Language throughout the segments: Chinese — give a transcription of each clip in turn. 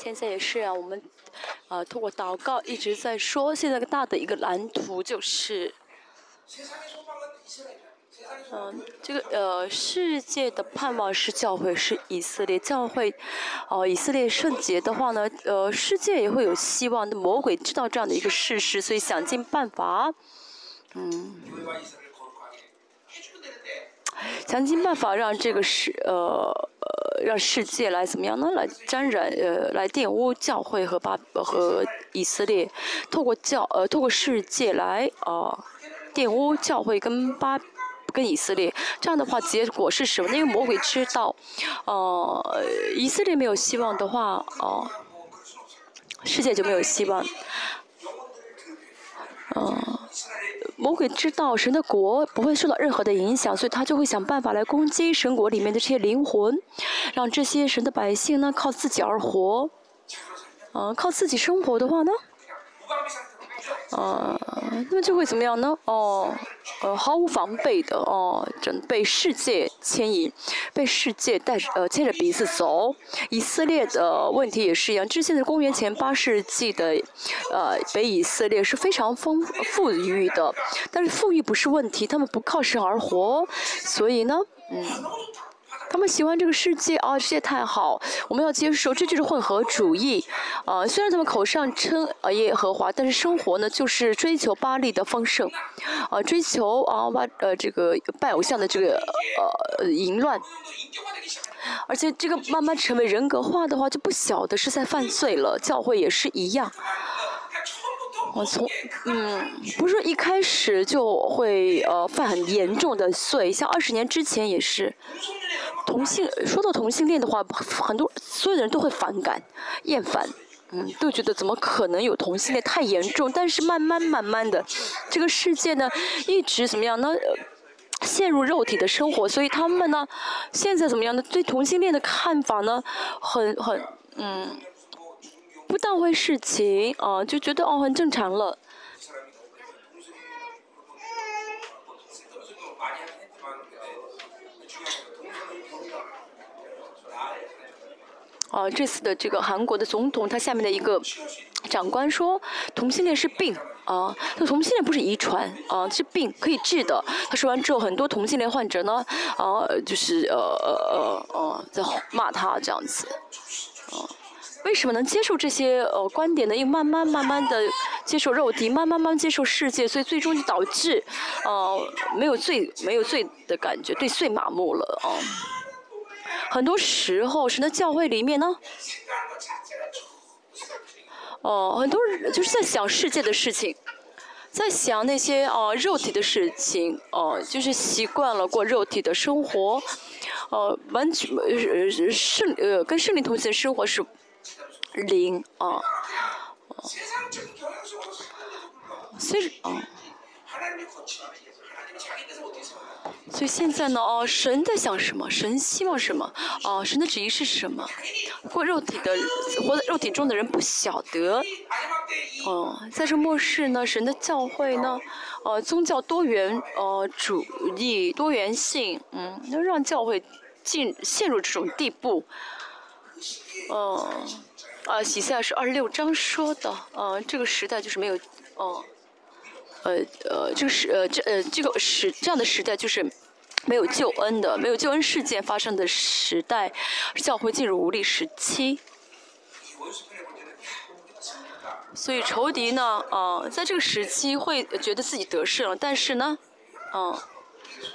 现在也是啊，我们啊通过祷告一直在说，现在个大的一个蓝图就是，嗯，这个呃世界的盼望是教会是以色列教会，哦以色列圣洁的话呢，呃世界也会有希望。那魔鬼知道这样的一个事实，所以想尽办法，嗯。想尽办法让这个是呃让世界来怎么样呢？来沾染呃来玷污教会和巴和以色列，透过教呃透过世界来啊玷污教会跟巴跟以色列。这样的话结果是什么？因为魔鬼知道，呃以色列没有希望的话，哦世界就没有希望，嗯。魔鬼知道神的国不会受到任何的影响，所以他就会想办法来攻击神国里面的这些灵魂，让这些神的百姓呢靠自己而活，嗯，靠自己生活的话呢？呃，那么就会怎么样呢？哦，呃，毫无防备的哦，准被世界牵引，被世界带呃牵着鼻子走。以色列的问题也是一样，之前的公元前八世纪的呃北以色列是非常丰富裕的，但是富裕不是问题，他们不靠神而活，所以呢，嗯。他们喜欢这个世界啊，世界太好，我们要接受，这就是混合主义。啊，虽然他们口上称啊耶和华，但是生活呢就是追求巴利的丰盛，啊，追求啊巴呃这个拜偶像的这个呃淫乱，而且这个慢慢成为人格化的话，就不晓得是在犯罪了。教会也是一样。我从嗯，不是说一开始就会呃犯很严重的罪，像二十年之前也是，同性说到同性恋的话，很多所有的人都会反感、厌烦，嗯，都觉得怎么可能有同性恋太严重。但是慢慢慢慢的，这个世界呢一直怎么样呢？陷入肉体的生活，所以他们呢现在怎么样呢？对同性恋的看法呢很很嗯。不当回事情啊，就觉得哦很正常了。啊，这次的这个韩国的总统，他下面的一个长官说，同性恋是病啊，那同性恋不是遗传啊，是病可以治的。他说完之后，很多同性恋患者呢，啊，就是呃呃呃，在骂他这样子，啊。为什么能接受这些呃观点呢？因为慢慢慢慢的接受肉体，慢慢慢接受世界，所以最终就导致，呃，没有罪没有罪的感觉，对罪麻木了啊。很多时候，神的教会里面呢，哦，很多人就是在想世界的事情，在想那些哦肉体的事情，哦，就是习惯了过肉体的生活，呃，完全呃圣呃跟圣灵同行的生活是。零啊，所以哦，所以现在呢，哦，神在想什么？神希望什么？哦，神的旨意是什么？过肉体的，活在肉体中的人不晓得。哦，在这末世呢，神的教会呢，呃，宗教多元呃主义多元性，嗯，要让教会进陷入这种地步，嗯。啊，喜赛是二十六章说的，嗯，这个时代就是没有，嗯，呃呃，这个时呃这呃这个时这样的时代就是没有救恩的，没有救恩事件发生的时代，教会进入无力时期，所以仇敌呢，啊，在这个时期会觉得自己得胜了，但是呢，嗯。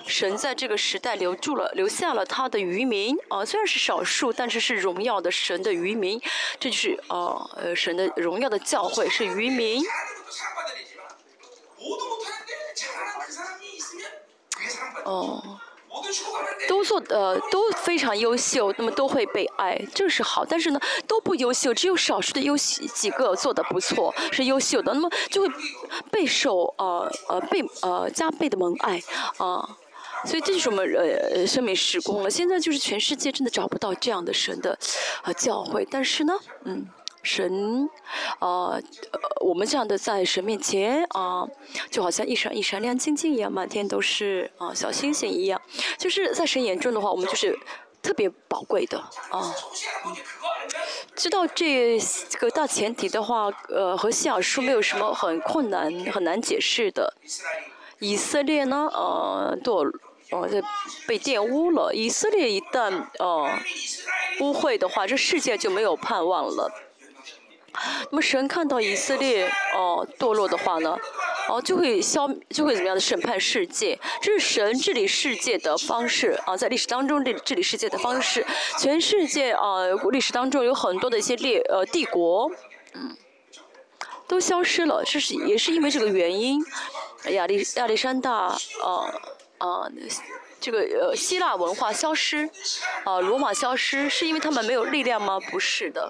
神在这个时代留住了，留下了他的渔民。啊，虽然是少数，但是是荣耀的神的渔民，这就是啊呃神的荣耀的教会是渔民。哦，都做呃都非常优秀，那么都会被爱，这是好。但是呢，都不优秀，只有少数的优秀几个做的不错，是优秀的，那么就会备受呃呃被呃加倍的蒙爱啊。所以这就是我们呃生命时工了。现在就是全世界真的找不到这样的神的呃教会，但是呢，嗯，神，呃，我们这样的在神面前啊，就好像一闪一闪亮晶晶一样，满天都是啊小星星一样。就是在神眼中的话，我们就是特别宝贵的啊。知道这个大前提的话，呃，和西尔书没有什么很困难、很难解释的。以色列呢，呃，堕，呃，被玷污了。以色列一旦呃污秽的话，这世界就没有盼望了。那么神看到以色列哦堕落的话呢，哦就会消就会怎么样的审判世界，这是神治理世界的方式啊，在历史当中治治理世界的方式，全世界啊历史当中有很多的一些列呃帝国，嗯，都消失了，这是也是因为这个原因，亚历亚历山大呃呃这个呃希腊文化消失，啊罗马消失，是因为他们没有力量吗？不是的。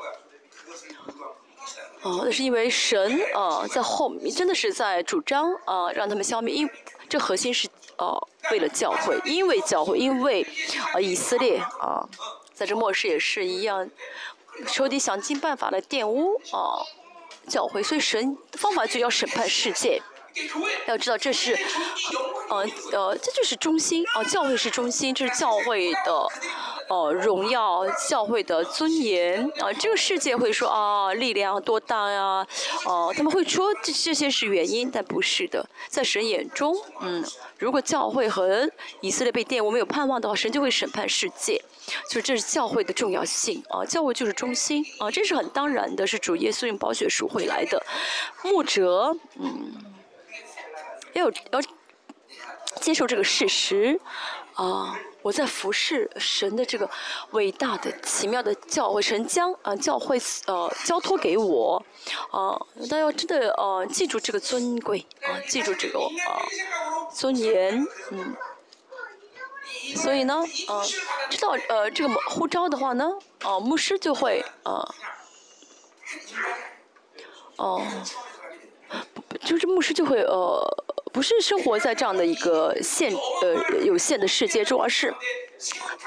哦，那是因为神啊，在后面真的是在主张啊，让他们消灭。因这核心是哦，为了教会，因为教会，因为啊以色列啊，在这末世也是一样，仇敌想尽办法来玷污啊教会，所以神方法就要审判世界。要知道这是，呃呃，这就是中心啊，教会是中心，这是教会的。哦，荣耀教会的尊严啊！这个世界会说啊，力量多大呀？哦，他们会说这这些是原因，但不是的。在神眼中，嗯，如果教会和以色列被玷污没有盼望的话，神就会审判世界。就是这是教会的重要性啊！教会就是中心啊，这是很当然的，是主耶稣用宝血赎回来的。牧者，嗯，要要接受这个事实啊。我在服侍神的这个伟大的、奇妙的教会，神将啊教会呃交托给我，啊，大家要真的呃记住这个尊贵啊，记住这个啊尊严，嗯，所以呢，啊，知道呃这个呼召的话呢，啊牧师就会啊，哦，就是牧师就会呃。不是生活在这样的一个限呃有限的世界中，而是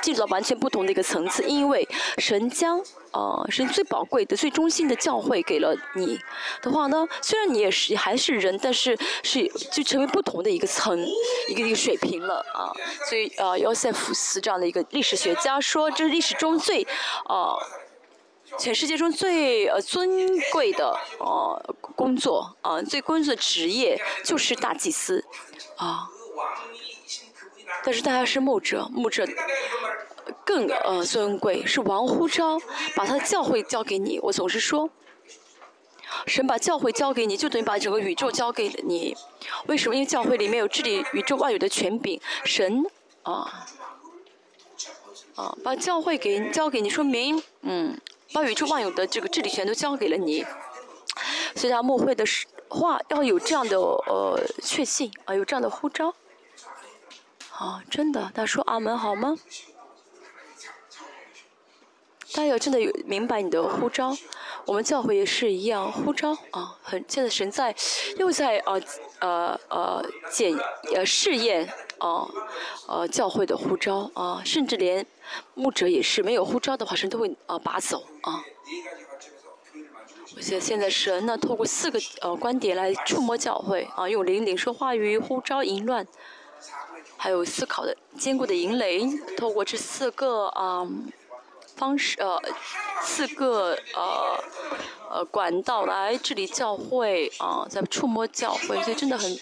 进入到完全不同的一个层次。因为神将呃神最宝贵的、最中心的教会给了你的话呢，虽然你也是还是人，但是是就成为不同的一个层一个一个水平了啊。所以呃，约塞夫斯这样的一个历史学家说，这是历史中最呃。全世界中最呃尊贵的呃工作啊，最工作的职业就是大祭司啊。但是大家是牧者，牧者更呃尊贵，是王呼召，把他的教会交给你。我总是说，神把教会交给你，就等于把整个宇宙交给了你。为什么？因为教会里面有治理宇宙万有的权柄。神啊啊，把教会给交给你，说明嗯。把宇宙万有的这个治理权都交给了你，所以他牧会的话要有这样的呃确信啊，有这样的呼召，啊，真的，他说阿门好吗？大家要真的有明白你的呼召，我们教会也是一样呼召啊，很现在神在又在啊呃呃检呃试验哦呃教会的呼召啊，甚至连。牧者也是没有呼召的话，神都会啊拔走啊。我现现在神呢，透过四个呃观点来触摸教会啊，用灵领说话语呼召淫乱，还有思考的坚固的银雷，透过这四个啊。方式呃，四个呃呃管道来治理教会啊，在触摸教会，所以真的很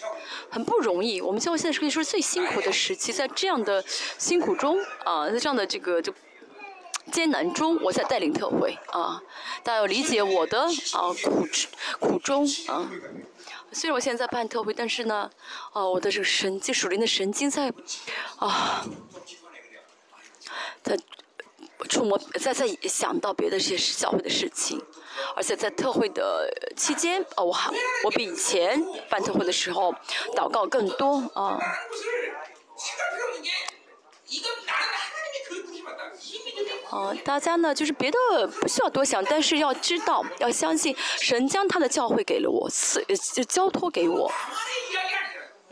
很不容易。我们教会现在是可以说是最辛苦的时期，在这样的辛苦中啊，在这样的这个就艰难中，我在带领特会啊，大家要理解我的啊苦苦衷啊。虽然我现在在办特会，但是呢，啊，我的这个神经属灵的神经在啊在。触摸，再再想到别的这些教会的事情，而且在特会的期间，哦，我还我比以前办特会的时候祷告更多啊。哦，大家呢，就是别的不需要多想，但是要知道，要相信神将他的教会给了我，赐就交托给我。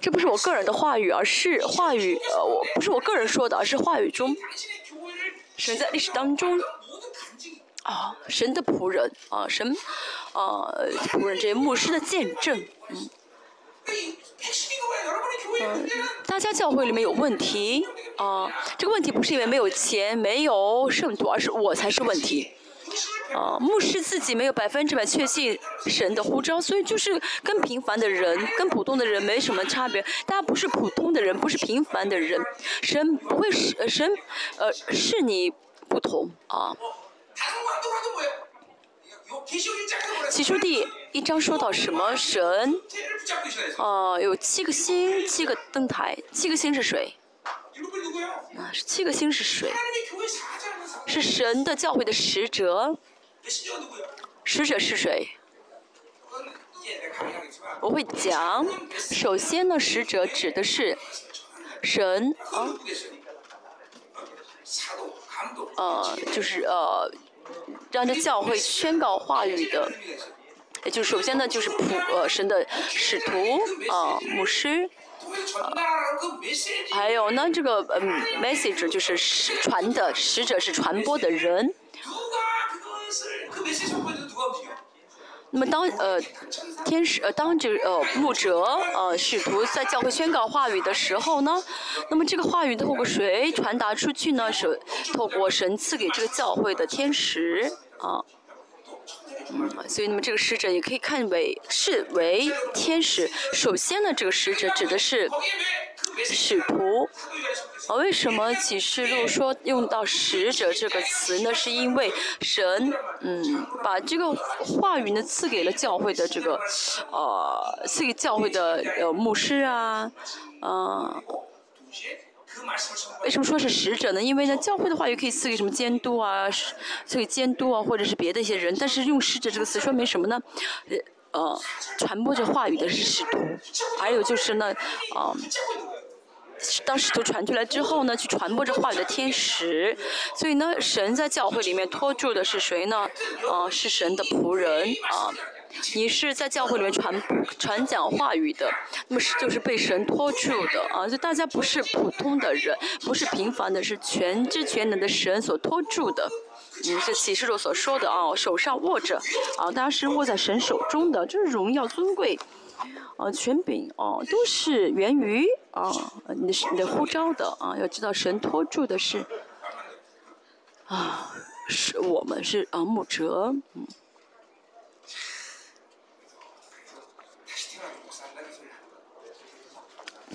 这不是我个人的话语，而是话语，呃，我不是我个人说的，而是话语中。神在历史当中，啊，神的仆人，啊，神，啊，仆人这些牧师的见证，嗯，嗯，大家教会里面有问题，啊，这个问题不是因为没有钱、没有圣徒，而是我才是问题。啊，牧师自己没有百分之百确信神的呼召，所以就是跟平凡的人、跟普通的人没什么差别。大家不是普通的人，不是平凡的人，神不会是神，呃，是你不同啊。起初第一章说到什么？神，啊，有七个星，七个灯台，七个星是谁？啊，是七个星是谁？是神的教会的使者。使者是谁？我会讲。首先呢，使者指的是神啊，呃，就是呃。让这教会宣告话语的，就首先呢，就是普呃神的使徒啊，牧师，还有呢这个嗯 message 就是使传的使者是传播的人。那么当呃天使呃当这呃牧者呃使徒在教会宣告话语的时候呢，那么这个话语透过谁传达出去呢？是透过神赐给这个教会的天使啊，所以那么这个使者也可以看为视为天使。首先呢，这个使者指的是使徒。啊，为什么启示录说用到使者这个词呢？是因为神，嗯，把这个话语呢赐给了教会的这个，呃，赐给教会的呃牧师啊，呃，为什么说是使者呢？因为呢，教会的话语可以赐给什么监督啊，赐给监督啊，或者是别的一些人，但是用使者这个词说明什么呢？呃，传播这话语的是使徒，还有就是呢，啊。当使徒传出来之后呢，去传播这话语的天使，所以呢，神在教会里面托住的是谁呢？啊，是神的仆人啊。你是在教会里面传传讲话语的，那么是就是被神托住的啊。就大家不是普通的人，不是平凡的，是全知全能的神所托住的。嗯，这启示录所说的啊，手上握着啊，大家是握在神手中的，这是荣耀尊贵。啊，权柄哦，都是源于啊，你的你的呼召的啊，要知道神托住的是啊，是我们是啊牧者，嗯。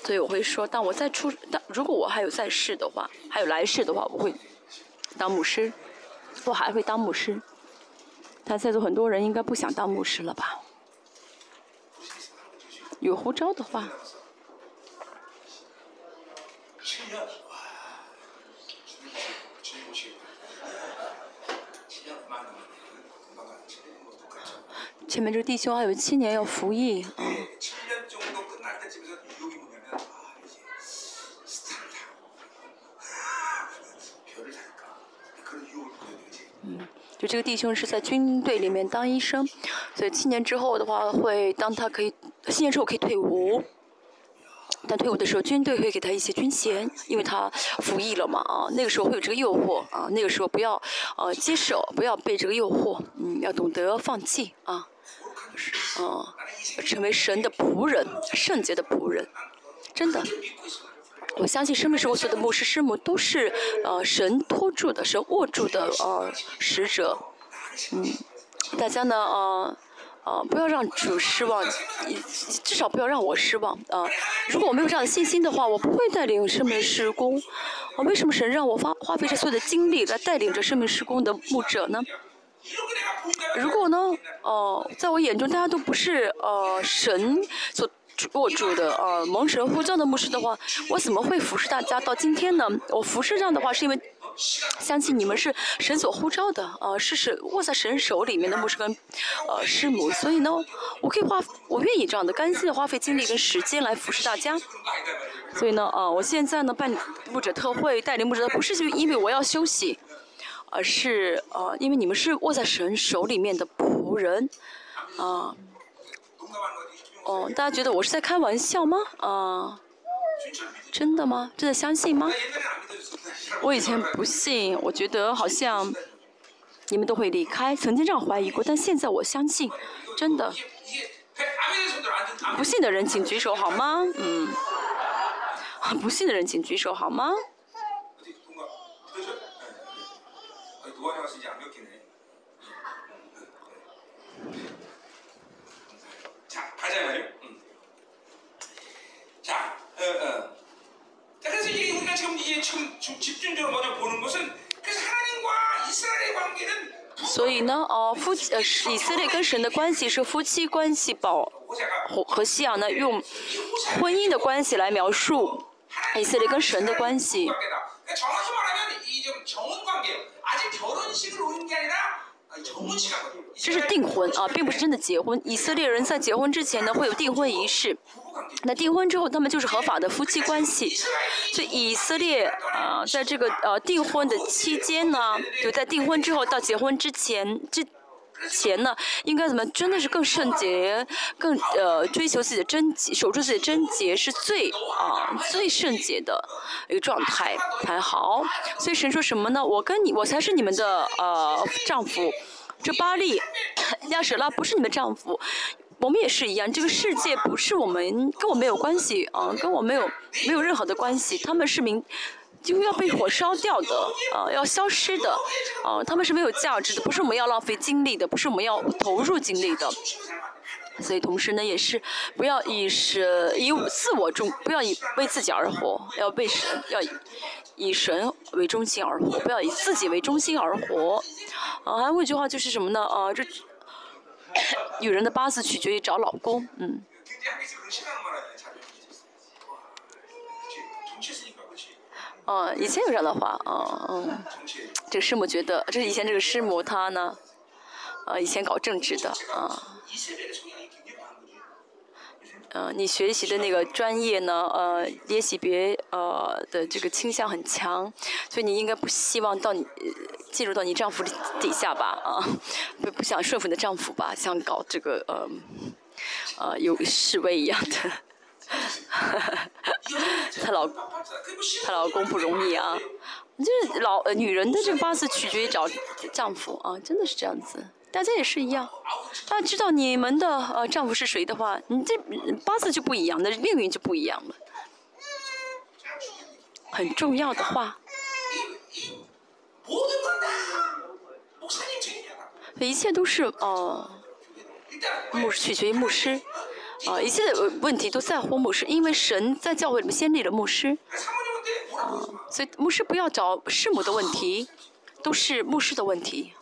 所以我会说，当我再出，当如果我还有在世的话，还有来世的话，我会当牧师，我还会当牧师。但在座很多人应该不想当牧师了吧？有护照的话，前面这个弟兄还有七年要服役啊。这个弟兄是在军队里面当医生，所以七年之后的话，会当他可以。七年之后可以退伍，但退伍的时候军队会给他一些军衔，因为他服役了嘛啊，那个时候会有这个诱惑啊，那个时候不要呃接受，不要被这个诱惑，嗯，要懂得放弃啊，啊，成为神的仆人，圣洁的仆人，真的，我相信生命事务所的牧师师母都是呃神托住的，神握住的呃使者，嗯，大家呢呃。啊，不要让主失望，至少不要让我失望啊！如果我没有这样的信心的话，我不会带领生命施工。啊，为什么神让我花花费这所有的精力来带领着生命施工的牧者呢？如果呢，哦，在我眼中大家都不是呃神所握住的呃蒙神呼召的牧师的话，我怎么会服侍大家到今天呢？我服侍这样的话是因为。相信你们是神所呼召的，呃，是是握在神手里面的牧师跟，呃，师母，所以呢，我可以花，我愿意这样的，甘心的花费精力跟时间来服侍大家。所以呢，啊，我现在呢办牧者特会，带领牧者，不是就因为我要休息，而是呃，因为你们是握在神手里面的仆人，啊，哦大家觉得我是在开玩笑吗？啊真的吗？真的相信吗？我以前不信我觉得好像你们都会离开曾经这样怀疑过但现在我相信真的。不信的人请举手好吗？嗯。不信的人请举手好吗？所以呢，哦，夫妻呃，以色列跟神的关系是夫妻关系，保和和西亚呢用婚姻的关系来描述以色列跟神的关系。这是订婚啊，并不是真的结婚。以色列人在结婚之前呢，会有订婚仪式。那订婚之后，他们就是合法的夫妻关系。所以以色列啊，在这个呃订婚的期间呢，就在订婚之后到结婚之前这前呢，应该怎么？真的是更圣洁，更呃追求自己的贞洁，守住自己的贞洁是最啊最圣洁的一个状态才好。所以神说什么呢？我跟你，我才是你们的呃丈夫。这巴利 亚舍拉不是你们丈夫。我们也是一样，这个世界不是我们，跟我没有关系啊，跟我没有没有任何的关系。他们是明就要被火烧掉的 啊，要消失的啊，他们是没有价值的，不是我们要浪费精力的，不是我们要投入精力的。所以同时呢，也是不要以是以自我中，不要以为自己而活，要为神，要以以神为中心而活，不要以自己为中心而活。啊，还有一句话就是什么呢？啊，这。女人的八字取决于找老公，嗯。哦，以前有这样的话，哦，嗯，这个师母觉得，这是以前这个师母她呢，呃，以前搞政治的，啊。呃，你学习的那个专业呢，呃，耶洗别呃的这个倾向很强，所以你应该不希望到你进入到你丈夫底下吧，啊，不不想顺服你的丈夫吧，想搞这个呃呃有侍卫一样的，她老她老公不容易啊，就是老女人的这个八字取决于找丈夫啊，真的是这样子。大家也是一样，大家知道你们的呃丈夫是谁的话，你这八字就不一样，那命运就不一样了。很重要的话，一切都是呃牧取决于牧师，啊，一切的问题都在乎牧师，因为神在教会里面先立了牧师，啊，所以牧师不要找师母的问题，都是牧师的问题。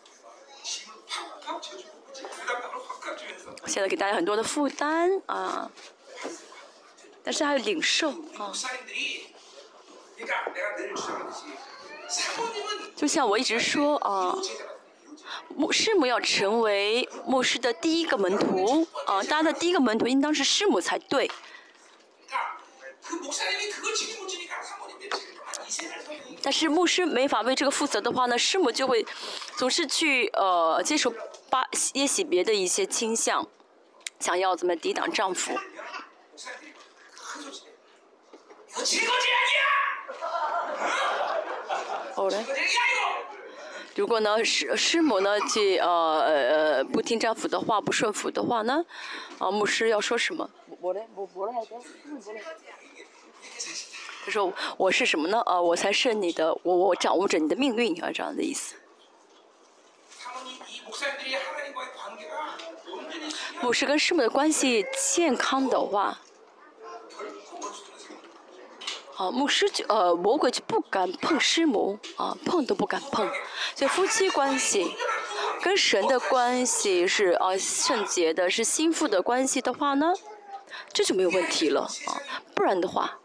现在给大家很多的负担啊，但是还有领受啊。就像我一直说啊，牧师母要成为牧师的第一个门徒啊，大家的第一个门徒应当是师母才对。但是牧师没法为这个负责的话呢，师母就会总是去呃接受巴耶洗别的一些倾向，想要怎么抵挡丈夫。好嘞。如果呢师师母呢去呃呃不听丈夫的话不顺服的话呢，啊牧师要说什么？他说：“我是什么呢？啊，我才是你的，我我掌握着你的命运啊，这样的意思。”牧师跟师母的关系健康的话，啊，牧师就呃魔鬼就不敢碰师母啊，碰都不敢碰。所以夫妻关系跟神的关系是啊圣洁的，是心腹的关系的话呢，这就没有问题了啊，不然的话。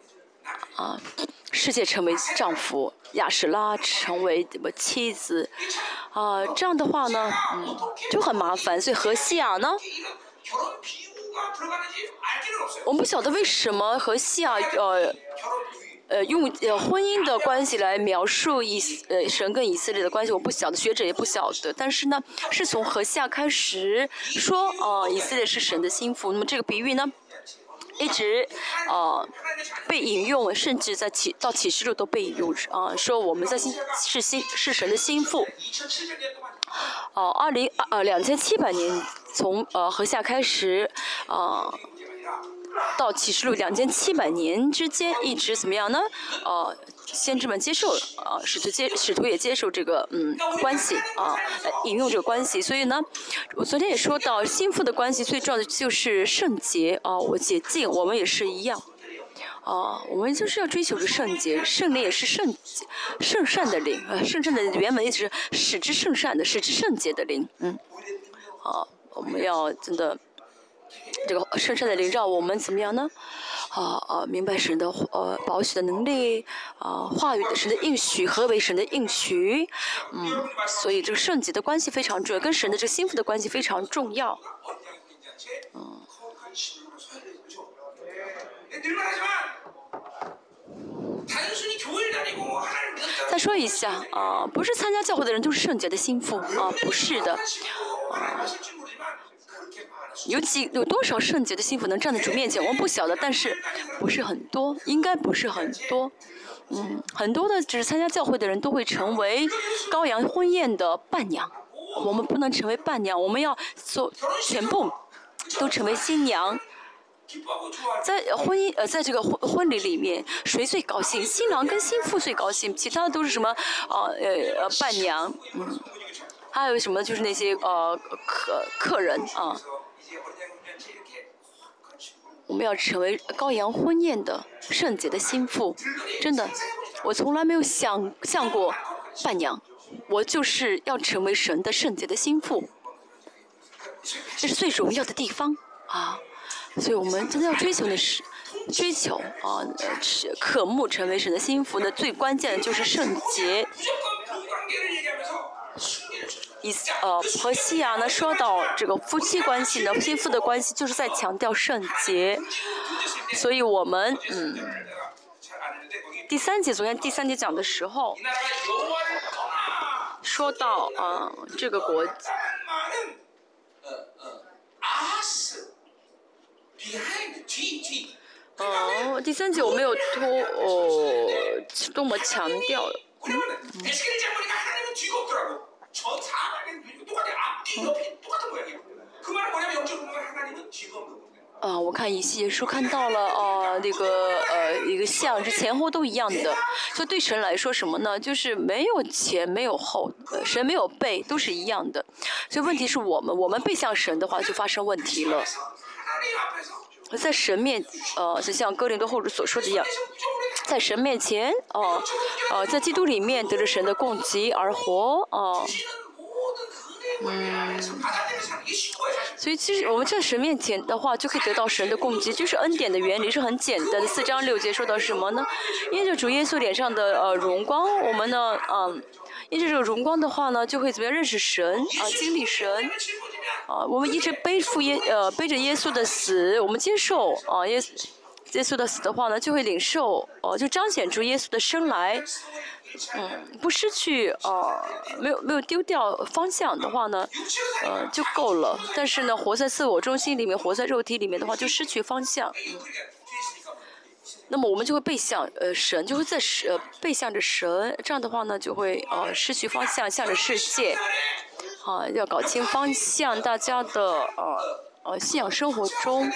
啊，世界成为丈夫，亚什拉成为什么妻子，啊，这样的话呢，嗯，就很麻烦。所以何西亚呢，我们不晓得为什么荷西亚呃呃用呃婚姻的关系来描述以呃神跟以色列的关系，我不晓得，学者也不晓得。但是呢，是从何西亚开始说，啊，以色列是神的心腹。那么这个比喻呢？一直，呃，被引用，甚至在启到启示录都被引用，啊，说我们在心是心是神的心腹。哦，二零呃两千七百年从呃何下开始，啊，到启示录两千七百年之间，一直怎么样呢？呃，先知们接受，啊，使徒接使徒也接受这个嗯关系啊，引用这个关系。所以呢，我昨天也说到，心腹的关系最重要的就是圣洁啊，我洁净，我们也是一样。啊，我们就是要追求着圣洁，圣灵也是圣圣善的灵啊，圣善的原文意思是使之圣善的，使之圣洁的灵，嗯，好，我们要真的这个圣善的灵让我们怎么样呢？啊啊，明白神的呃保险的能力啊，话语的神的应许，何为神的应许？嗯，所以这个圣洁的关系非常重要，跟神的这个心腹的关系非常重要，嗯。再说一下啊，不是参加教会的人都是圣洁的心腹啊，不是的，啊，有几有多少圣洁的心腹能站在主面前？我们不晓得，但是不是很多，应该不是很多，嗯，很多的只是参加教会的人都会成为羔羊婚宴的伴娘，我们不能成为伴娘，我们要做全部都成为新娘。在婚姻呃，在这个婚婚礼里面，谁最高兴？新郎跟新妇最高兴，其他的都是什么？呃呃，伴娘，嗯，还有什么？就是那些呃客客人啊。我们要成为羔羊婚宴的圣洁的心腹，真的，我从来没有想象过伴娘，我就是要成为神的圣洁的心腹，这是最荣耀的地方啊。所以我们真的要追求的是，追求啊，渴慕成为神的心腹的最关键的就是圣洁。以呃和西亚呢说到这个夫妻关系呢，心腹的关系就是在强调圣洁。所以我们嗯，第三节昨天第三节讲的时候，说到啊这个国。哦，第三节我没有多哦多么强调。啊，我看以西结书看到了哦，那个呃一个像，是前后都一样的。就对神来说什么呢？就是没有前没有后，神没有背，都是一样的。所以问题是我们，我们背向神的话，就发生问题了。在神面，呃，就像哥林多后主所说的一样，在神面前，哦，哦，在基督里面得着神的供给而活，哦，嗯，所以其实我们在神面前的话，就可以得到神的供给，就是恩典的原理是很简单的。四章六节说到什么呢？因着主耶稣脸上的呃荣光，我们呢，嗯，因着这个荣光的话呢，就会怎么样认识神啊，经历神。啊，我们一直背负耶呃背着耶稣的死，我们接受啊耶耶稣的死的话呢，就会领受哦，就彰显出耶稣的生来，嗯，不失去呃，没有没有丢掉方向的话呢，呃就够了。但是呢，活在自我中心里面，活在肉体里面的话，就失去方向。那么我们就会背向呃神，就会在呃背向着神，这样的话呢，就会呃失去方向，向着世界。啊，要搞清方向，大家的呃呃信仰生活中，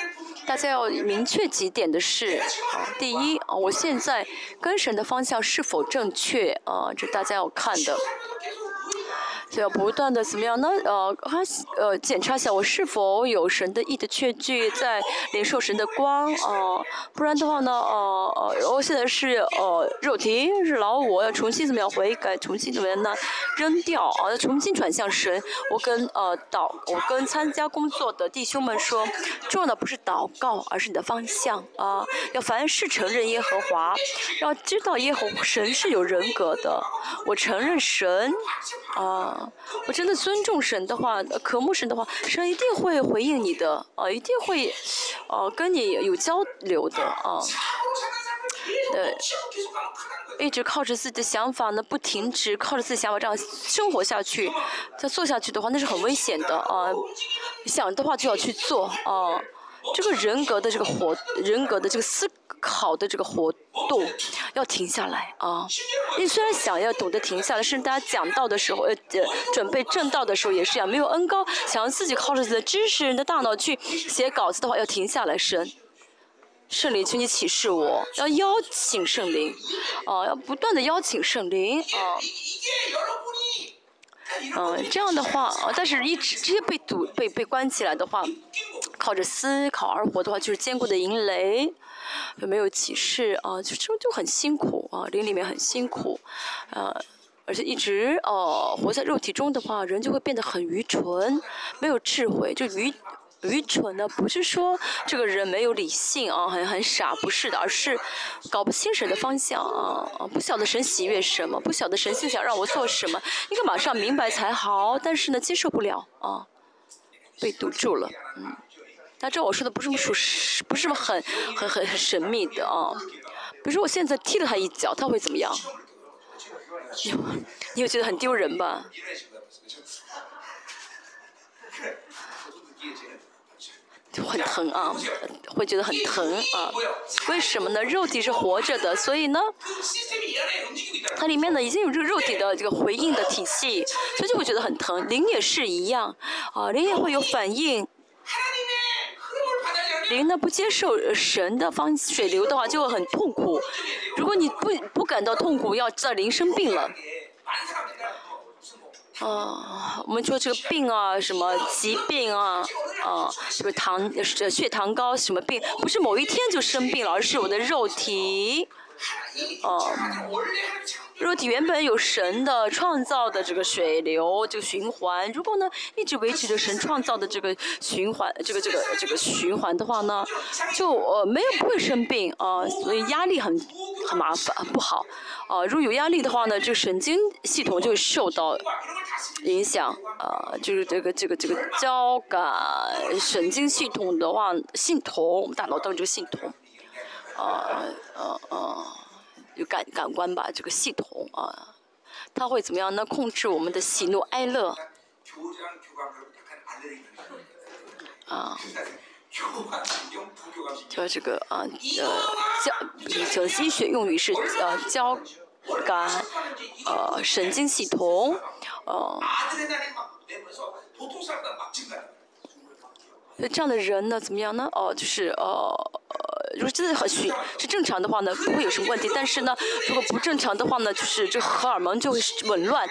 大家要明确几点的是，啊，第一啊，我现在跟神的方向是否正确啊？这大家要看的。就要不断的怎么样呢？呃，他呃检查一下我是否有神的意的确据在领受神的光啊，不然的话呢，呃呃，我现在是呃肉体是老我，要重新怎么样悔改，重新怎么样呢？扔掉啊，要重新转向神。我跟呃祷，我跟参加工作的弟兄们说，重要的不是祷告，而是你的方向啊。要凡事承认耶和华，要知道耶和神是有人格的。我承认神啊。我真的尊重神的话，渴慕神的话，神一定会回应你的，啊，一定会，哦，跟你有交流的，啊，对，一直靠着自己的想法呢，不停止，靠着自己想法这样生活下去，再做下去的话，那是很危险的，啊，想的话就要去做，啊。这个人格的这个活，人格的这个思考的这个活动要停下来啊！你虽然想要懂得停下来，甚至大家讲道的时候，呃，准备正道的时候也是一样，没有恩高，想要自己靠着自己的知识、人的大脑去写稿子的话，要停下来，神圣灵，请你启示我，要邀请圣灵，啊，要不断的邀请圣灵，啊。嗯，这样的话，啊，但是一直直接被堵、被被关起来的话，靠着思考而活的话，就是坚固的营垒，没有启示啊，就就就很辛苦啊，灵里面很辛苦，呃，而且一直哦活在肉体中的话，人就会变得很愚蠢，没有智慧，就愚。愚蠢的不是说这个人没有理性啊，很很傻，不是的，而是搞不清神的方向啊，不晓得神喜悦什么，不晓得神心想让我做什么，应该马上明白才好，但是呢，接受不了啊，被堵住了，嗯，但这我说的不是什么属实，不是什么很很很很神秘的啊，比如说我现在踢了他一脚，他会怎么样？你有觉得很丢人吧？很疼啊，会觉得很疼啊。为什么呢？肉体是活着的，所以呢，它里面呢已经有这个肉体的这个回应的体系，所以就会觉得很疼。灵也是一样，啊，灵也会有反应。灵呢不接受神的方水流的话，就会很痛苦。如果你不不感到痛苦，要知道灵生病了。啊，我们说这个病啊，什么疾病啊，啊，什么糖、血糖高，什么病，不是某一天就生病了，而是我的肉体，哦，肉体原本有神的创造的这个水流，这个循环，如果呢一直维持着神创造的这个循环，这个这个这个循环的话呢，就呃没有不会生病啊，所以压力很很麻烦不好，啊，如果有压力的话呢，就神经系统就会受到。影响啊，就是这个这个这个交感神经系统的话，系统，我们大脑当中这个系统，啊呃呃，有感感官吧，这个系统啊，它会怎么样呢？控制我们的喜怒哀乐。啊，叫这个啊呃交，这医学用语是呃交感呃神经系统。哦，那这样的人呢，怎么样呢？哦，就是呃，如果真的很虚，是正常的话呢，不会有什么问题。但是呢，如果不正常的话呢，就是这荷尔蒙就会紊乱，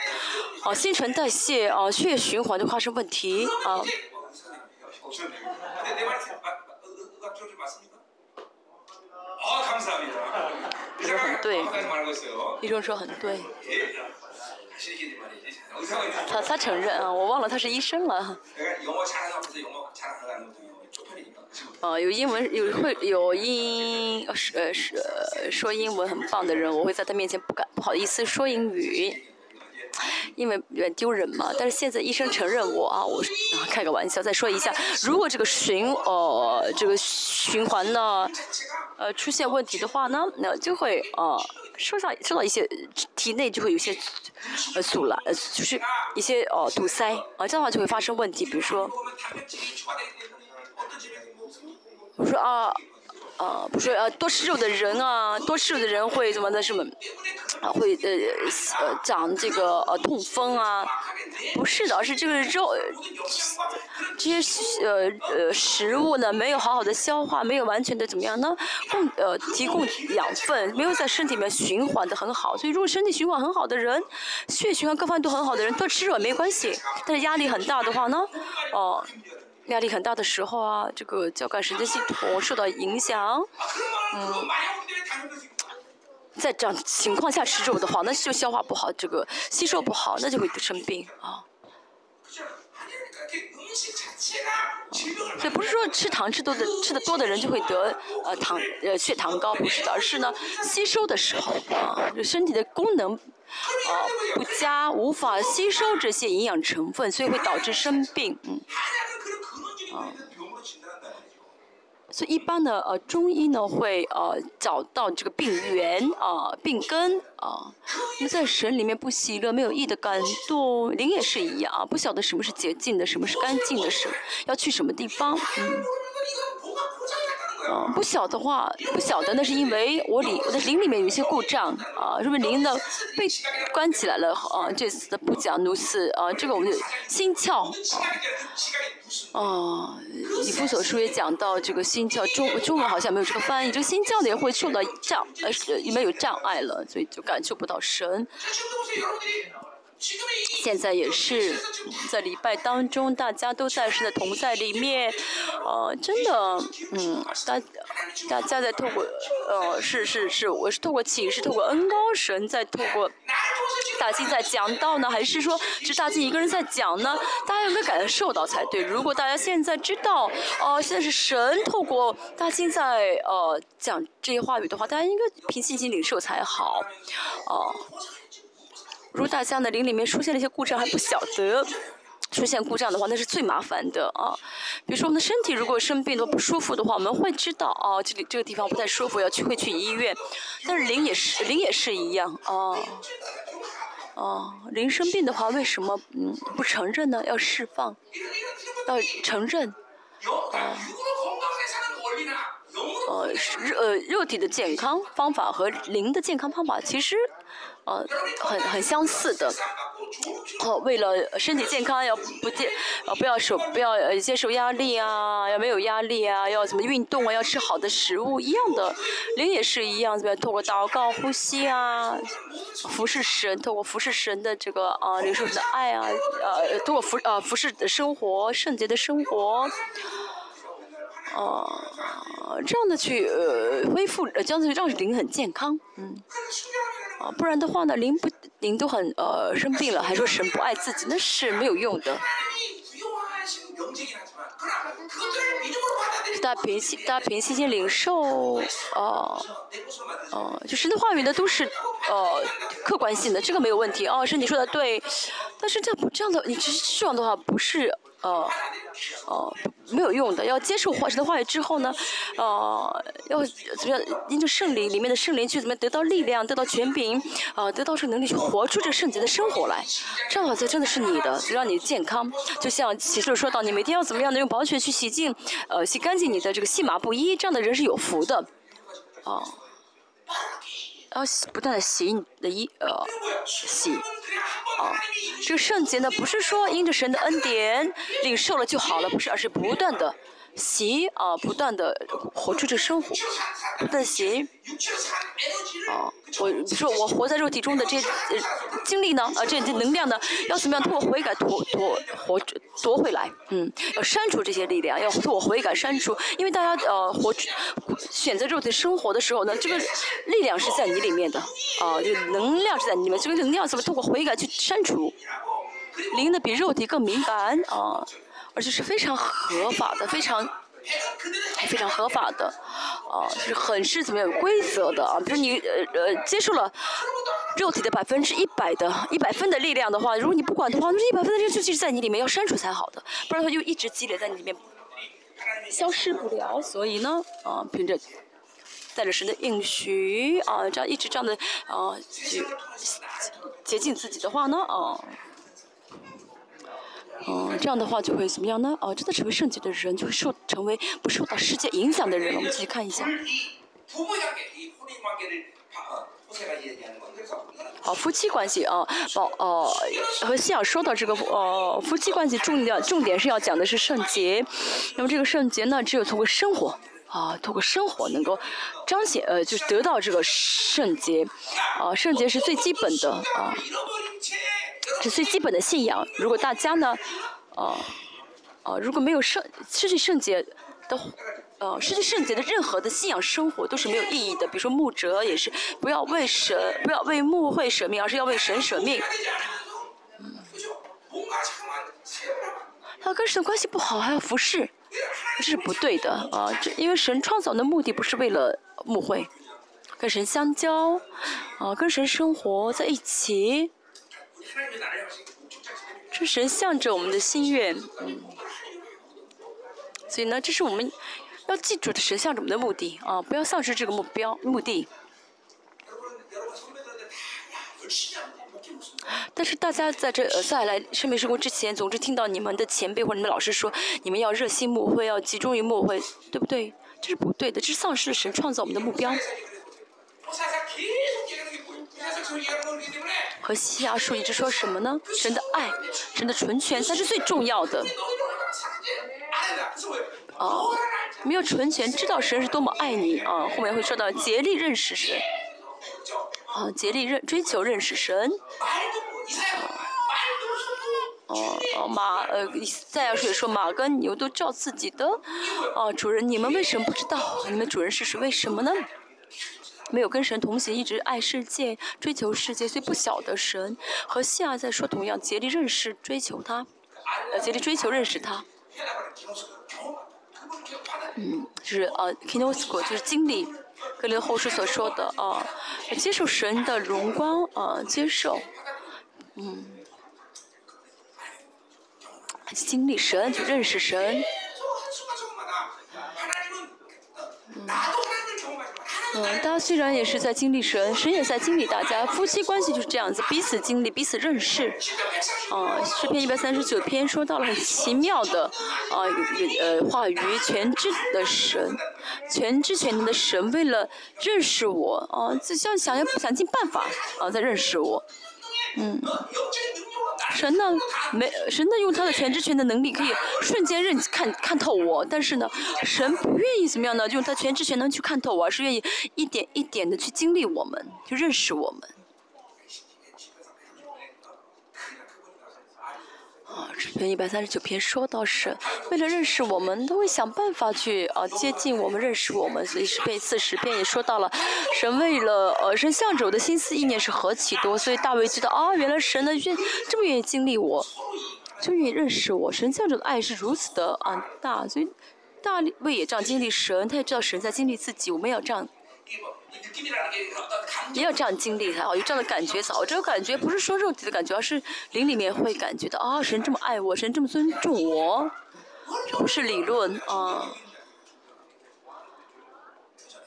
啊，新陈代谢啊，血液循环就发生问题啊。医生很对，医生说很对。他他承认啊，我忘了他是医生了。啊，有英文有会有英呃是呃是说英文很棒的人，我会在他面前不敢不好意思说英语。因为有点丢人嘛，但是现在医生承认我啊，我开个玩笑，再说一下，如果这个循呃这个循环呢，呃出现问题的话呢，那就会呃受到受到一些体内就会有些呃阻拦，就是一些呃堵塞啊，这样的话就会发生问题，比如说，我说啊。啊，不是呃，多吃肉的人啊，多吃肉的人会怎么的什么，啊，会呃呃长这个呃痛风啊？不是的，是这个肉，这些呃呃食物呢没有好好的消化，没有完全的怎么样呢？供呃提供养分，没有在身体里面循环的很好。所以如果身体循环很好的人，血液循环各方面都很好的人，多吃肉没关系。但是压力很大的话呢，哦。压力很大的时候啊，这个交感神经系统受到影响，嗯，在这样情况下吃肉的话，那就消化不好，这个吸收不好，那就会生病啊。所以不是说吃糖吃多的吃的多的人就会得呃糖呃血糖高，不是的，而是呢吸收的时候啊，就身体的功能啊不佳，无法吸收这些营养成分，所以会导致生病，嗯。啊，所以一般的呃中医呢会呃找到这个病源啊病根啊，那在神里面不喜乐没有义的感动，灵也是一样啊，不晓得什么是洁净的，什么是干净的，什要去什么地方，嗯。啊，不晓的话，不晓得那是因为我里我的灵里面有一些故障啊，是不是灵呢被关起来了啊？这次的不讲奴斯啊，这个我们的心窍啊，啊，以弗所书也讲到这个心窍，中中文好像没有这个翻译，这个心窍呢也会受到障，呃，里面有障碍了，所以就感受不到神。现在也是在礼拜当中，大家都在神的同在里面，呃，真的，嗯，大大家在透过，呃，是是是，我是透过启示，透过恩高神在透过大金在讲道呢，还是说是大金一个人在讲呢？大家有没有感受到才对？如果大家现在知道，哦，现在是神透过大金在呃讲这些话语的话，大家应该凭信心领受才好，哦。如果大家的灵里面出现了一些故障还不晓得，出现故障的话那是最麻烦的啊。比如说我们的身体如果生病都不舒服的话，我们会知道啊，这里这个地方不太舒服，要去会去医院。但是灵也是灵也是一样啊，哦，灵生病的话为什么嗯不承认呢？要释放，要承认，啊。呃，肉呃肉体的健康方法和灵的健康方法其实，呃，很很相似的。哦，为了身体健康，要不接，呃，不要受，不要呃接受压力啊，要没有压力啊，要怎么运动啊，要吃好的食物，一样的。灵也是一样，怎么样？通过祷告、呼吸啊，服侍神，通过服侍神的这个啊，领受神的爱啊，呃，通过服呃服侍的生活，圣洁的生活。哦，这样的去呃恢复，这样子让灵很健康，嗯，啊，不然的话呢，灵不灵都很呃生病了，还说神不爱自己，那是没有用的。大家平心，大家平心心领受，哦，哦，就神的话语呢都是呃客观性的，这个没有问题哦，是你说的对，但是这样不这样的，你只是这样的话不是。呃，呃，没有用的。要接受神的话语之后呢，呃，要怎么样？因着圣灵里面的圣灵去怎么样得到力量，得到权柄，啊，得到这能力去活出这圣洁的生活来。这样好像真的是你的，让你健康。就像启示说到，你每天要怎么样的用宝血去洗净，呃，洗干净你的这个细麻布衣，这样的人是有福的，啊。要不断的洗你的衣，呃，洗，啊，这个圣洁呢，不是说因着神的恩典领受了就好了，不是，而是不断的。习啊，不断的活出这生活，不断习。啊，我说我活在肉体中的这些经历呢，啊，这些能量呢，要怎么样通过悔改夺夺活夺回来？嗯，要删除这些力量，要通过悔改删除。因为大家呃活选择肉体生活的时候呢，这个力量是在你里面的，啊，这个能量是在你里面，这个能量怎么通过悔改去删除？灵的比肉体更敏感啊。而且是非常合法的，非常非常合法的，啊，就是很是怎么样有规则的啊。比如你呃呃接受了肉体的百分之一百的一百分的力量的话，如果你不管的话，那这一百分的力量就积在你里面，要删除才好的，不然它就一直积累在你里面，消失不了。所以呢，啊，凭着带着神的应许啊，这样一直这样的啊去接近自己的话呢，啊。嗯，这样的话就会怎么样呢？哦，真的成为圣洁的人，就会受成为不受到世界影响的人。我们继续看一下。好，夫妻关系啊，哦哦，和信仰说到这个呃，夫妻关系重要重点是要讲的是圣洁。那么这个圣洁呢，只有通过生活啊，通过生活能够彰显呃，就是得到这个圣洁啊，圣洁是最基本的啊。是最基本的信仰。如果大家呢，呃，呃，如果没有圣失去圣洁的，呃，失去圣洁的任何的信仰生活都是没有意义的。比如说牧者也是，不要为神，不要为牧会舍命，而是要为神舍命。他跟神关系不好还要服侍，这是不对的啊！这因为神创造的目的不是为了牧会，跟神相交，啊，跟神生活在一起。这神向着我们的心愿，所以呢，这是我们要记住的神向着我们的目的啊，不要丧失这个目标目的。但是大家在这再来生命生活之前，总是听到你们的前辈或者你们老师说，你们要热心牧会，要集中于牧会，对不对？这是不对的，这是丧失了神创造我们的目标。和西亚树一直说什么呢？神的爱，神的纯全才是最重要的。啊，没有纯全，知道神是多么爱你啊！后面会说到竭力认识神，啊，竭力认追求认识神。哦哦，马呃，再要说说马跟牛都照自己的。哦，主人，你们为什么不知道？你们主人是谁？为什么呢？没有跟神同行，一直爱世界，追求世界，所以不晓得神。和西亚在说同样，竭力认识、追求他，呃，竭力追求认识他。嗯，就是呃 k i n o s k o 就是经历，跟那个后世所说的啊，接受神的荣光啊，接受，嗯，经历神，就认识神。嗯。嗯，大家虽然也是在经历神，神也在经历大家，夫妻关系就是这样子，彼此经历，彼此认识。啊，诗篇一百三十九篇说到了很奇妙的，啊，呃，话语，全知的神，全知全能的神，为了认识我，啊，就像想要想尽办法，啊，在认识我，嗯。神呢，没神呢，用他的全知全的能力可以瞬间认看看透我，但是呢，神不愿意怎么样呢？用他全知全能去看透我，而是愿意一点一点的去经历我们，去认识我们。啊，这篇一百三十九篇说到是，为了认识我们，都会想办法去啊接近我们，认识我们。所以十篇四十篇也说到了，神为了呃神向着我的心思意念是何其多，所以大卫知道啊，原来神呢愿这么愿意经历我，就愿意认识我。神向着的爱是如此的啊大，所以大卫也这样经历神，他也知道神在经历自己，我们要这样。也要这样经历才好，有这样的感觉早。这个感觉不是说肉体的感觉，而是灵里面会感觉到啊，神这么爱我，神这么尊重我，这不是理论啊，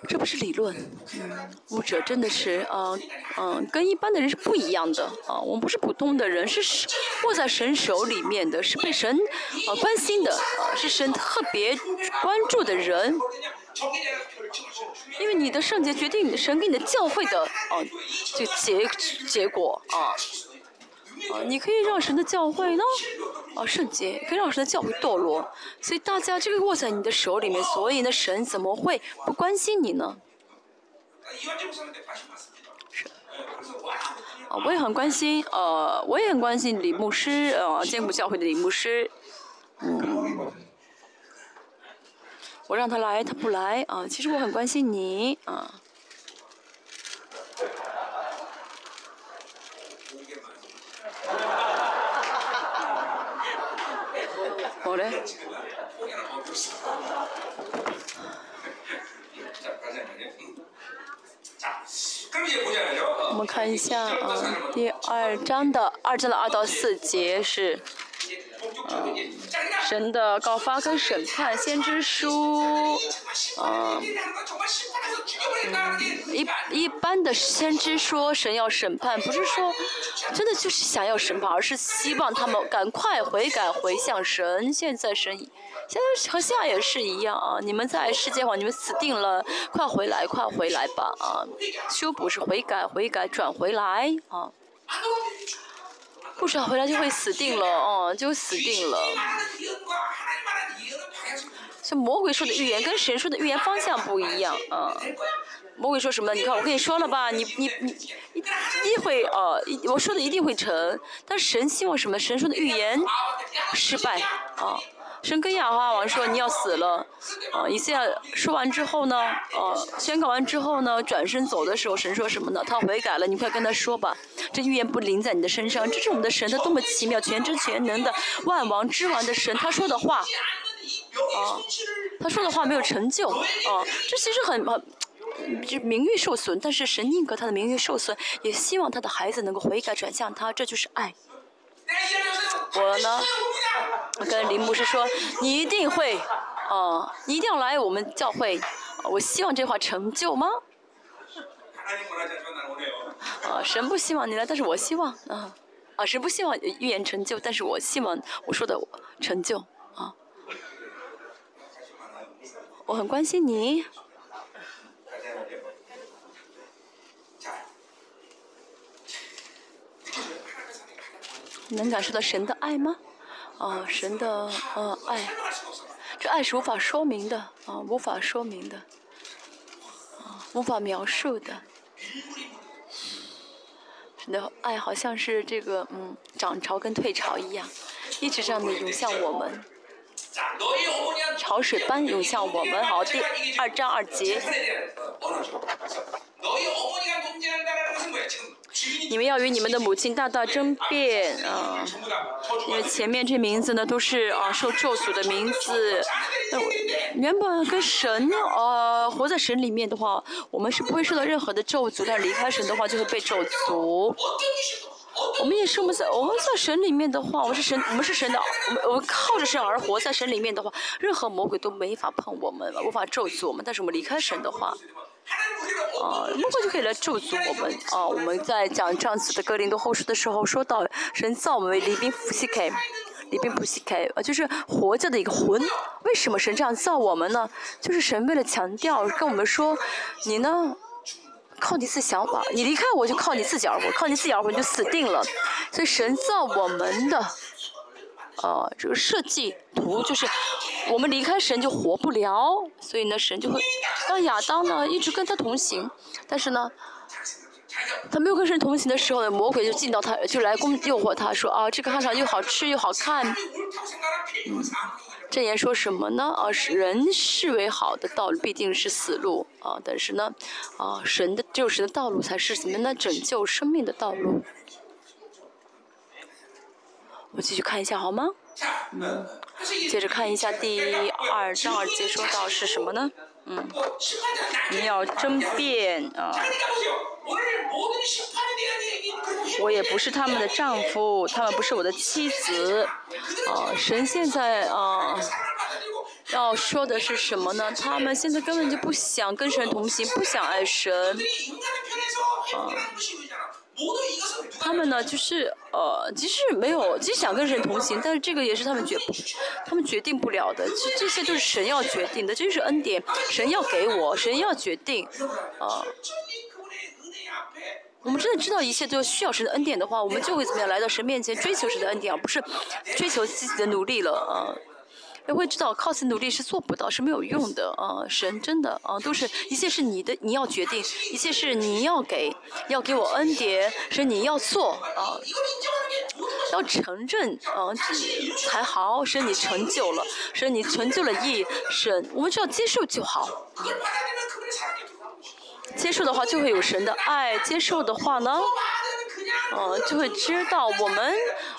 这不是理论。嗯，牧者真的是啊，嗯，跟一般的人是不一样的啊。我们不是普通的人，是握在神手里面的，是被神啊关心的啊，是神特别关注的人。因为你的圣洁决定你的神给你的教会的啊，就结结果啊，啊，你可以让神的教会呢啊圣洁，可以让神的教会堕落，所以大家这个握在你的手里面，所以呢神怎么会不关心你呢？是啊，我也很关心，呃，我也很关心李牧师，呃，建国教会的李牧师，嗯。我让他来，他不来啊！其实我很关心你啊。好嘞。我们看一下啊，第二章的二章的二到四节是。神的告发跟审判，先知书，嗯，一一般的先知说神要审判，不是说真的就是想要审判，而是希望他们赶快悔改回向神。现在神，现在和现在也是一样啊！你们在世界上，你们死定了，快回来，快回来吧啊！修补是悔改，悔改转回来啊！不找回来就会死定了，哦，就死定了。像魔鬼说的预言跟神说的预言方向不一样，啊。魔鬼说什么？你看我跟你说了吧，你你你一定会呃，我说的一定会成。但神希望什么？神说的预言失败，啊。神跟亚哈王说你要死了，啊，以色列说完之后呢，呃，宣告完之后呢，转身走的时候，神说什么呢？他悔改了，你快跟他说吧，这预言不临在你的身上。这是我们的神，他多么奇妙，全知全能的万王之王的神，他说的话，啊，他说的话没有成就，啊，这其实很很，就名誉受损，但是神宁可他的名誉受损，也希望他的孩子能够悔改转向他，这就是爱。我呢，我跟林牧师说，你一定会，哦，你一定要来我们教会，我希望这话成就吗？啊，神不希望你来，但是我希望，啊，啊，神不希望预言成就，但是我希望我说的成就，啊。我很关心你。能感受到神的爱吗？啊，神的呃爱，这爱是无法说明的啊，无法说明的，啊，无法描述的。神的爱好像是这个嗯涨潮跟退潮一样，一直这样的涌向我们，潮水般涌向我们。好，第二章二节。你们要与你们的母亲大大争辩啊！因为前面这名字呢都是啊受咒诅的名字。原本跟神呃活在神里面的话，我们是不会受到任何的咒诅；但离开神的话，就会被咒诅。我们也是我们在我们在神里面的话，我们是神，我们是神的，我们我们靠着神而活在神里面的话，任何魔鬼都没法碰我们，无法咒诅我们。但是我们离开神的话。啊，魔鬼就可以来咒诅我们啊！我们在讲这样子的格林多后书的时候，说到神造我们为离宾普西凯，离宾普西凯，啊，就是活着的一个魂。为什么神这样造我们呢？就是神为了强调跟我们说，你呢，靠你自己想法，你离开我就靠你自己而活，靠你自己而活你就死定了。所以神造我们的。呃，这个设计图就是，我们离开神就活不了，所以呢，神就会让亚当呢一直跟他同行，但是呢，他没有跟神同行的时候呢，魔鬼就进到他，就来攻诱惑他说啊，这个看上又好吃又好看，嗯，这言说什么呢？啊，人视为好的道路必定是死路啊，但是呢，啊，神的只有神的道路才是什么呢？拯救生命的道路。我继续看一下好吗？接着看一下第二章二节说到是什么呢？嗯，你要争辩啊。我也不是他们的丈夫，他们不是我的妻子。啊，神现在啊要说的是什么呢？他们现在根本就不想跟神同行，不想爱神。啊。他们呢，就是呃，即使没有，即使想跟神同行，但是这个也是他们决，他们决定不了的。这这些都是神要决定的，这就是恩典，神要给我，神要决定，啊。我们真的知道一切都需要神的恩典的话，我们就会怎么样来到神面前追求神的恩典，而不是追求自己的努力了啊。也会知道靠自己努力是做不到，是没有用的啊！神真的啊，都是一切是你的，你要决定，一切是你要给，要给我恩典，是你要做啊，要承认啊，才好，是你成就了，是你成就了义，神，我们只要接受就好。接受的话就会有神的爱，接受的话呢，嗯，就会知道我们，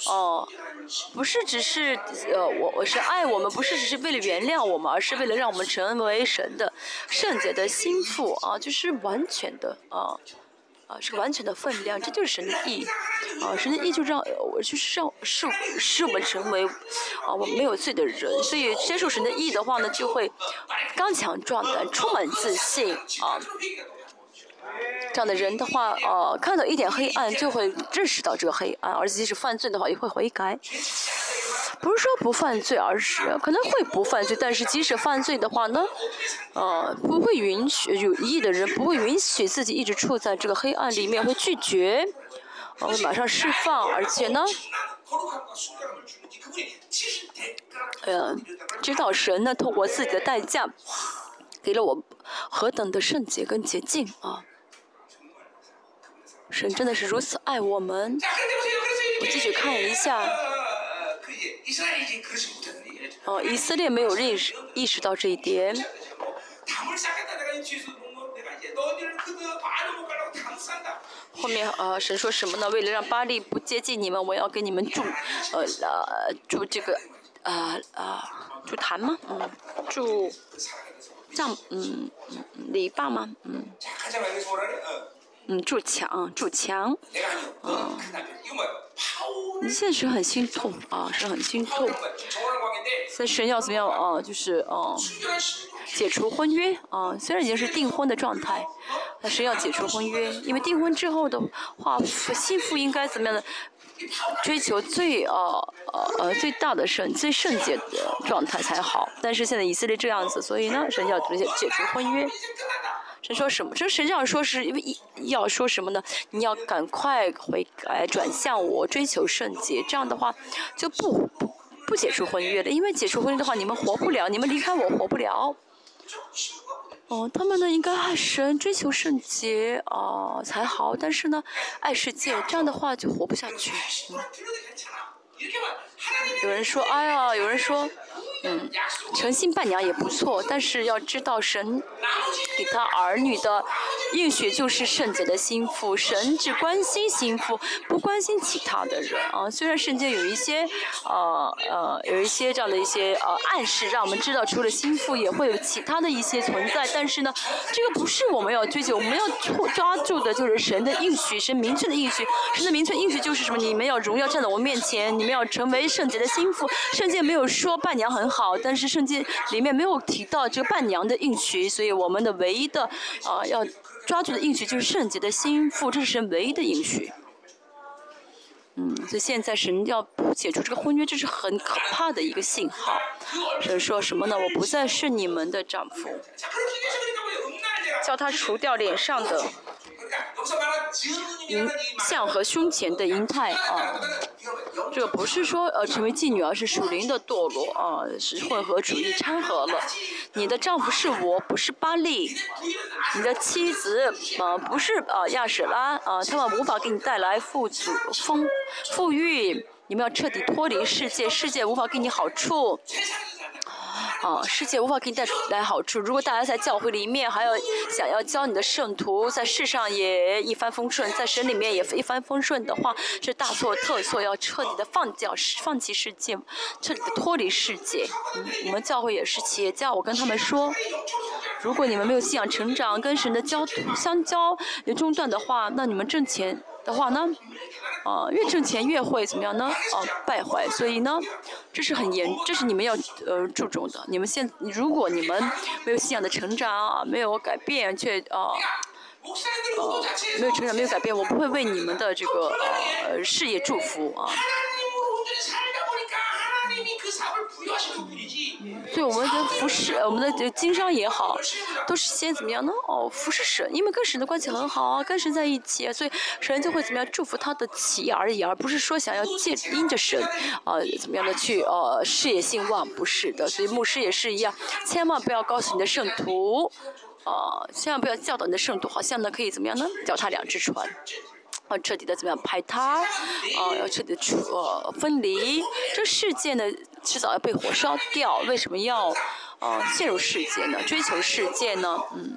哦。不是只是呃，我我是爱我们，不是只是为了原谅我们，而是为了让我们成为神的圣洁的心腹啊，就是完全的啊啊，是个完全的分量，这就是神的意啊，神的意就让我就是让是使我们成为啊我们没有罪的人，所以接受神的意的话呢，就会刚强壮胆，充满自信啊。这样的人的话，呃，看到一点黑暗就会认识到这个黑暗，而且即使犯罪的话也会悔改。不是说不犯罪，而是可能会不犯罪，但是即使犯罪的话呢，呃，不会允许有意的人不会允许自己一直处在这个黑暗里面，会拒绝，会马上释放，而且呢，呃，知道神呢透过自己的代价，给了我何等的圣洁跟洁净啊。神真的是如此爱我们。我继续看一下。哦，以色列没有认识意识到这一点。后面呃，神说什么呢？为了让巴利不接近你们，我要给你们筑呃呃筑这个啊啊筑坛吗？嗯，筑帐嗯嗯篱笆吗？嗯。嗯，筑墙，筑墙，啊，你现在是很心痛啊，是很心痛。所以神要怎么样啊？就是啊，解除婚约啊。虽然已经是订婚的状态，但是要解除婚约，因为订婚之后的话，幸福应该怎么样的？追求最呃呃呃最大的圣、最圣洁的状态才好。但是现在以色列这样子，所以呢，神要解除婚约。神说什么？这神这样说是因为要说什么呢？你要赶快回改，转向我，追求圣洁。这样的话就不不不解除婚约了，因为解除婚约的话，你们活不了，你们离开我活不了。哦，他们呢应该爱神、追求圣洁啊才好，但是呢，爱世界，这样的话就活不下去。有人说，哎呀，有人说。嗯，诚心伴娘也不错，但是要知道神给他儿女的应许就是圣洁的心腹，神只关心心腹，不关心其他的人啊。虽然圣经有一些呃呃有一些这样的一些呃暗示，让我们知道除了心腹也会有其他的一些存在，但是呢，这个不是我们要追求，我们要抓住的就是神的应许，神明确的应许，神的明确应许就是什么？你们要荣耀站在我面前，你们要成为圣洁的心腹。圣经没有说伴娘很。好，但是圣经里面没有提到这个伴娘的应许，所以我们的唯一的啊要抓住的应许就是圣洁的心腹，这是神唯一的应许。嗯，所以现在神要解除这个婚约，这是很可怕的一个信号。神说什么呢？我不再是你们的丈夫，叫他除掉脸上的。银像和胸前的银泰啊，这不是说呃成为妓女，而是属灵的堕落啊，是混合主义掺和了。你的丈夫是我，不是巴利；你的妻子啊，不是啊亚舍拉啊，他们无法给你带来富足、丰富裕。你们要彻底脱离世界，世界无法给你好处。啊，世界无法给你带来好处。如果大家在教会里面还要想要教你的圣徒，在世上也一帆风顺，在神里面也一帆风顺的话，是大错特错。要彻底的放掉、放弃世界，彻底的脱离世界。我们教会也是企业家，我跟他们说，如果你们没有信仰成长，跟神的交相交也中断的话，那你们挣钱。的话呢，啊，越挣钱越会怎么样呢？啊，败坏。所以呢，这是很严，这是你们要呃注重的。你们现如果你们没有信仰的成长啊，没有改变，却啊，呃，没有成长，没有改变，我不会为你们的这个呃事业祝福啊。所以我们的服饰，我们的经商也好，都是先怎么样呢？哦，服侍神，因为跟神的关系很好啊，跟神在一起，所以神就会怎么样祝福他的企业而已，而不是说想要借因着神啊怎么样的去呃事业兴旺，不是的。所以牧师也是一样，千万不要告诉你的圣徒，啊，千万不要教导你的圣徒，好像呢可以怎么样呢？脚踏两只船。啊彻底的怎么样排他，啊，要彻底的出呃分离。这世界呢，迟早要被火烧掉。为什么要啊陷入世界呢？追求世界呢？嗯。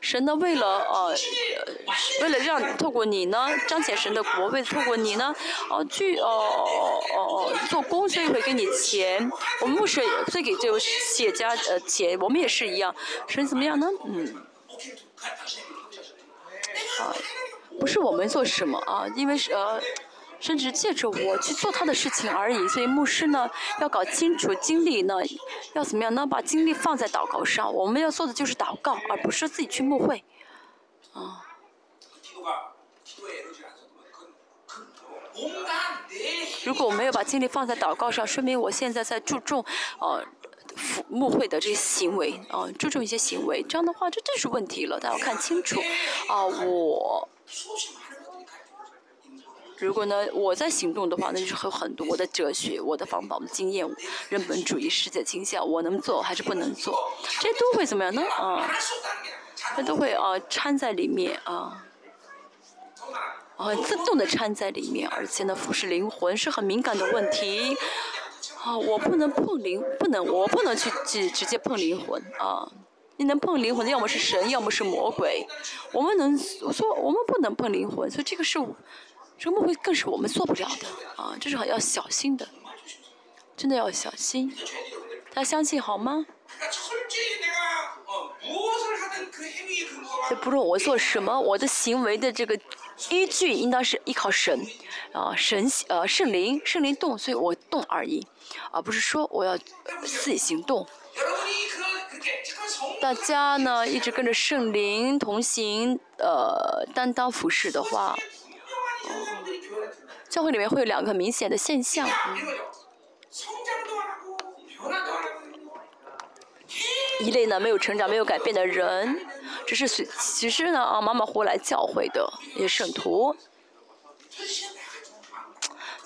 神呢，为了呃，为了让透过你呢彰显神的国，为了透过你呢，哦去哦哦哦做工，所以会给你钱。我们牧师会给这个企业家呃钱，我们也是一样。神怎么样呢？嗯。啊，不是我们做什么啊，因为是呃，甚至借着我去做他的事情而已。所以牧师呢，要搞清楚精力呢，要怎么样呢？把精力放在祷告上。我们要做的就是祷告，而不是自己去牧会。啊。如果我没有把精力放在祷告上，说明我现在在注重呃。牧会的这些行为啊，注重一些行为，这样的话，这这是问题了，大家要看清楚啊。我如果呢，我在行动的话，那就是有很多我的哲学、我的方法、我的经验、人本主义、世界倾向，我能做还是不能做，这都会怎么样呢？啊，这都会啊掺在里面啊，啊自动的掺在里面，而且呢，腐蚀灵魂是很敏感的问题。啊，我不能碰灵，不能，我不能去直直接碰灵魂啊！你能碰灵魂的，要么是神，要么是魔鬼。我们能说，我们不能碰灵魂，所以这个是，这个梦会更是我们做不了的啊！这是要小心的，真的要小心。大家相信好吗？这不论我做什么，我的行为的这个依据应当是依靠神啊，神呃圣灵，圣灵动，所以我动而已。而不是说我要自己行动。大家呢一直跟着圣灵同行，呃，担当服饰的话，教会里面会有两个明显的现象。一类呢没有成长、没有改变的人，只是随其实呢啊，马马虎来教会的一些圣徒，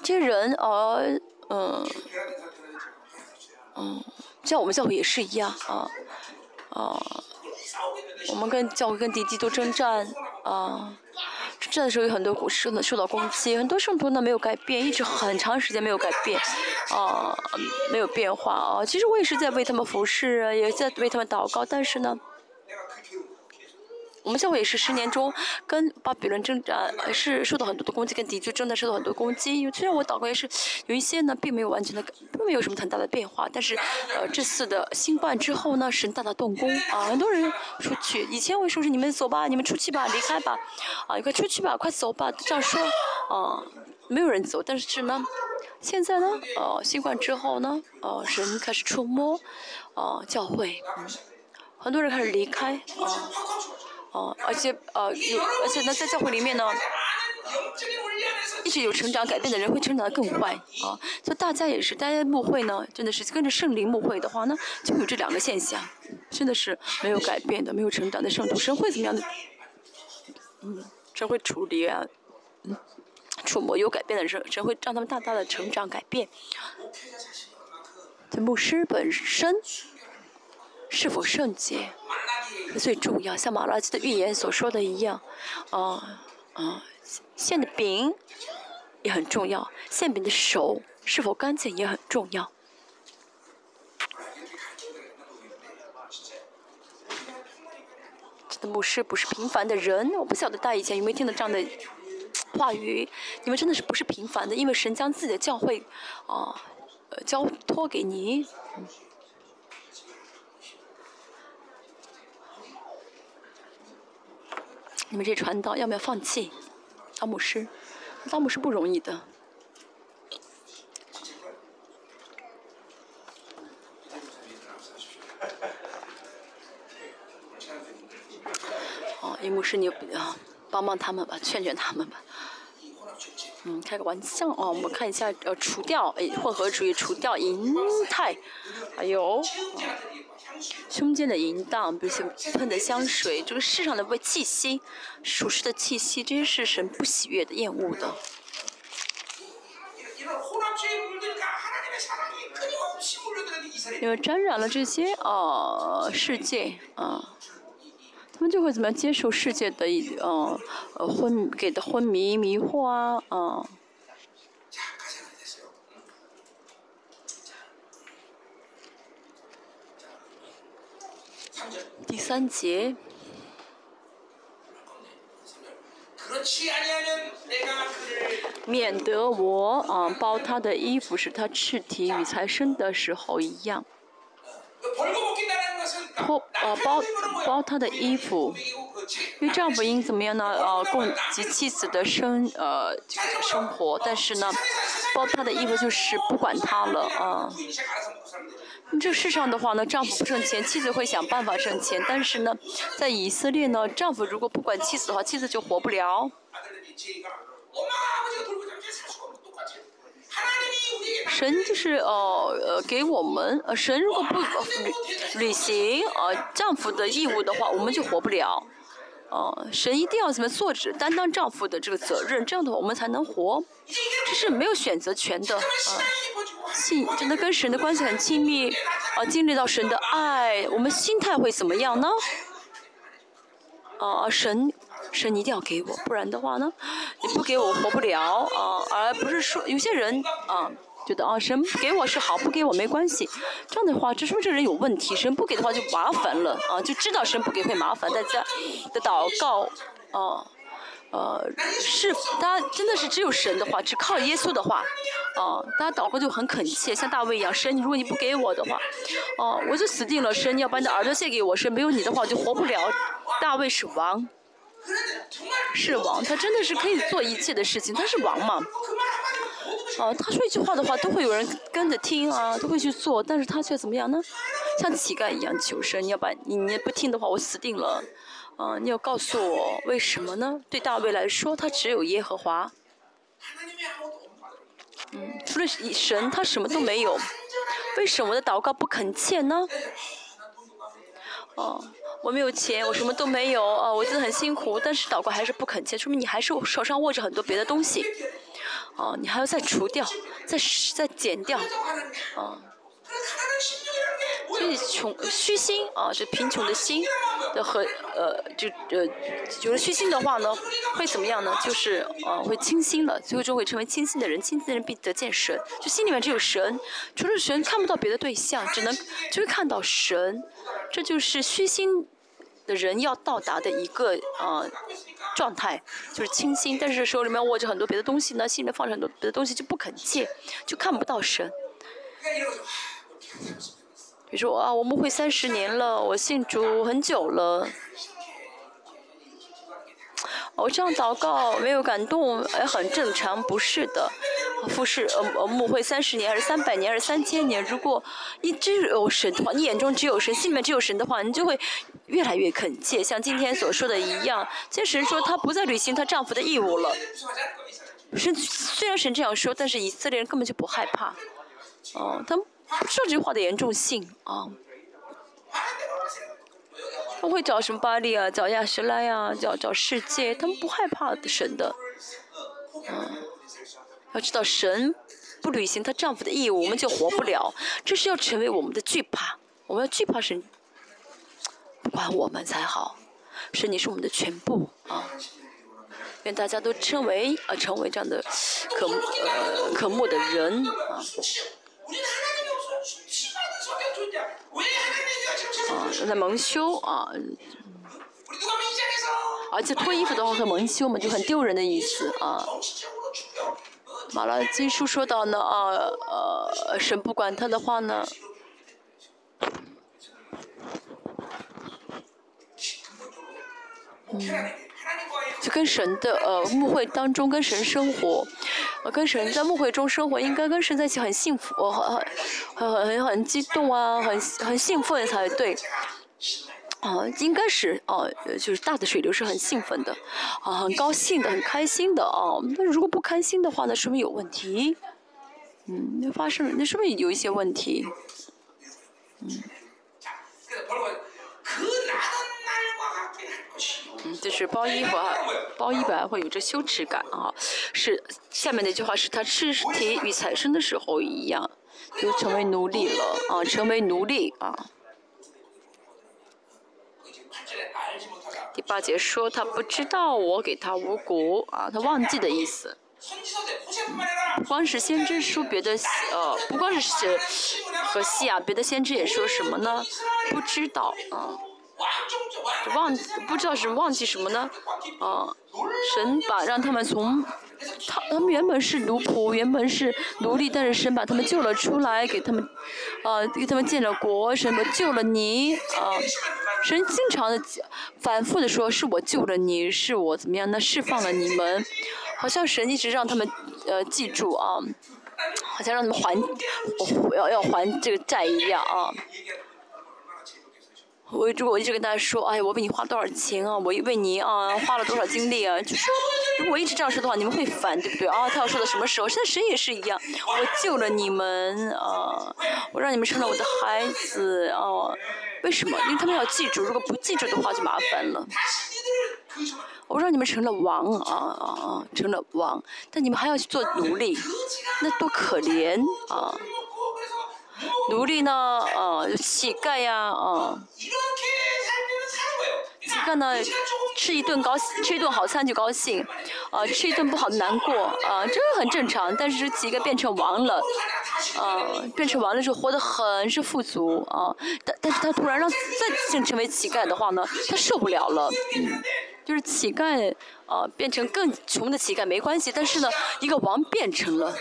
这些人呃嗯嗯，像我们教会也是一样啊啊，我们跟教会跟敌基督征战啊。征战的时候有很多古圣呢受到攻击，很多圣徒呢没有改变，一直很长时间没有改变，啊，没有变化啊。其实我也是在为他们服侍，也在为他们祷告，但是呢。我们教会也是十年中跟巴比伦征战，是受到很多的攻击，跟敌军征战受到很多攻击。因为虽然我祷告也是有一些呢，并没有完全的，并没有什么很大的变化。但是，呃，这次的新冠之后呢，神大大动工啊，很多人出去。以前我说是你们走吧，你们出去吧，离开吧，啊，你快出去吧，快走吧，这样说，啊，没有人走。但是呢，现在呢，呃，新冠之后呢，呃，神开始触摸，啊，教会，嗯，很多人开始离开，啊。哦，而且呃有，而且呢，在教会里面呢，一直有成长改变的人会成长得更快啊。所以大家也是，大家牧会呢，真的是跟着圣灵牧会的话呢，就有这两个现象，真的是没有改变的、没有成长的圣徒，神会怎么样的？嗯，神会处理啊，嗯，触摸有改变的人，神会让他们大大的成长改变。这牧师本身。是否圣洁最重要，像马拉基的预言所说的一样，啊啊，馅的饼也很重要，馅饼的手是否干净也很重要。这的牧师不是平凡的人，我不晓得大家以前有没有听到这样的话语，你们真的是不是平凡的，因为神将自己的教会啊，交托给你。你们这传道要不要放弃？当牧师，当牧师不容易的。哦，一牧师，你啊，帮帮他们吧，劝劝他们吧。嗯，开个玩笑哦，我们看一下呃，除掉哎，混合主义，除掉银泰，还有。胸间的淫荡，比如说喷的香水，这个世上的味气息，属实的气息，这些是神不喜悦的、厌恶的。因为沾染了这些呃世界啊，他们就会怎么样接受世界的呃呃昏给的昏迷迷惑啊啊。第三节，免得我啊包他的衣服，使他赤体与才生的时候一样。脱啊包包他的衣服，因为丈夫应怎么样呢？啊供给妻子的生呃生活，但是呢，包他的衣服就是不管他了啊。这世上的话呢，丈夫不挣钱，妻子会想办法挣钱。但是呢，在以色列呢，丈夫如果不管妻子的话，妻子就活不了。神就是呃呃给我们，呃神如果不履履行呃丈夫的义务的话，我们就活不了。哦，神一定要怎么做，担当丈夫的这个责任，这样的话我们才能活。这是没有选择权的啊。信真的跟神的关系很亲密啊，经历到神的爱，我们心态会怎么样呢？啊，神神一定要给我，不然的话呢，你不给我活不了啊，而不是说有些人啊。觉得啊，神给我是好，不给我没关系。这样的话，这说明这人有问题。神不给的话就麻烦了啊，就知道神不给会麻烦。大家的祷告，啊，呃，是，大家真的是只有神的话，只靠耶稣的话，啊，大家祷告就很恳切，像大卫一样。神，如果你不给我的话，哦，我就死定了。神，你要把你的耳朵献给我，神，没有你的话我就活不了。大卫是王，是王，他真的是可以做一切的事情，他是王嘛。啊，他说一句话的话，都会有人跟着听啊，都会去做，但是他却怎么样呢？像乞丐一样求生。你要把你你不听的话，我死定了。啊，你要告诉我为什么呢？对大卫来说，他只有耶和华。嗯，除了神，他什么都没有。为什么我的祷告不恳切呢？哦，我没有钱，我什么都没有啊，我真的很辛苦，但是祷告还是不肯切，说明你还是手上握着很多别的东西。哦，你还要再除掉，再再减掉，啊。所以穷虚心啊，这贫穷的心的和呃，就呃，有了虚心的话呢，会怎么样呢？就是呃，会清心了，最后就会成为清心的人。清心的人必得见神，就心里面只有神，除了神看不到别的对象，只能就会看到神。这就是虚心的人要到达的一个呃状态，就是清新。但是手里面握着很多别的东西呢，心里面放着很多别的东西，就不肯借，就看不到神。比如说啊，我们会三十年了，我信主很久了。我这样祷告没有感动，哎很正常，不是的。复试呃呃，牧会三十年还是三百年还是三千年？如果你只有神的话，你眼中只有神，心里面只有神的话，你就会越来越恳切，像今天所说的一样。这神说她不再履行她丈夫的义务了。神虽然神这样说，但是以色列人根本就不害怕。哦，他们不知。这句话的严重性啊，他会找什么巴利啊，找亚什拉呀，找找世界，他们不害怕神的，嗯，要知道神不履行她丈夫的义务，我们就活不了，这是要成为我们的惧怕，我们要惧怕神，不管我们才好，神你是我们的全部啊，愿大家都称为啊，成为这样的可呃可慕的人啊。啊，在蒙羞啊，而且脱衣服的话和蒙羞嘛，就很丢人的意思啊。马拉基书说到呢啊呃，神不管他的话呢，嗯。就跟神的呃牧会当中跟神生活，呃跟神在牧会中生活，应该跟神在一起很幸福，很很很很很激动啊，很很兴奋才对。啊，应该是哦，就是大的水流是很兴奋的，啊很高兴的，很开心的啊。但是如果不开心的话呢，说明有问题。嗯，那发生了那是不是有一些问题。嗯。嗯，就是包衣服啊，包衣本来会有着羞耻感啊。是下面那句话是他尸体与财生的时候一样，就成为奴隶了啊，成为奴隶啊。第八节说他不知道我给他五谷啊，他忘记的意思。不光是先知书，别的呃，不光是和西啊，别的先知也说什么呢？不知道啊。忘不知道是忘记什么呢？啊，神把让他们从他他们原本是奴仆，原本是奴隶，但是神把他们救了出来，给他们啊给他们建了国，神救了你啊，神经常的反复的说是我救了你，是我怎么样呢？释放了你们，好像神一直让他们呃记住啊，好像让他们还要要还这个债一样啊。我如果我一直跟大家说，哎，我为你花多少钱啊？我为你啊花了多少精力啊？就是如果一直这样说的话，你们会烦，对不对啊？他要说到什么时候？现在神也是一样，我救了你们啊，我让你们成了我的孩子啊。为什么？因为他们要记住，如果不记住的话就麻烦了。我让你们成了王啊啊啊，成了王，但你们还要去做奴隶，那多可怜啊！奴隶呢？啊，乞丐呀，啊，乞丐呢，吃一顿高，吃一顿好餐就高兴，啊，吃一顿不好难过，啊，这很正常。但是乞丐变成王了，啊，变成王了之后活得很是富足，啊，但但是他突然让再次成为乞丐的话呢，他受不了了，就是乞丐，啊，变成更穷的乞丐没关系，但是呢，一个王变成了，啊。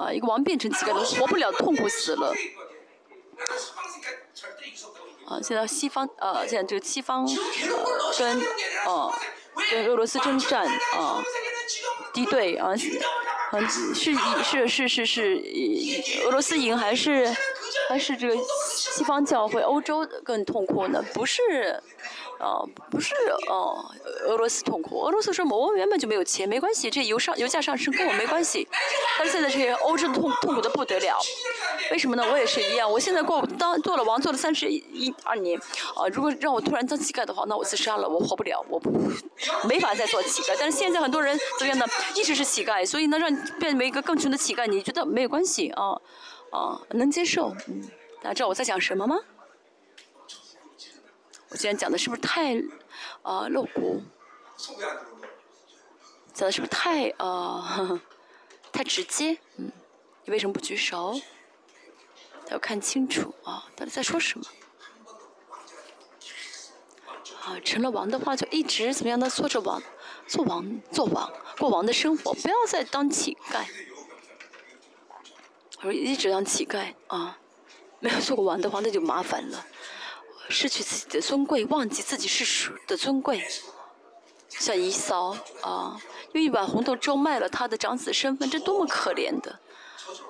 啊，一个王变成乞丐都活不了，痛苦死了。啊，现在西方，呃，现在这个西方，呃，跟，呃，跟俄罗斯征战，啊，敌对啊，嗯，是是是是是俄罗斯赢还是还是这个西方教会欧洲更痛苦呢？不是。哦，不是哦，俄罗斯痛苦。俄罗斯说我们原本就没有钱，没关系，这油上油价上升跟我没关系。但是现在这些欧洲痛痛苦的不得了，为什么呢？我也是一样，我现在过当做了王，做了三十一二年，啊，如果让我突然当乞丐的话，那我自杀了，我活不了，我不没法再做乞丐。但是现在很多人怎么样呢？一直是乞丐，所以呢，让变为一个更穷的乞丐，你觉得没有关系啊？啊，能接受？嗯，大家知道我在讲什么吗？我今天讲的是不是太，呃，露骨？讲的是不是太呃，太直接？嗯，你为什么不举手？要看清楚啊，到底在说什么？啊，成了王的话就一直怎么样的做着王，做王做王过王的生活，不要再当乞丐。我说一直当乞丐啊，没有做过王的话那就麻烦了。失去自己的尊贵，忘记自己是的尊贵，像姨嫂啊，用一碗红豆粥卖了他的长子身份，这多么可怜的，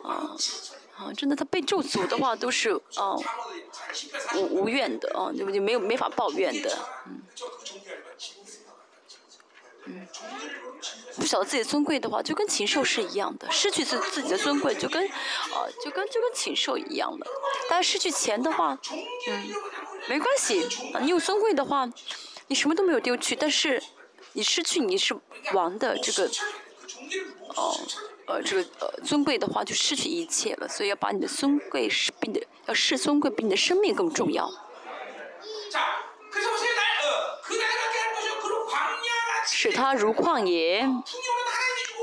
啊啊，真的，他被咒诅的话都是啊无无怨的啊，就就没有没法抱怨的，嗯。嗯，不晓得自己尊贵的话，就跟禽兽是一样的。失去自自己的尊贵，就跟，啊，就跟就跟禽兽一样的。但是失去钱的话，嗯，没关系。啊，你有尊贵的话，你什么都没有丢去。但是，你失去你是王的这个，哦，呃，这个呃尊贵的话，就失去一切了。所以要把你的尊贵是比的，要视尊贵比你的生命更重要。使他如旷野，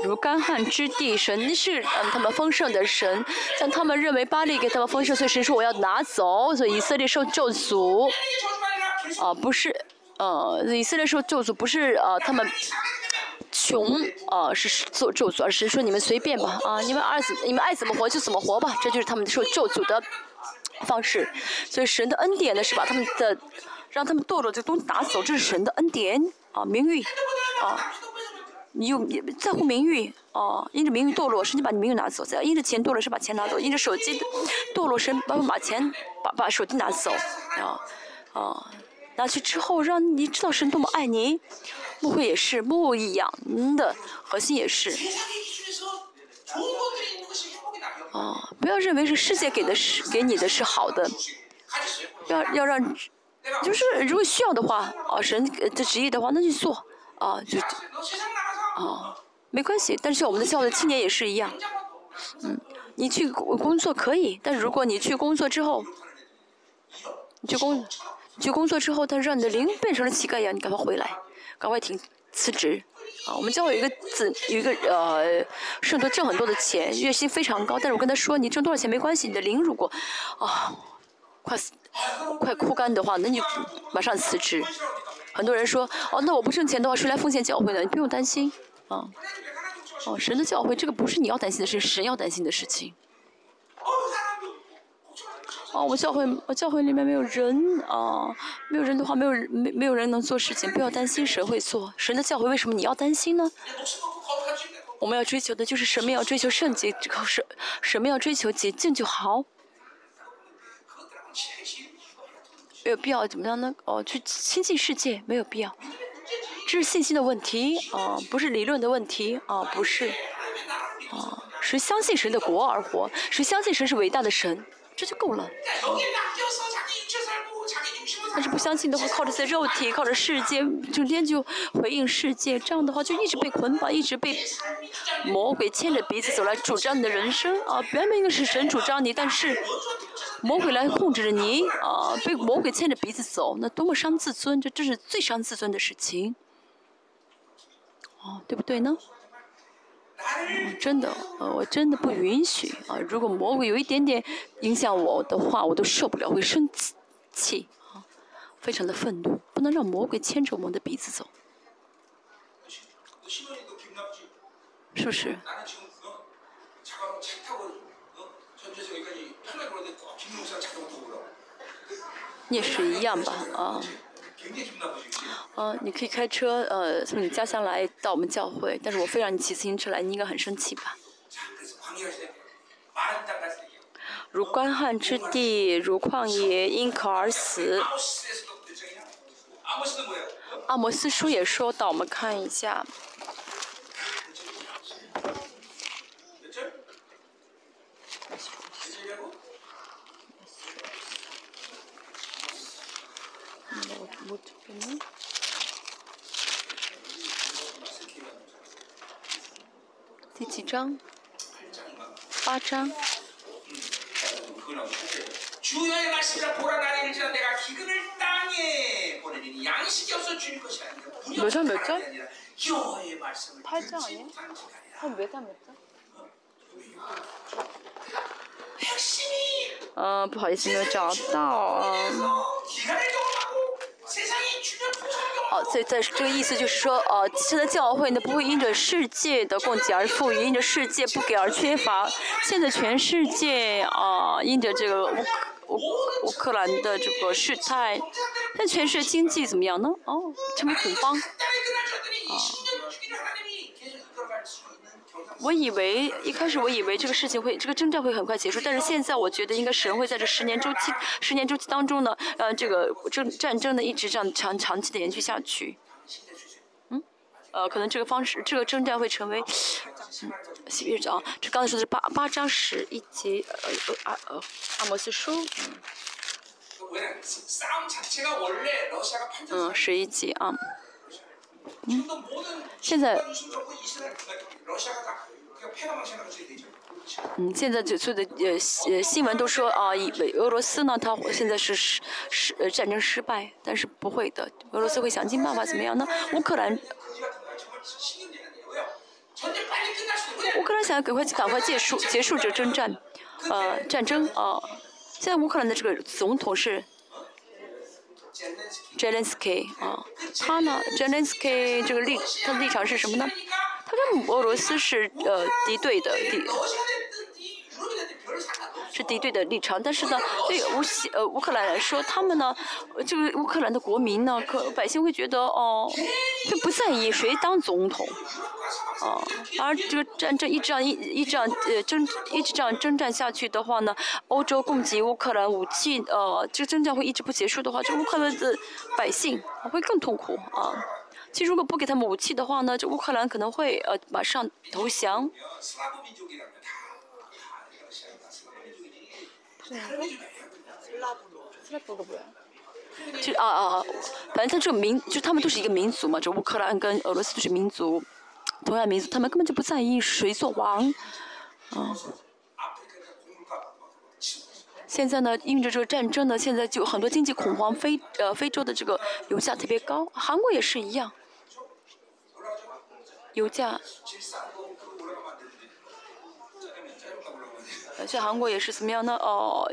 如干旱之地。神是嗯，他们丰盛的神，但他们认为巴利给他们丰盛，所以神说我要拿走，所以以色列受咒诅。啊，不是，呃，以色列受咒诅不是呃他们穷啊是做咒诅，而是说你们随便吧啊，你们爱怎你们爱怎么活就怎么活吧，这就是他们受咒诅的方式。所以神的恩典呢是把他们的让他们堕落这东西打走，这是神的恩典。啊，名誉，啊，你又在乎名誉，哦，因着名誉堕落，神就把你名誉拿走；再因着钱堕落，是把钱拿走；因着手机堕落，神把把钱把把手机拿走，啊，啊，拿去之后，让你知道神多么爱你。牧会也是，牧一样的核心也是。啊，不要认为是世界给的是给你的是好的，要要让。就是如果需要的话，啊，神的旨意的话，那就做，啊，就，啊，没关系。但是我们的教会的青年也是一样，嗯，你去工作可以，但是如果你去工作之后，你去工，你去工作之后，但是让你的灵变成了乞丐一样，你赶快回来，赶快停辞职。啊，我们教会有一个子，有一个呃，圣徒挣很多的钱，月薪非常高，但是我跟他说，你挣多少钱没关系，你的灵如果，啊。快死，快枯干的话，那你马上辞职。很多人说，哦，那我不挣钱的话，谁来奉献教会呢？你不用担心，啊，哦，神的教会，这个不是你要担心的事，神要担心的事情。哦，我教会，我教会里面没有人啊，没有人的话，没有人，没没有人能做事情，不要担心，神会做。神的教会为什么你要担心呢？我们要追求的就是什么？要追求圣洁，什什么要追求洁净就好。没有必要怎么样呢？哦，去亲近世界没有必要，这是信心的问题啊，不是理论的问题啊，不是啊，是相信神的国而活，是相信神是伟大的神，这就够了。但是不相信的话，靠着些肉体，靠着世界，整天就回应世界，这样的话就一直被捆绑，一直被魔鬼牵着鼻子走来主张你的人生啊。原本应该是神主张你，但是魔鬼来控制着你啊，被魔鬼牵着鼻子走，那多么伤自尊，这这是最伤自尊的事情。哦，对不对呢？真的，呃，我真的不允许啊！如果魔鬼有一点点影响我的话，我都受不了，会生气啊。非常的愤怒，不能让魔鬼牵着我们的鼻子走，是不是？你也是一样吧，啊，呃，你可以开车，呃，从你家乡来到我们教会，但是我非让你骑自行车来，你应该很生气吧？如干旱之地，如旷野，因渴而死。阿摩斯书也说到，我们看一下。 第几章？八章。몇 장, 몇 장? 8장 아니야? 한 몇 장, 몇 장? 呃，不好意思，没有找到。 在在这个意思就是说，呃，现在教会呢不会因着世界的供给而富裕，因着世界不给而缺乏。现在全世界啊，因着这个乌乌乌克兰的这个事态，那全世界经济怎么样呢？哦，成为恐慌。我以为一开始我以为这个事情会这个征战会很快结束，但是现在我觉得应该神会在这十年周期十年周期当中呢，呃，这个争战争呢一直这样长长期的延续下去。嗯，呃，可能这个方式这个征战会成为，嗯，西边讲，这刚才说的是八八章十一节，呃呃阿呃阿摩斯书，嗯，十一节啊。嗯，现在，嗯，现在就所有的呃呃新闻都说啊，以为俄罗斯呢，它现在是失失呃战争失败，但是不会的，俄罗斯会想尽办法怎么样呢？乌克兰，乌克兰想要赶快赶快结束结束这征战，呃战争啊，现在乌克兰的这个总统是。Zelensky 啊，他呢，Zelensky 这个立他的立场是什么呢？他跟俄罗斯是呃敌对的敌。是敌对的立场，但是呢，对乌西呃乌克兰来说，他们呢，这个乌克兰的国民呢，可百姓会觉得哦，就不在意谁当总统，哦，而这个战争一直这样一一直这样呃争一直这样征战下去的话呢，欧洲供给乌克兰武器呃，这个征战会一直不结束的话，这乌克兰的百姓会更痛苦啊。其实如果不给他们武器的话呢，这乌克兰可能会呃马上投降。就啊啊啊！反正他这个民，就他们都是一个民族嘛，这乌克兰跟俄罗斯都是民族，同样民族，他们根本就不在意谁做王，啊。现在呢，因着这个战争呢，现在就很多经济恐慌，非呃非洲的这个油价特别高，韩国也是一样，油价。在韩国也是怎么样呢？哦，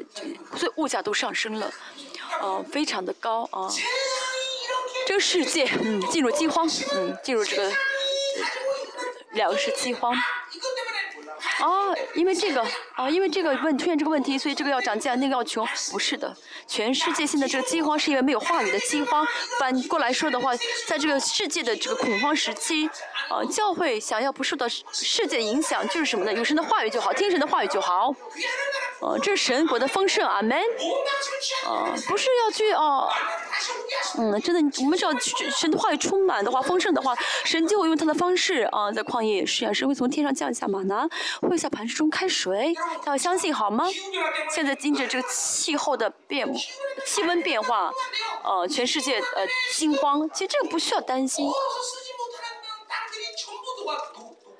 所以物价都上升了，哦，非常的高啊。这个世界，嗯，进入饥荒，嗯，进入这个粮食饥荒。哦，因为这个，啊，因为这个问出现这个问题，所以这个要涨价，那个要穷，不是的。全世界现在这个饥荒是因为没有话语的饥荒。反过来说的话，在这个世界的这个恐慌时期，啊，教会想要不受到世界影响，就是什么呢？有神的话语就好，听神的话语就好。呃，这是神国的丰盛，阿门。啊，不是要去啊，嗯，真的，我们只要神的话语充满的话，丰盛的话，神就会用他的方式啊，在旷野也是啊，神会从天上降下马拿，会在磐石中开水，他要相信好吗？现在经着这个气候的变，气温变化，呃，全世界呃惊慌，其实这个不需要担心。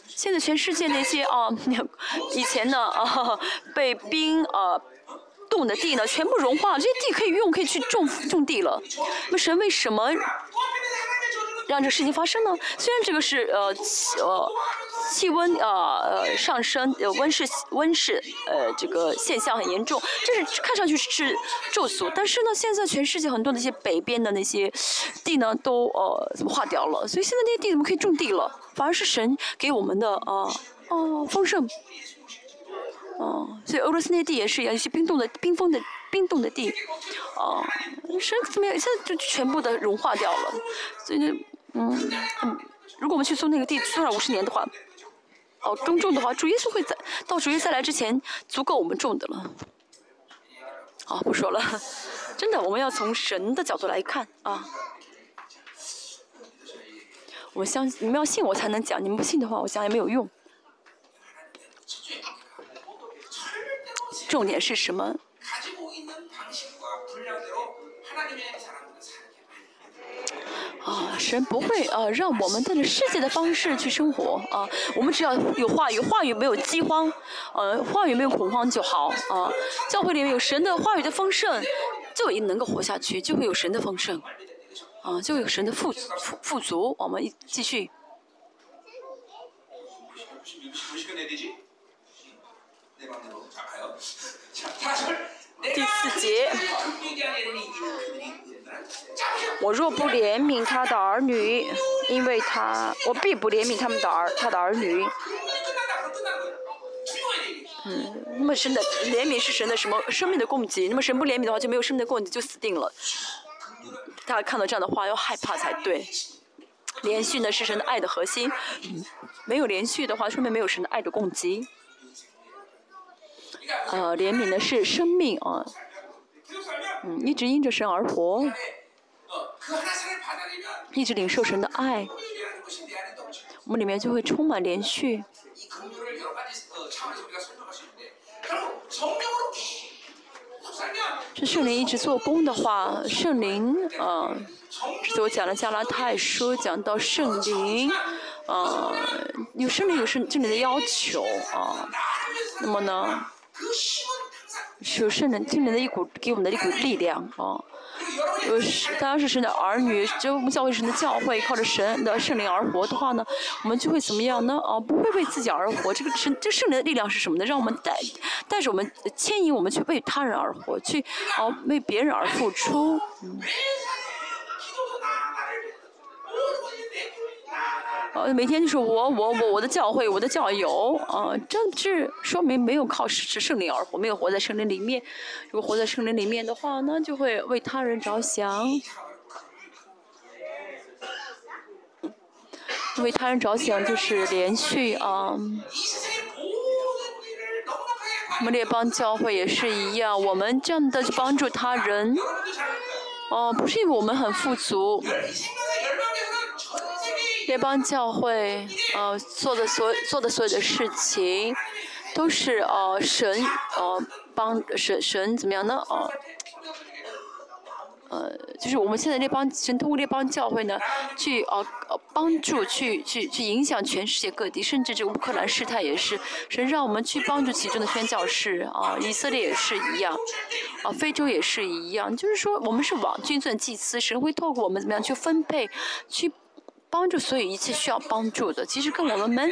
现在全世界那些啊，以前呢啊被冰啊冻的地呢，全部融化了，这些地可以用，可以去种种地了。那么神为什么让这事情发生呢？虽然这个是呃呃。气温啊呃上升，呃温室温室呃这个现象很严重，这是看上去是咒诅，但是呢，现在全世界很多那些北边的那些地呢都呃怎么化掉了，所以现在那些地怎么可以种地了？反而是神给我们的啊哦丰盛，哦，所以俄罗斯那地也是一样，一些冰冻的冰封的。冰冻的地，啊，神怎么样？现在就全部的融化掉了，所以呢，嗯，如果我们去做那个地，做上五十年的话，哦，耕种的话，主耶稣会在到主耶稣再来之前，足够我们种的了。好，不说了，真的，我们要从神的角度来看啊。我相信你们要信我才能讲，你们不信的话，我讲也没有用。重点是什么？啊，神不会啊让我们带着世界的方式去生活啊，我们只要有话语，话语没有饥荒，呃，话语没有恐慌就好啊。教会里面有神的话语的丰盛，就也能够活下去，就会有神的丰盛，啊，就有神的富富富足。我们继续。第四节，我若不怜悯他的儿女，因为他，我必不怜悯他们的儿，他的儿女。嗯，那么神的怜悯是神的什么生命的供给？那么神不怜悯的话，就没有生命的供给，就死定了。大家看到这样的话要害怕才对。连续呢是神的爱的核心，没有连续的话，说明没有神的爱的供给。呃，怜悯的是生命啊，嗯，一直因着神而活，一直领受神的爱，我们里面就会充满连续。这圣灵一直做工的话，圣灵啊，这次我讲了加拉太书，讲到圣灵，啊，有圣灵有圣圣灵的要求啊，那么呢？是圣人圣人的一股给我们的一股力量啊！呃，是当然是神的儿女，只要我们教会神的教会，靠着神的圣灵而活的话呢，我们就会怎么样呢？啊，不会为自己而活。这个神，这圣灵的力量是什么呢？让我们带带着我们牵引我们去为他人而活，去啊为别人而付出。呃，每天就是我我我我的教会我的教友，啊，这是说明没有靠是圣灵而活，没有活在圣灵里面。如果活在圣灵里面的话，那就会为他人着想，为他人着想就是连续啊。我们列邦教会也是一样，我们这样的去帮助他人，哦，不是因为我们很富足。列邦教会，呃，做的所做的所有的事情，都是呃神呃帮神神怎么样呢？呃，呃，就是我们现在列邦神通过列邦教会呢，去呃呃帮助去去去影响全世界各地，甚至这乌克兰事态也是神让我们去帮助其中的宣教士啊，以色列也是一样，啊，非洲也是一样，就是说我们是往君尊祭司，神会透过我们怎么样去分配去。帮助所有一切需要帮助的，其实跟我们没，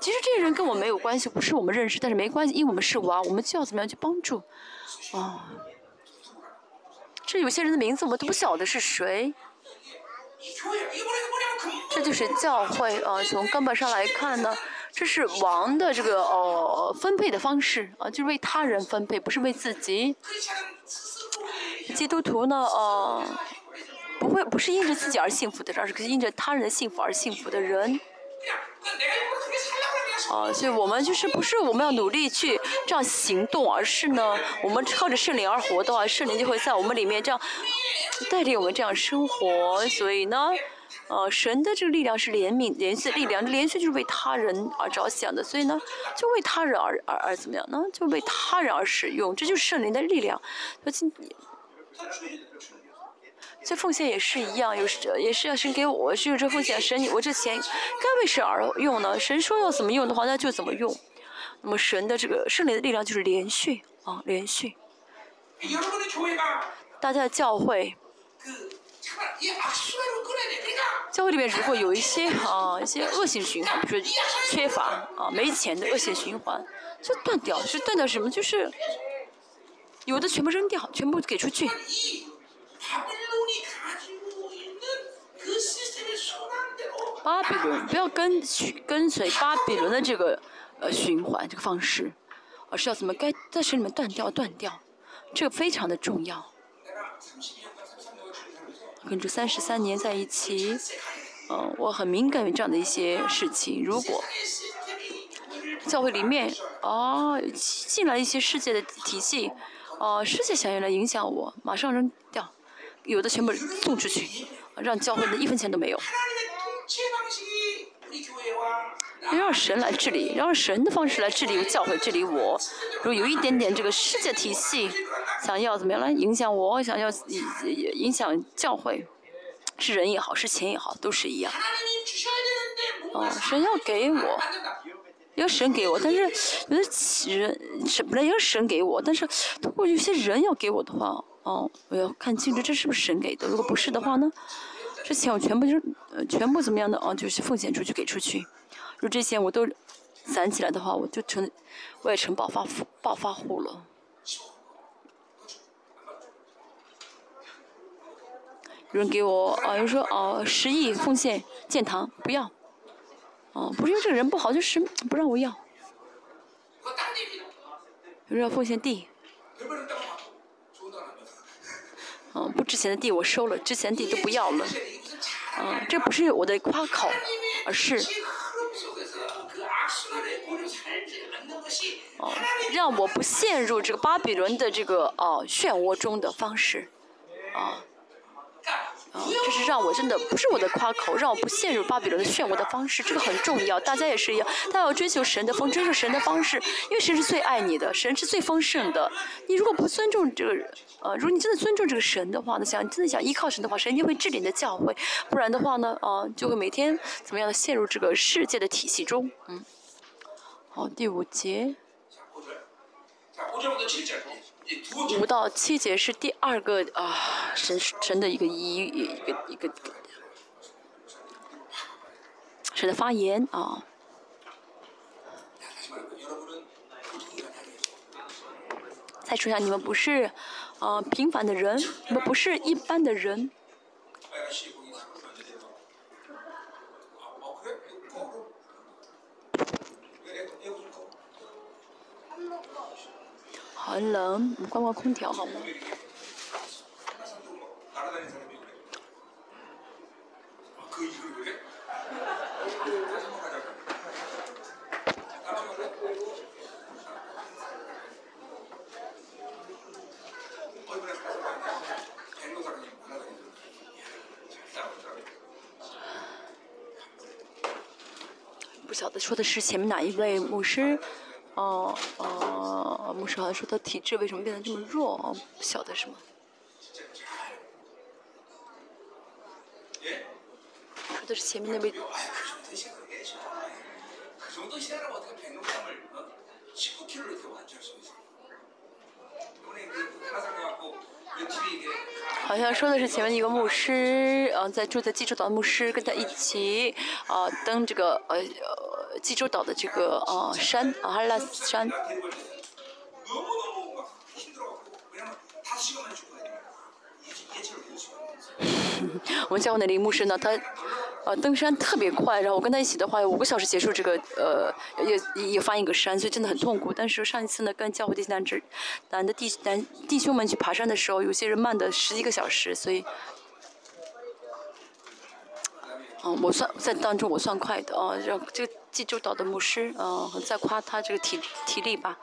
其实这些人跟我没有关系，不是我们认识，但是没关系，因为我们是王，我们就要怎么样去帮助，啊，这有些人的名字我们都不晓得是谁，这就是教会啊，从根本上来看呢，这是王的这个呃分配的方式啊，就是为他人分配，不是为自己。基督徒呢，呃。不会，不是因着自己而幸福的，而是因着他人的幸福而幸福的人。啊，所以我们就是不是我们要努力去这样行动，而是呢，我们靠着圣灵而活的话，圣灵就会在我们里面这样带领我们这样生活。所以呢，呃，神的这个力量是怜悯、连续力量，连续就是为他人而着想的。所以呢，就为他人而而而怎么样呢？就为他人而使用，这就是圣灵的力量。这奉献也是一样，有时也是要神给我，是有这奉献，神我这钱该为神而用呢？神说要怎么用的话，那就怎么用。那么神的这个圣灵的力量就是连续啊，连续。大家的教会，教会里面如果有一些啊一些恶性循环，比如说缺乏啊没钱的恶性循环，就断掉，是断掉什么？就是有的全部扔掉，全部给出去。巴比伦不要跟跟随巴比伦的这个呃循环这个方式，而是要怎么该在神里面断掉断掉，这个非常的重要。跟这三十三年在一起，嗯，我很敏感于这样的一些事情。如果教会里面啊进来一些世界的体系，啊，世界想要来影响我，马上扔，有的全部送出去，让教会的一分钱都没有。让神来治理，让神的方式来治理教会，治理我。如果有一点点这个世界体系想要怎么样来影响我，想要影响教会，是人也好，是钱也好，都是一样。哦，神要给我，要神给我，但是有的人神本来要神给我，但是通过有些人要给我的话，哦，我要看清楚这是不是神给的。如果不是的话呢，这钱我全部就是呃全部怎么样的哦，就是奉献出去给出去。如果这些我都攒起来的话，我就成，我也成暴发户暴发户了。有人给我啊，有人说啊，十亿奉献建堂，不要。哦，不是因为这个人不好，就是不让我要。有人要奉献地。嗯，不值钱的地我收了，值钱地都不要了。嗯，这不是我的夸口，而是。哦，让我不陷入这个巴比伦的这个哦漩涡中的方式，啊，啊，这是让我真的不是我的夸口，让我不陷入巴比伦的漩涡的方式，这个很重要。大家也是一样，大家要追求神的风，追求神的方式，因为神是最爱你的，神是最丰盛的。你如果不尊重这个，呃，如果你真的尊重这个神的话呢，想真的想依靠神的话，神一定会治理你的教会，不然的话呢，啊，就会每天怎么样的陷入这个世界的体系中，嗯。好，第五节。五到七节是第二个啊，神神的一个一一个一个神的发言啊。再说一下，你们不是啊平凡的人，你们不是一般的人。很冷，关关空调好吗？不晓得说的是前面哪一位牧师？哦哦，牧师好像说他体质为什么变得这么弱？不晓得什么？说的是前面那位。好像说的是前面一个牧师，呃，在住在济州岛的牧师跟他一起，呃，登这个呃。济州岛的这个呃山啊，哈拉斯山。我们教会的林牧师呢，他呃登山特别快，然后我跟他一起的话，五个小时结束这个呃也也翻一个山，所以真的很痛苦。但是上一次呢，跟教会弟男子男的弟男弟兄们去爬山的时候，有些人慢的十一个小时，所以。嗯，我算在当中我算快的啊，让这个济州岛的牧师，嗯，再夸他这个体体力吧。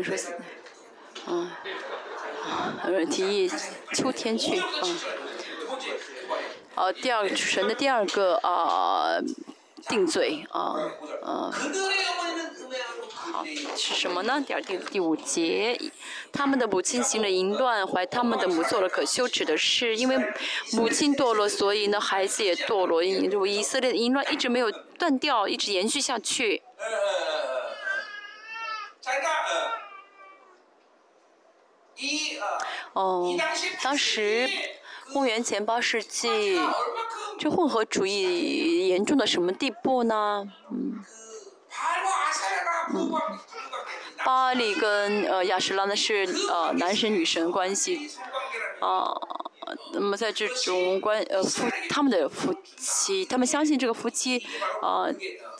人说，嗯，有人提议秋天去，嗯。呃，第二神的第二个啊定罪啊啊，好是什么呢？第二第第五节，他们的母亲行了淫乱，怀他们的母做了可羞耻的事，因为母亲堕落，所以呢孩子也堕落。如以色列的淫乱一直没有断掉，一直延续下去。哦，当时。公元前八世纪，这混合主义严重到什么地步呢？嗯，嗯，巴利跟呃亚什拉呢是呃男神女神关系，啊，那么在这种关呃夫他们的夫妻，他们相信这个夫妻啊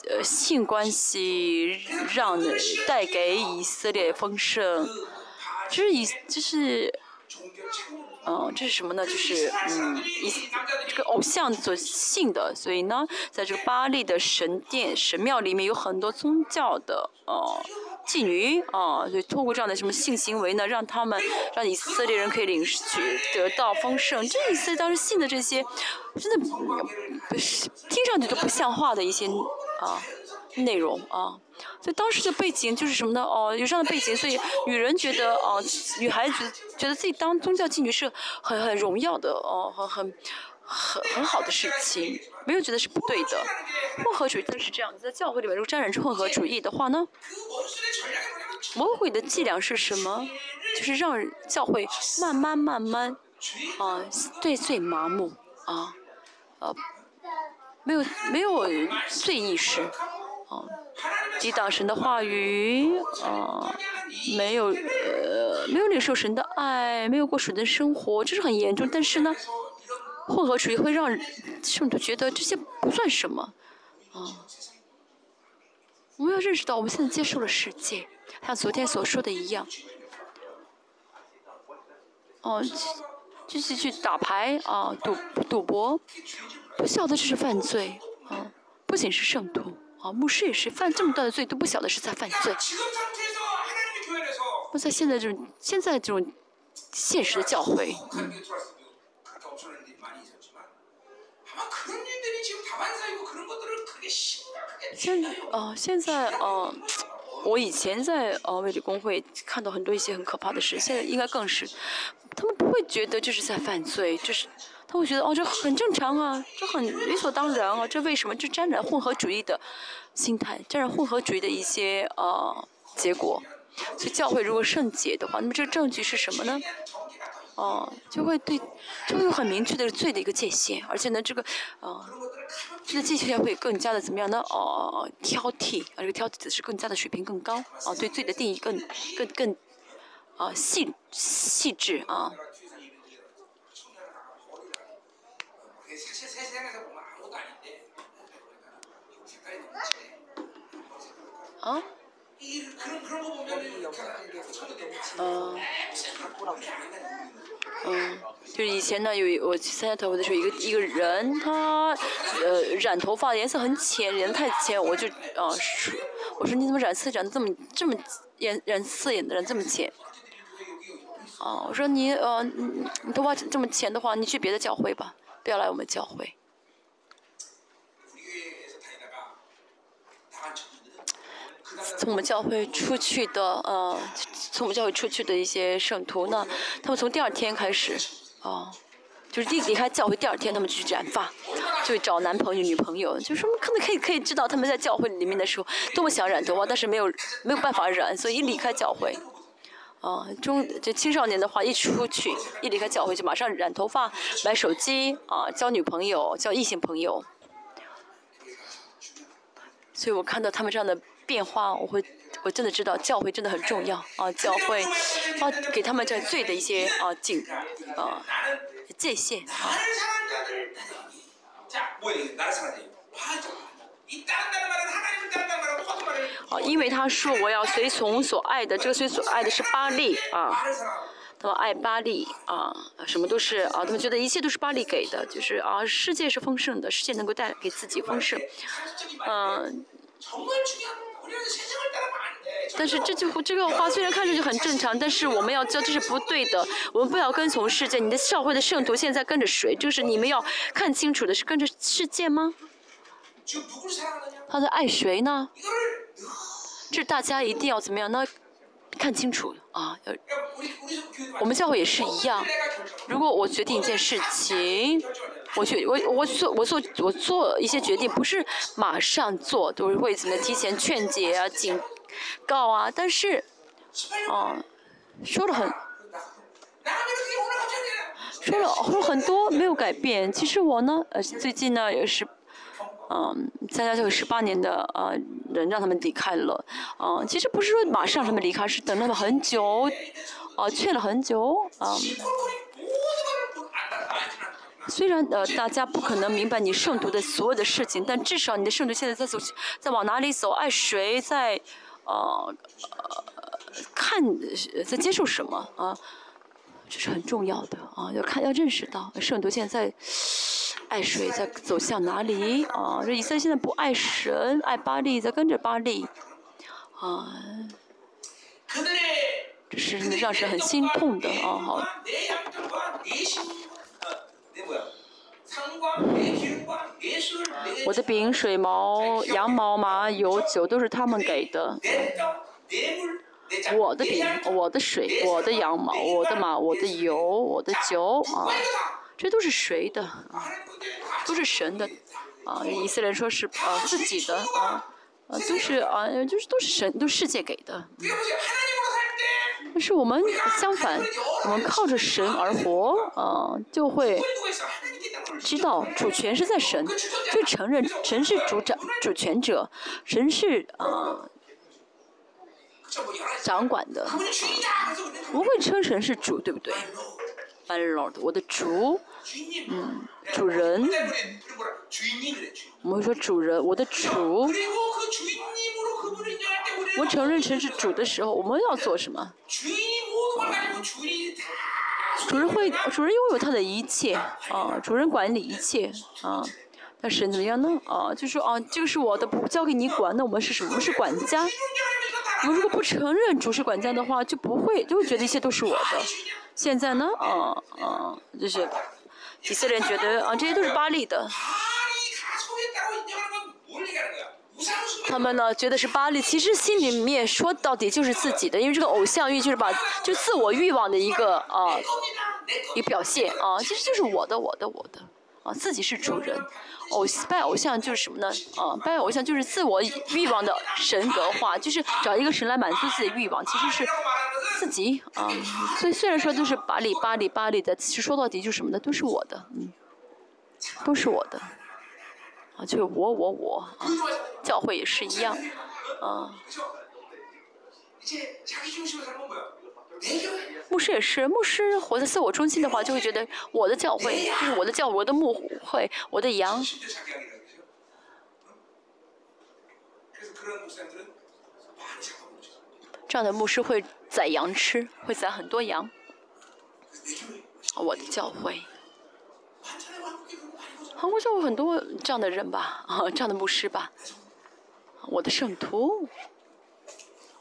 呃性关系让带给以色列丰盛，就是以就是。嗯，这是什么呢？就是嗯，一这个偶像所信的，所以呢，在这个巴利的神殿、神庙里面有很多宗教的呃妓女啊，所以通过这样的什么性行为呢，让他们让以色列人可以领取得到丰盛。这以色列当时信的这些，真的不是听上去都不像话的一些啊。内容啊，所以当时的背景就是什么呢？哦，有这样的背景，所以女人觉得哦，女孩子觉得自己当宗教妓女是很很荣耀的哦，很很很很好的事情，没有觉得是不对的。混合主义就是这样，在教会里面如果沾染成混合主义的话呢，魔鬼的伎俩是什么？就是让教会慢慢慢慢啊，对罪麻木啊，呃，没有没有罪意识。哦，抵挡神的话语，啊，没有呃，没有领受神的爱，没有过神的生活，这是很严重。但是呢，混合主义会让圣徒觉得这些不算什么，啊，我们要认识到我们现在接受了世界，像昨天所说的一样，哦，继续去打牌啊，赌赌博，不晓得这是犯罪，啊，不仅是圣徒。啊，牧师也是犯这么大的罪都不晓得是在犯罪。那在现在这种现在这种现实的教会，嗯。现哦，现在哦，我以前在呃卫理公会看到很多一些很可怕的事，现在应该更是，他们不会觉得这是在犯罪，就是。他会觉得哦，这很正常啊，这很理所当然啊，这为什么？这沾染混合主义的心态，沾染混合主义的一些呃结果。所以教会如果圣洁的话，那么这个证据是什么呢？哦，就会对，就会有很明确的罪的一个界限，而且呢，这个呃，这个界限会更加的怎么样呢？哦，挑剔，啊，这个挑剔的是更加的水平更高，啊，对罪的定义更更更啊细细致啊。啊？嗯。嗯，就以前呢，有我参加头发的时候，一个一个人，他呃染头发颜色很浅，染太浅，我就啊说，我说你怎么染色染的这么这么颜染色染的这么浅？啊，我说你呃你头发这么浅的话，你去别的教会吧，要来我们教会。从我们教会出去的，呃，从我们教会出去的一些圣徒呢，他们从第二天开始，啊，就是离离开教会第二天，他们去染发，就找男朋友、女朋友，就是可能可以可以知道他们在教会里面的时候多么想染头发，但是没有没有办法染，所以一离开教会，啊，中就青少年的话，一出去一离开教会就马上染头发、买手机啊、交女朋友、交异性朋友，所以我看到他们这样的。变化，我会，我真的知道教会真的很重要啊！教会啊，给他们这罪的一些啊警啊界限啊。啊，因为他说我要随从所爱的，这个随所爱的是巴利啊，他们爱巴利啊，什么都是啊，他们觉得一切都是巴利给的，就是啊，世界是丰盛的，世界能够带给自己丰盛，嗯。但是这句这个话虽然看上去很正常，但是我们要知道这是不对的。我们不要跟从世界。你的教会的圣徒现在跟着谁？就是你们要看清楚的是跟着世界吗？他在爱谁呢？这大家一定要怎么样呢？看清楚啊！要我们教会也是一样。如果我决定一件事情。我去，我我做我做我做一些决定，不是马上做，都是会怎么提前劝解啊、警告啊。但是，哦，说了很，说了说了很多没有改变。其实我呢，呃，最近呢也是，嗯，参加这个十八年的呃人让他们离开了，嗯，其实不是说马上他们离开，是等了很久，啊，劝了很久，啊。虽然呃大家不可能明白你圣徒的所有的事情，但至少你的圣徒现在在走，在往哪里走，爱谁，在呃看在接受什么啊，这是很重要的啊，要看要认识到圣徒现在爱谁，在走向哪里啊？这以色列现在不爱神，爱巴利，在跟着巴利啊，这是让人很心痛的啊，好。我的饼、水毛、羊毛、麻油、酒都是他们给的。我的饼、我的水、我的羊毛、我的马、我的油、我的酒啊，这都是谁的啊？都是神的啊！以色列说是啊自己的啊，啊都是啊就是都是神都是世界给的。但是我们相反，我们靠着神而活，啊，就会知道主权是在神，就承认神是主掌主权者，神是啊掌管的，不会称神是主，对不对？My Lord，我的主，嗯，主人，我们会说主人，我的主。我们承认神是主的时候，我们要做什么？主人会，主人拥有他的一切，啊，主人管理一切，啊，那神怎么样呢？啊，就说啊，这个是我的，不交给你管，那我们是什么？我们是管家。我们如果不承认主是管家的话，就不会，就会觉得一切都是我的。现在呢，啊啊，就是以色列人觉得啊，这些都是巴利的。他们呢觉得是巴利，其实心里面说到底就是自己的，因为这个偶像欲就是把就自我欲望的一个啊一个表现啊，其实就是我的我的我的啊，自己是主人，偶拜偶像就是什么呢啊？拜偶像就是自我欲望的神格化，就是找一个神来满足自己的欲望，其实是自己啊。所以虽然说都是巴利巴利巴利的，其实说到底就是什么呢？都是我的，嗯，都是我的。啊，就是我我我啊，教会也是一样，啊，牧师也是，牧师活在自我中心的话，就会觉得我的教会就是我的教，我的牧会，我的羊。这样的牧师会宰羊吃，会宰很多羊。我的教会。韩国教会很多这样的人吧，啊，这样的牧师吧，我的圣徒，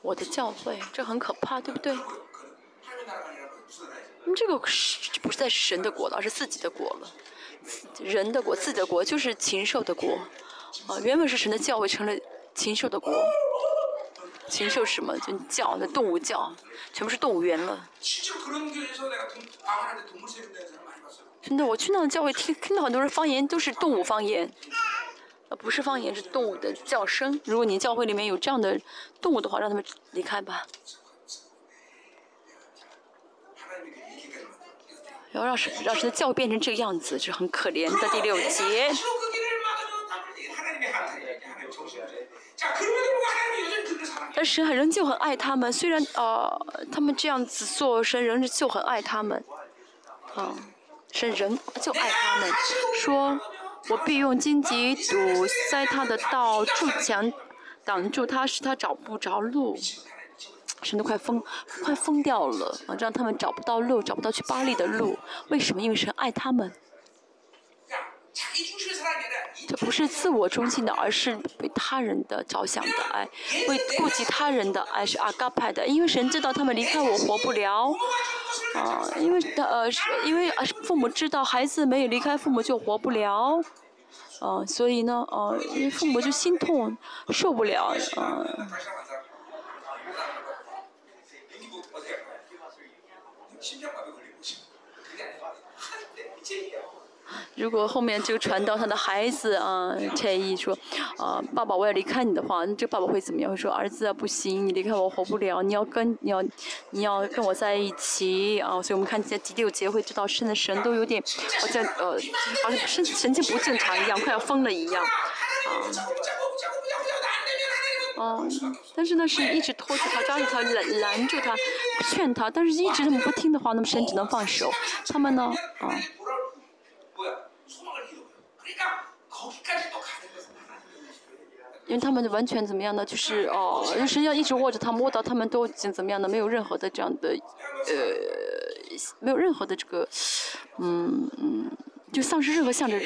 我的教会，这很可怕，对不对？这个是不是在神的国了，而是自己的国了？人的国，自己的国就是禽兽的国，啊，原本是神的教会成了禽兽的国，禽兽什么？就叫，那动物叫，全部是动物园了。真的，我去那个教会听听到很多人方言都是动物方言，呃，不是方言，是动物的叫声。如果你教会里面有这样的动物的话，让他们离开吧。然后让是让神的教变成这个样子，是很可怜的第六节。但神很仍旧很爱他们，虽然呃他们这样子做，神仍旧很爱他们，啊。神仍旧爱他们，说我必用荆棘堵塞他的道，筑墙挡住他，使他找不着路。神都快疯，快疯掉了啊！让他们找不到路，找不到去巴黎的路。为什么？因为神爱他们。这不是自我中心的，而是为他人的着想的爱，为顾及他人的爱是阿嘎派的。因为神知道他们离开我活不了，啊，因为呃，因为父母知道孩子没有离开父母就活不了，啊，所以呢，啊，因为父母就心痛，受不了，啊。如果后面就传到他的孩子啊，陈毅说，啊，爸爸我要离开你的话，这爸爸会怎么样？会说儿子啊，不行，你离开我活不了，你要跟你要你要跟我在一起啊！所以我们看在第六节会知道，神的神都有点好像呃，好像神神经不正常一样，快要疯了一样。啊，但是呢，是一直拖住他，抓住他，拦拦住他，劝他，但是一直这么不听的话，那么神只能放手。他们呢，啊。因为他们完全怎么样呢？就是哦，神要一直握着他，摸到他们都已经怎么样呢？没有任何的这样的，呃，没有任何的这个，嗯嗯，就丧失任何向着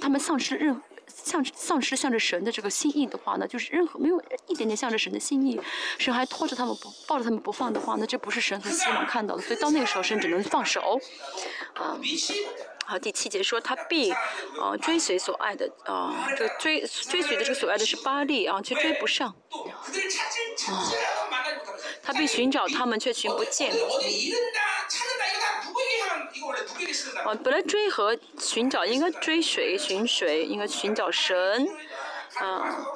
他们丧失任向丧失向着神的这个心意的话呢，就是任何没有一点点向着神的心意，神还拖着他们不抱着他们不放的话，那这不是神所希望看到的。所以到那个时候，神只能放手，啊。好，第七节说他必，呃，追随所爱的，啊，这个追追随的这个所爱的是巴利啊，却追不上，啊，他必寻找他们却寻不见。啊，本来追和寻找应该追谁寻谁，应该寻找神，啊，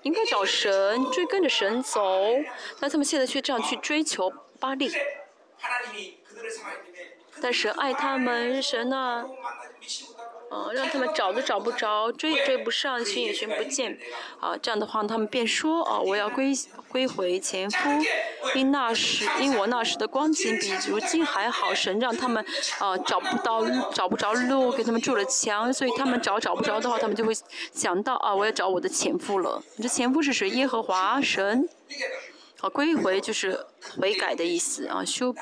应该找神追跟着神走，但他们现在却这样去追求巴利。但神爱他们，神呐，嗯，让他们找都找不着，追也追不上，寻也寻不见，啊，这样的话他们便说，啊，我要归归回前夫，因那时因我那时的光景比如今还好，神让他们啊找不到找不着路，给他们筑了墙，所以他们找找不着的话，他们就会想到啊，我要找我的前夫了。这前夫是谁？耶和华神，啊归回就是悔改的意思啊，修补。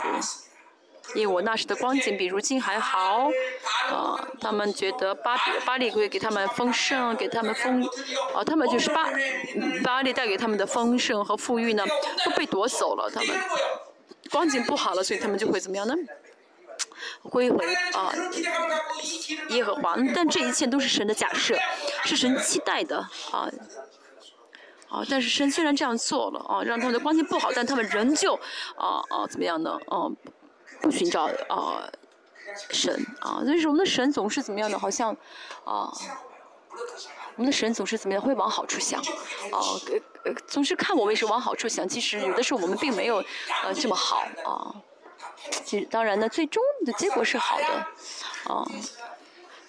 因为我那时的光景比如今还好，啊，他们觉得巴比巴利会给他们丰盛，给他们丰，啊，他们就是巴巴利带给他们的丰盛和富裕呢，都被夺走了。他们光景不好了，所以他们就会怎么样呢？归回啊耶和华。但这一切都是神的假设，是神期待的啊啊！但是神虽然这样做了啊，让他们的光景不好，但他们仍旧啊啊怎么样呢？啊。不寻找啊神啊，所以说我们的神总是怎么样的？好像啊，我们的神总是怎么样？会往好处想，啊，呃，总是看我们是往好处想。其实有的时候我们并没有呃这么好啊。其实当然呢，最终的结果是好的啊。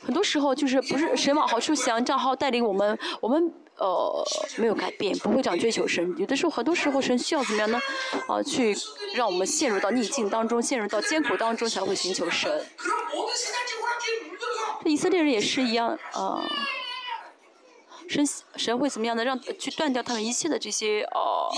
很多时候就是不是神往好处想，账号带领我们，我们。呃，没有改变，不会这样追求神。有的时候，很多时候，神需要怎么样呢？啊，去让我们陷入到逆境当中，陷入到艰苦当中，才会寻求神。这以色列人也是一样，啊，神神会怎么样呢？让去断掉他们一切的这些呃。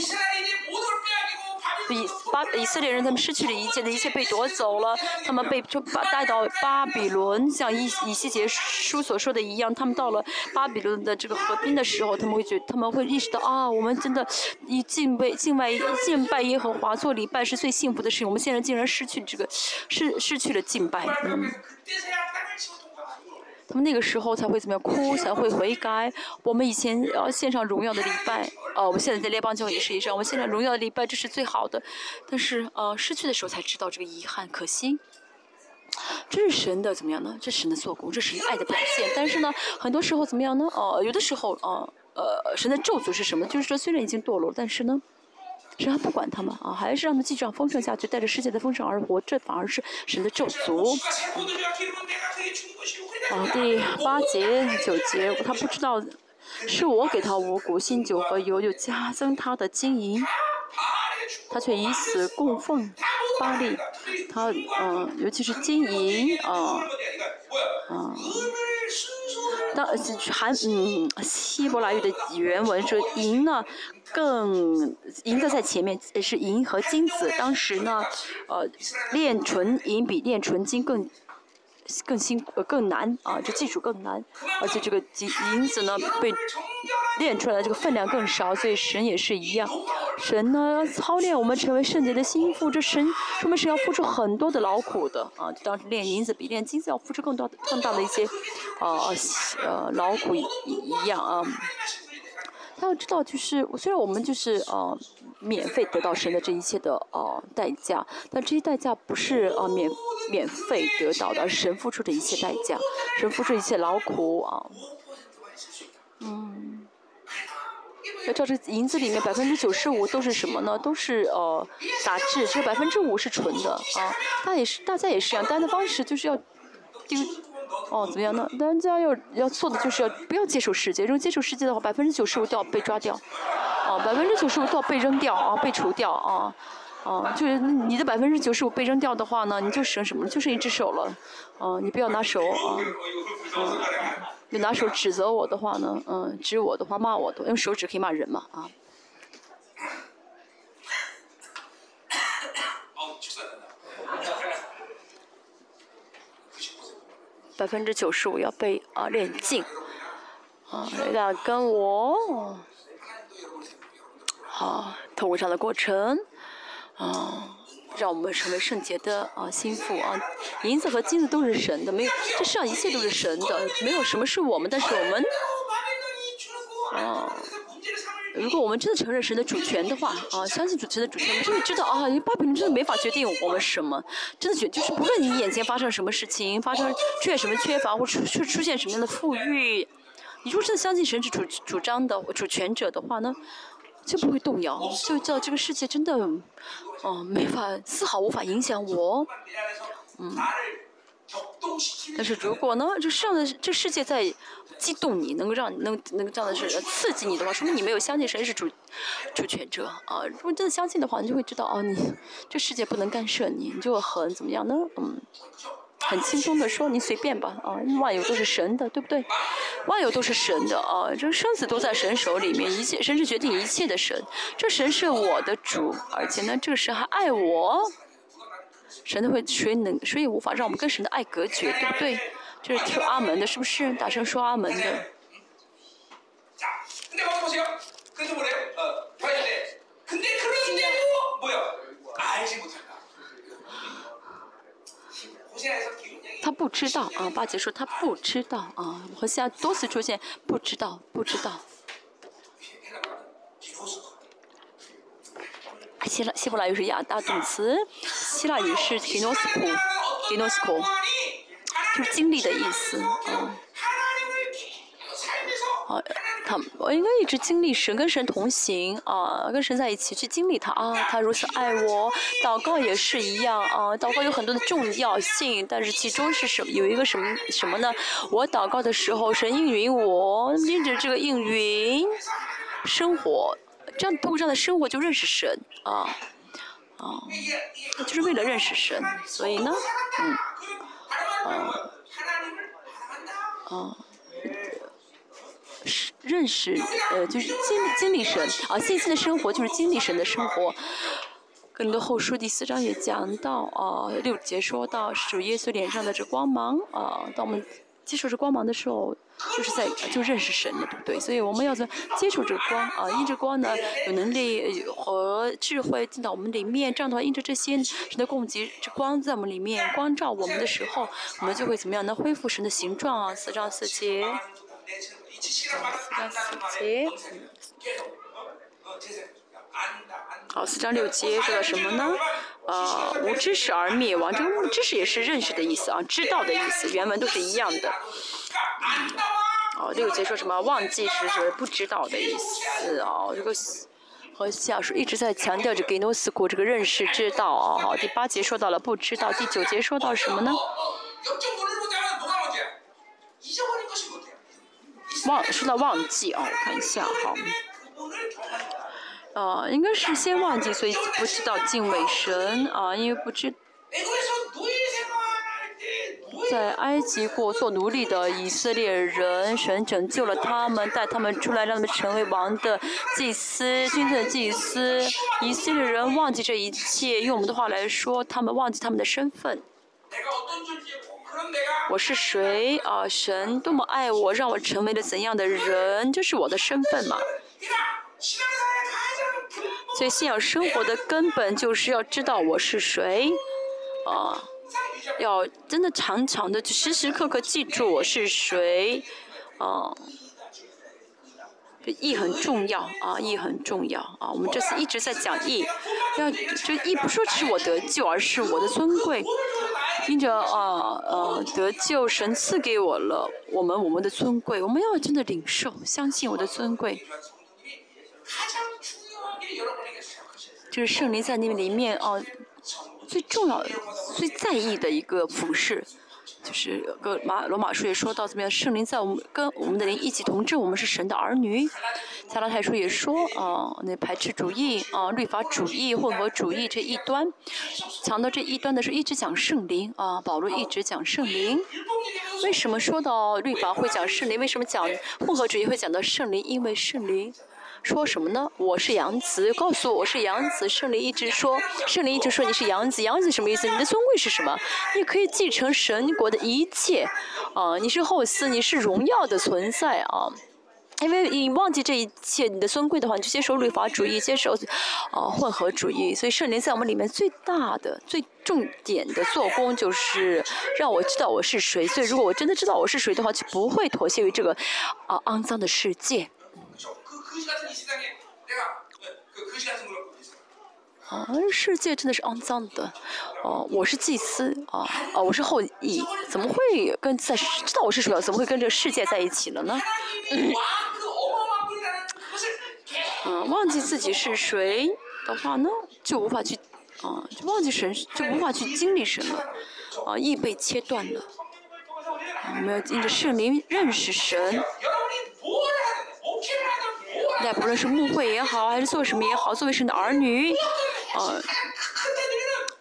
以巴以色列人他们失去了一切的一切被夺走了，他们被就把带到巴比伦，像以以西结书所说的一样，他们到了巴比伦的这个河滨的时候，他们会觉他们会意识到啊，我们真的以敬拜敬拜敬拜耶和华做礼拜是最幸福的事情，我们现在竟然失去这个失失去了敬拜，嗯。他们那个时候才会怎么样哭，才会悔改。我们以前呃献上荣耀的礼拜，呃，我们现在在列邦教会也是一样。我们现在荣耀的礼拜这是最好的，但是呃失去的时候才知道这个遗憾，可惜。这是神的怎么样呢？这是神的做工，这是神爱的表现。但是呢，很多时候怎么样呢？哦，有的时候哦，呃，神的咒诅是什么？就是说虽然已经堕落，但是呢。神还不管他们啊，还是让他们继续让丰盛下去，带着世界的丰盛而活，这反而是神的咒诅。啊，第八节、九节，他不知道是我给他五谷、新酒和油，就加增他的金银，他却以此供奉巴利。他嗯，尤其是金银啊啊。当韩嗯希伯来语的原文说银呢更银的在前面是银和金子，当时呢呃炼纯银比炼纯金更。更辛呃更难啊，这技术更难，而且这个金银子呢被炼出来的这个分量更少，所以神也是一样，神呢操练我们成为圣洁的心腹，这神说明是要付出很多的劳苦的啊，当时炼银子比炼金子要付出更多的更大的一些啊呃劳苦一样啊。他要知道，就是虽然我们就是呃免费得到神的这一切的呃代价，但这些代价不是呃免免费得到的，而是神付出的一切代价，神付出一切劳苦啊。嗯，要照这银子里面百分之九十五都是什么呢？都是呃杂质，只有百分之五是纯的啊。它也是大家也是一样，但的方式就是要丢哦，怎么样呢？大家要要做的就是要不要接受世界，如果接受世界的话，百分之九十五都要被抓掉，哦，百分之九十五都要被扔掉啊，被除掉啊，啊，就是你的百分之九十五被扔掉的话呢，你就剩什么？就剩一只手了，啊，你不要拿手啊，嗯，你拿手指责我的话呢，嗯，指我的话骂我的，用手指可以骂人嘛，啊。百分之九十五要被啊练尽，啊，要跟我，啊，通过这样的过程，啊，让我们成为圣洁的啊心腹啊，银子和金子都是神的，没有，这世上一切都是神的，没有什么是我们，但是我们，啊。如果我们真的承认神的主权的话，啊，相信主神的主权，我们就会知道啊，巴比伦真的没法决定我们什么，真的决就是不论你眼前发生什么事情，发生出现什么缺乏或出出出现什么样的富裕，你如果真的相信神是主主张的主权者的话呢，就不会动摇，就叫这个世界真的，哦，没法丝毫无法影响我，嗯。但是如果呢，就上的这世界在激动你，能够让你能能够这样的是刺激你的话，说明你没有相信神是主主权者啊。如果真的相信的话，你就会知道啊，你这世界不能干涉你，你就很怎么样呢？嗯，很轻松的说，你随便吧啊，万有都是神的，对不对？万有都是神的啊，这生死都在神手里面，一切神是决定一切的神，这神是我的主，而且呢，这个神还爱我。神的会，谁能，谁也无法让我们跟神的爱隔绝，对不对？就是听阿门的，是不是？大声说阿门的。他不知道啊，八姐说他不知道啊，和现在多次出现不知道，不知道。希腊希伯来语是亚大动词，希腊语是 g 诺斯 n o 诺斯 k 就是经历的意思，嗯。啊，他我应该一直经历神，跟神同行啊，跟神在一起去经历他啊，他如此爱我。祷告也是一样啊，祷告有很多的重要性，但是其中是什么有一个什么什么呢？我祷告的时候，神应允我，因着这个应允，生活。这样通过这样的生活就认识神啊，啊，就是为了认识神，所以呢，嗯，啊，啊，是认识呃，就是经经历神啊，信心的生活就是经历神的生活。更多后书第四章也讲到啊，六节说到主耶稣脸上的这光芒啊，当我们接受这光芒的时候。就是在就认识神了，对不对？所以我们要在接触这光啊，因着光呢，有能力和智慧进到我们里面。这样的话，因着这些神的供给，这光在我们里面光照我们的时候，我们就会怎么样？能恢复神的形状啊！四章四节，四章四节，好，四章六节说的什么呢？啊，无知识而灭亡。这个知识也是认识的意思啊，知道的意思，原文都是一样的。哦，六节说什么？忘记是是不知道的意思哦。这个和下属一直在强调着 gnosis 这个认识知道啊。好，第八节说到了不知道，第九节说到什么呢？忘说到忘记啊，我看一下哈。呃，应该是先忘记，所以不知道敬畏神啊，因为不知。在埃及过做奴隶的以色列人，神拯救了他们，带他们出来，让他们成为王的祭司、君尊的祭司。以色列人忘记这一切，用我们的话来说，他们忘记他们的身份。我是谁啊？神多么爱我，让我成为了怎样的人？这是我的身份嘛？所以信仰生活的根本就是要知道我是谁，啊。要真的常常的，时时刻刻记住我是谁，啊，这义很重要啊，义很重要啊。我们这次一直在讲义，要就义不说只是我得救，而是我的尊贵，因着啊呃得救，神赐给我了我们我们的尊贵，我们要真的领受，相信我的尊贵，就是圣灵在那里面啊。最重要、最在意的一个服饰，就是个马罗马书也说到怎么样，圣灵在我们跟我们的灵一起同治，我们是神的儿女。加拉太书也说啊，那排斥主义啊、律法主义、混合主义这一端，强调这一端的时候一直讲圣灵啊，保罗一直讲圣灵。为什么说到律法会讲圣灵？为什么讲混合主义会讲到圣灵？因为圣灵。说什么呢？我是杨子，告诉我我是杨子。圣灵一直说，圣灵一直说你是杨子，杨子什么意思？你的尊贵是什么？你可以继承神国的一切，啊，你是后嗣，你是荣耀的存在啊。因为你忘记这一切，你的尊贵的话，你就接受律法主义，接受，啊，混合主义。所以圣灵在我们里面最大的、最重点的做工，就是让我知道我是谁。所以如果我真的知道我是谁的话，就不会妥协于这个，啊，肮脏的世界。啊，世界真的是肮脏的，哦，我是祭司，啊，哦，我是后裔，怎么会跟在知道我是谁，怎么会跟这个世界在一起了呢？嗯，忘记自己是谁的话呢，就无法去，啊，就忘记神，就无法去经历神了，啊，意被切断了，我们要因着圣灵认识神。无论是牧会也好，还是做什么也好，作为神的儿女，呃，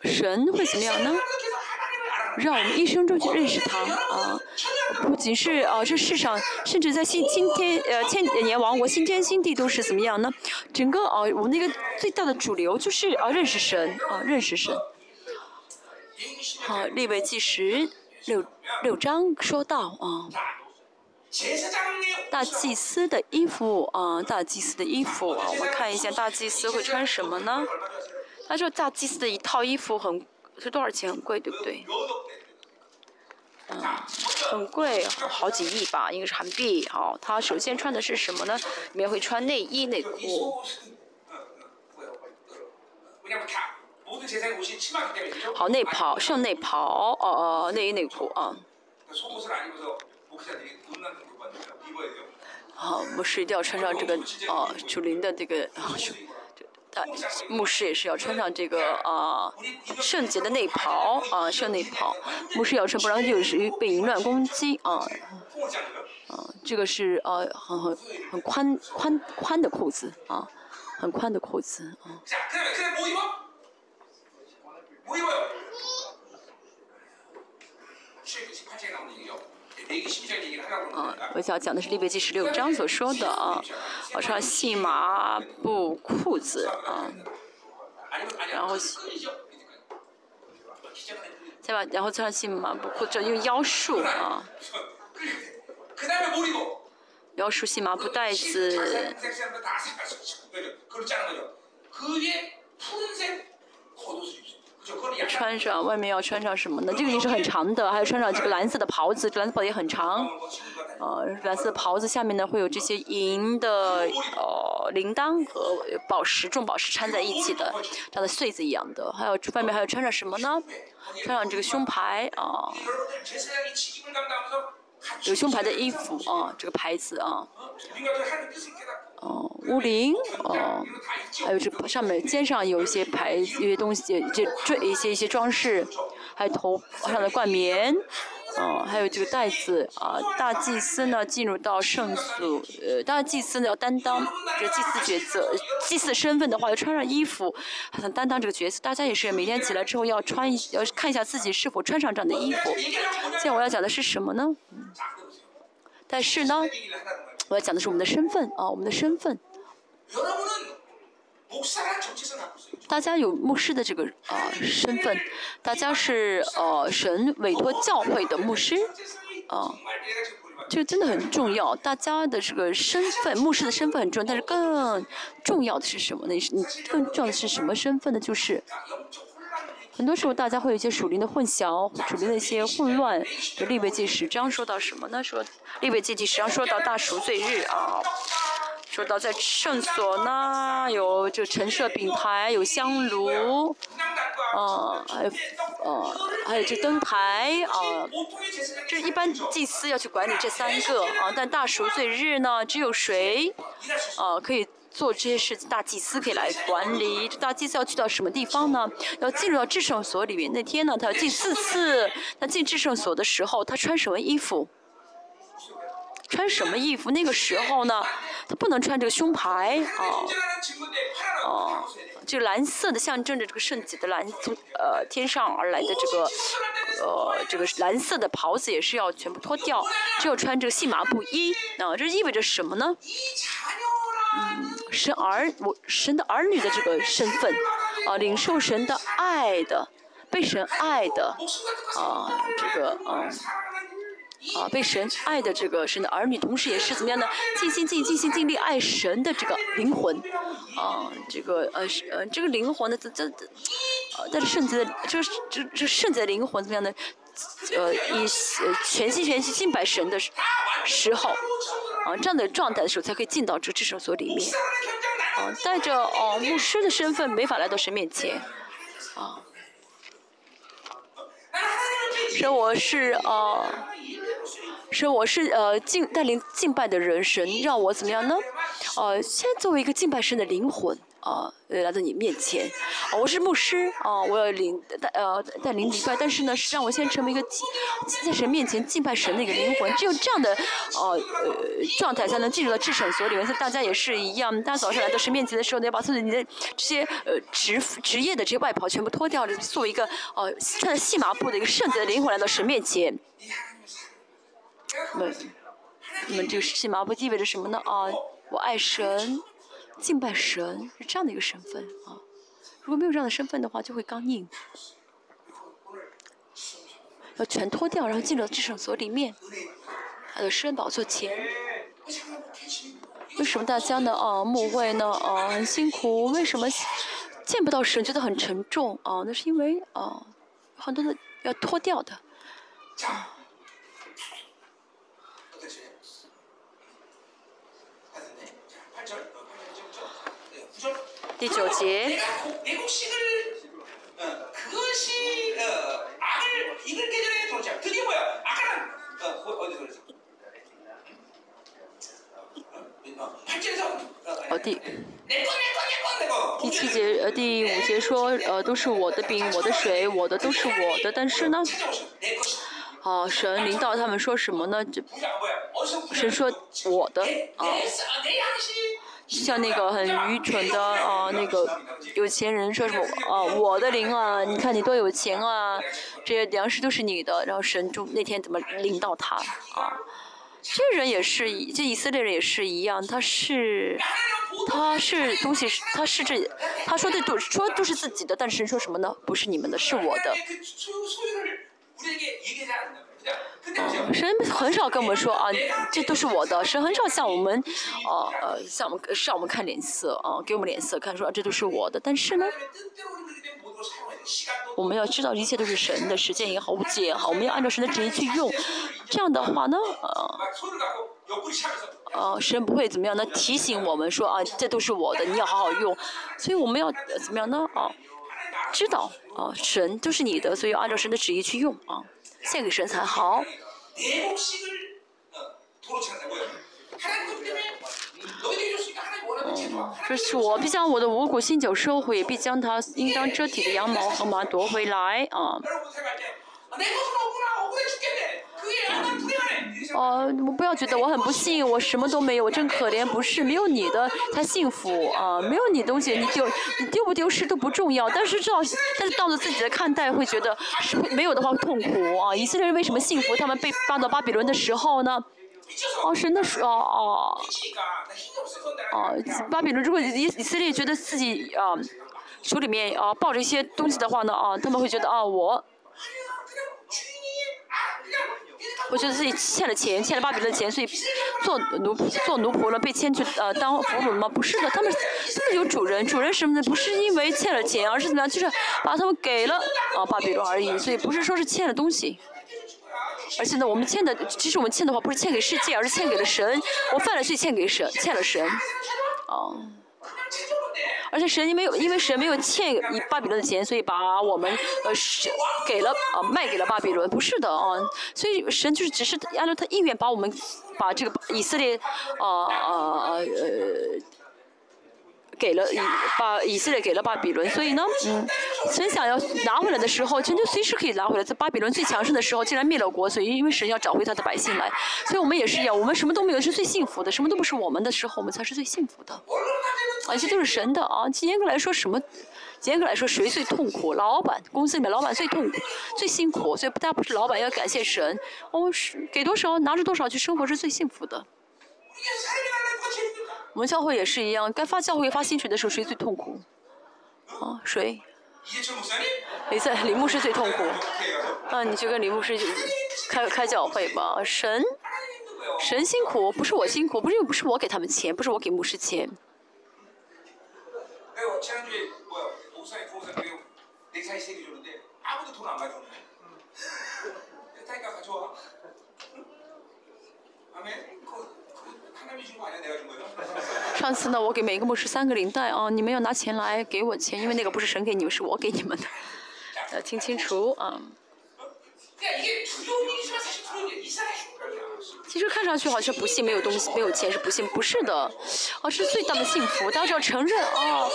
神会怎么样呢？让我们一生中去认识他啊！不仅是啊，这世上，甚至在新今天呃千年王国新天新地都是怎么样呢？整个啊，我们那个最大的主流就是啊，认识神啊，认识神。好，立位记十六六章说到啊。大祭司的衣服啊，大祭司的衣服啊，我们看一下大祭司会穿什么呢？他说大祭司的一套衣服很是多少钱？很贵，对不对？嗯，很贵，好几亿吧，应该是韩币。好，他首先穿的是什么呢？里面会穿内衣内裤。好，内袍，上内袍，哦哦，内衣内裤啊。好，牧师一定要穿上这个啊，主林的这个啊，大牧师也是要穿上这个啊，圣洁的内袍啊，圣内袍，牧师要穿，不然就是被淫乱攻击啊。啊，这个是呃很很很宽宽宽的裤子啊，很宽的裤子啊。啊，我想讲的是利未记十六章所说的啊，我穿细麻布裤子啊，然后再把然后穿细麻布裤子，用腰束啊，腰束细麻布带子。穿上外面要穿上什么呢？这个也是很长的，还有穿上这个蓝色的袍子，蓝色袍子也很长。呃，蓝色袍子下面呢会有这些银的呃铃铛和宝石、重宝石掺在一起的，像的穗子一样的。还有外面还有穿上什么呢？穿上这个胸牌啊，有胸牌的衣服啊，这个牌子啊。哦，乌灵，哦，还有这上面肩上有一些牌，一些东西，这这一些一些装饰，还有头上的冠冕，哦，还有这个袋子啊。大祭司呢进入到圣所，呃，大祭司呢要担当这祭司角色，祭司身份的话要穿上衣服，好像担当这个角色。大家也是每天起来之后要穿，要看一下自己是否穿上这样的衣服。现在我要讲的是什么呢？但是呢？我要讲的是我们的身份啊，我们的身份。大家有牧师的这个啊身份，大家是呃神委托教会的牧师啊，这个真的很重要。大家的这个身份，牧师的身份很重要，但是更重要的是什么呢？你更重要的是什么身份呢？就是很多时候大家会有一些属灵的混淆，属灵的一些混乱。就利未记十章说到什么呢？说。利未记第十章说到大赎罪日啊，说到在圣所呢有这陈设饼台，有香炉，啊，还有啊还有这灯台啊，这一般祭司要去管理这三个啊，但大赎罪日呢只有谁啊可以做这些事情，大祭司可以来管理。大祭司要去到什么地方呢？要进入到至圣所里面。那天呢，他要进四次。他进至圣所的时候，他穿什么衣服？穿什么衣服？那个时候呢，他不能穿这个胸牌啊，哦，这个蓝色的象征着这个圣洁的蓝，呃天上而来的这个呃这个蓝色的袍子也是要全部脱掉，只有穿这个细麻布衣啊，这意味着什么呢？嗯，神儿我神的儿女的这个身份啊，领受神的爱的，被神爱的啊，这个嗯。啊，被神爱的这个神的儿女，同时也是怎么样的，尽心尽尽心尽力爱神的这个灵魂，啊，这个呃呃这个灵魂呢，这这呃带着圣洁的，这这这圣洁的灵魂怎么样呢，呃以呃全心全心敬拜神的时候，啊这样的状态的时候，才可以进到这至圣所里面，啊带着哦牧师的身份没法来到神面前，啊，说我是啊。说我是呃敬带领敬拜的人，神让我怎么样呢？呃，先作为一个敬拜神的灵魂啊，来到你面前。哦我是牧师啊，我要领带呃带领礼拜，但是呢，是让我先成为一个在神面前敬拜神的一个灵魂。只有这样的呃呃状态，才能进入到至圣所里面。大家也是一样，大家早上来到神面前的时候，你要把自己的这些呃职职业的这些外袍全部脱掉，作为一个呃穿着细麻布的一个圣洁的灵魂来到神面前。们，你们这个细麻布意味着什么呢？啊，我爱神，敬拜神，是这样的一个身份啊。如果没有这样的身份的话，就会刚硬。要全脱掉，然后进入至圣所里面，还有圣宝座前。为什么大家呢？啊，牧会呢？啊，很辛苦。为什么见不到神，觉得很沉重？啊，那是因为啊，很多的要脱掉的。啊。第九节。哦，第第七节呃第五节说呃都是我的饼我的水我的都是我的，但是呢，啊神领导他们说什么呢？就神说我的啊。像那个很愚蠢的啊，那个有钱人说什么啊，我的灵啊，你看你多有钱啊，这些粮食都是你的。然后神就那天怎么领到他啊？这人也是，这以色列人也是一样，他是他是东西他是这他说的都说都是自己的，但是神说什么呢？不是你们的，是我的。神 很少跟我们说啊，这都是我的。神很少向我们，呃呃，向我们让我们看脸色啊，给我们脸色看，说这都是我的。但是呢，我们要知道一切都是神的，时间也好，物质也好，我们要按照神的旨意去用。这样的话呢，呃，呃，神不会怎么样呢？提醒我们说啊，这都是我的，你要好好用。所以我们要怎么样呢？啊，知道啊，神都是你的，所以要按照神的旨意去用啊。献给神才好。这是我必将我的五谷新酒收回，必将他应当遮体的羊毛和麻夺回来啊。哦，我不要觉得我很不幸，我什么都没有，我真可怜。不是，没有你的才幸福啊！没有你东西，你丢你丢不丢失都不重要。但是知道，但是到了自己的看待，会觉得是没有的话会痛苦啊！以色列人为什么幸福？他们被搬到巴比伦的时候呢？哦，是那时候哦哦，巴比伦如果以以色列觉得自己啊手里面啊抱着一些东西的话呢啊，他们会觉得啊我。我觉得自己欠了钱，欠了巴比伦的钱，所以做奴做奴仆了，被牵去呃当俘虏吗？不是的，他们他们有主人，主人什么的，不是因为欠了钱，而是怎么样？就是把他们给了啊巴比伦而已，所以不是说是欠了东西。而且呢，我们欠的，其实我们欠的话不是欠给世界，而是欠给了神。我犯了罪，欠给神，欠了神，啊。而且神没有，因为神没有欠以巴比伦的钱，所以把我们呃是给了啊卖给了巴比伦，不是的啊，所以神就是只是按照他意愿把我们把这个以色列啊啊呃给了以把以色列给了巴比伦，所以呢，嗯，神想要拿回来的时候，神就随时可以拿回来。在巴比伦最强盛的时候，竟然灭了国，所以因为神要找回他的百姓来，所以我们也是一样，我们什么都没有是最幸福的，什么都不是我们的时候，我们才是最幸福的。啊，这都是神的啊。严格来说，什么？严格来说，谁最痛苦？老板，公司里面老板最痛苦、最辛苦，所以大家不是老板要感谢神。哦，是给多少拿着多少去生活是最幸福的。我们教会也是一样，该发教会发薪水的时候，谁最痛苦？啊，谁？李在李牧师最痛苦。啊，你就跟李牧师开开教会吧。神，神辛苦，不是我辛苦，不是又不是我给他们钱，不是我给牧师钱。上次呢，我给每个牧师三个领带啊，你们要拿钱来给我钱，因为那个不是神给你们，是我给你们的，要听清楚啊。其实看上去好像不幸，没有东西，没有钱是不幸，不是的，啊，是最大的幸福。大家只要承认啊，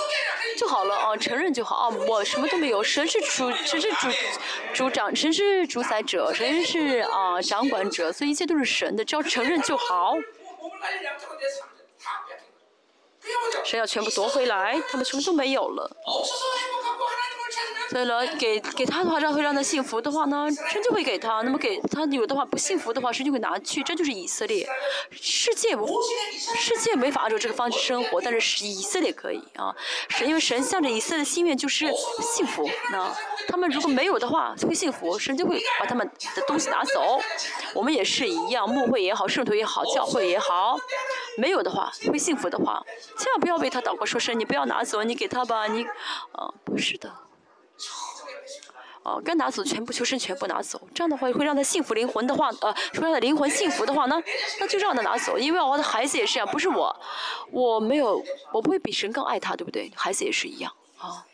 就好了啊，承认就好啊。我什么都没有，神是主，神是主，主掌，神是主宰者，神是啊掌管者，所以一切都是神的，只要承认就好。神要全部夺回来，他们什么都没有了。所以呢，给给他的话，让会让他幸福的话呢，神就会给他；那么给他有的话不幸福的话，神就会拿去。这就是以色列，世界，世界没法按照这个方式生活，但是以色列可以啊。是因为神向着以色列的心愿就是幸福。那他们如果没有的话，会幸福，神就会把他们的东西拿走。我们也是一样，牧会也好，圣徒也好，教会也好，没有的话，会幸福的话，千万不要为他祷告说神，你不要拿走，你给他吧，你，啊，不是的。哦，该拿走全部，求神全部拿走。这样的话会让他幸福灵魂的话，呃，说让他灵魂幸福的话呢，那就让他拿走。因为我的孩子也是这样，不是我，我没有，我不会比神更爱他，对不对？孩子也是一样啊。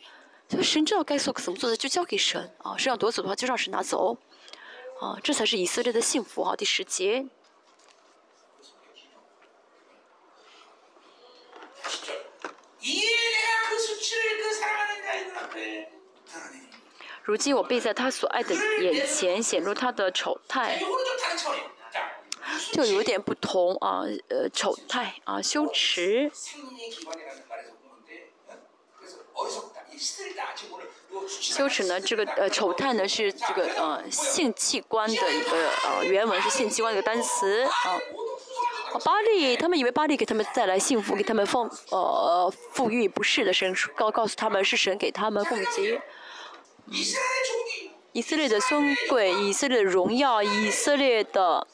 所以神知道该做怎么做的，就交给神啊。神要夺走的话，就让神拿走啊。这才是以色列的幸福啊。第十节。如今我背在他所爱的眼前，显露他的丑态，就有点不同啊，呃，丑态啊，羞耻。羞耻呢，这个呃，丑态呢是这个呃性器官的一个呃原文是性器官的一个单词啊。巴利，他们以为巴利给他们带来幸福，给他们丰呃富裕，不是的，神告告诉他们是神给他们供给。以色列的尊贵，以色列的荣耀，以色列的，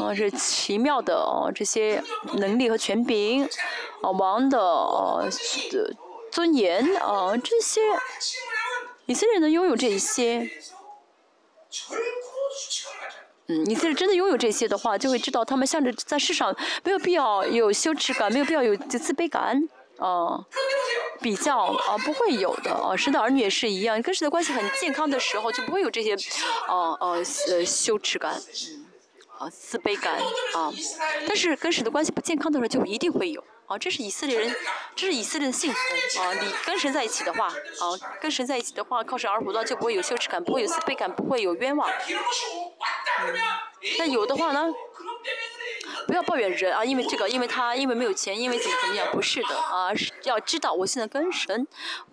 啊，这奇妙的哦，这些能力和权柄，啊，王的啊尊严啊，这些，以色列能拥有这些，嗯，以色列真的拥有这些的话，就会知道他们向着在世上没有必要有羞耻感，没有必要有自卑感。哦，比较啊不会有的哦，神的儿女也是一样，跟神的关系很健康的时候，就不会有这些，哦哦呃羞耻感，嗯，啊自卑感啊，但是跟神的关系不健康的时候，就一定会有，啊这是以色列人，这是以色列的幸福啊，你跟神在一起的话，啊跟神在一起的话，靠神而活的，就不会有羞耻感，不会有自卑感，不会有冤枉，嗯，那有的话呢？不要抱怨人啊，因为这个，因为他，因为没有钱，因为怎么怎么样，不是的啊，是要知道我现在跟神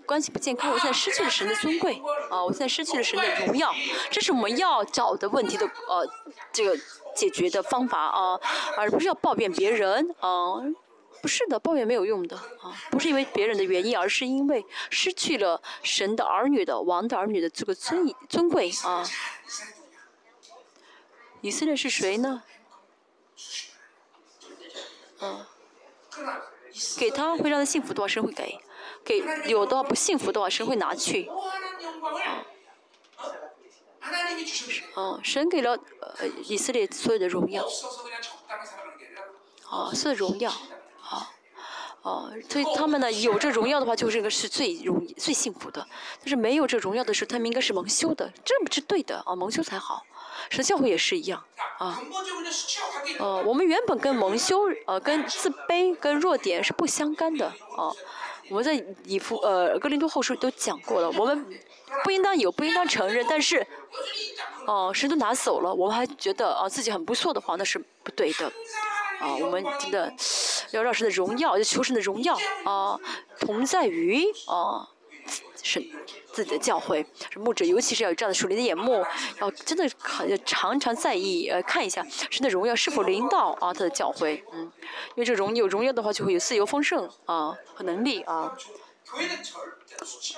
关系不健康，我现在失去了神的尊贵啊，我现在失去了神的荣耀，这是我们要找的问题的呃这个解决的方法啊，而不是要抱怨别人啊，不是的，抱怨没有用的啊，不是因为别人的原因，而是因为失去了神的儿女的王的儿女的这个尊尊贵啊。以色列是谁呢？嗯，给他会让他幸福的话，神会给；给有的话不幸福的话，神会拿去。嗯，神给了呃以色列所有的荣耀，啊，所有荣耀，啊，啊，所以他们呢有这荣耀的话，就是这个是最容易、最幸福的。但是没有这荣耀的时候，他们应该是蒙羞的，这不是对的啊，蒙羞才好。神教会也是一样啊。呃，我们原本跟蒙羞、呃，跟自卑、跟弱点是不相干的啊。我们在以弗呃格林多后书都讲过了，我们不应当有，不应当承认，但是哦，神都拿走了，我们还觉得啊自己很不错的话，那是不对的。啊，我们真的要让神的荣耀，要求神的荣耀啊，同在于啊是自己的教诲，是牧者尤其是要有这样的属灵的眼目，要真的很常常在意呃看一下神的荣耀是否临到啊他的教诲，嗯，因为这荣有荣耀的话就会有自由丰盛啊和能力啊。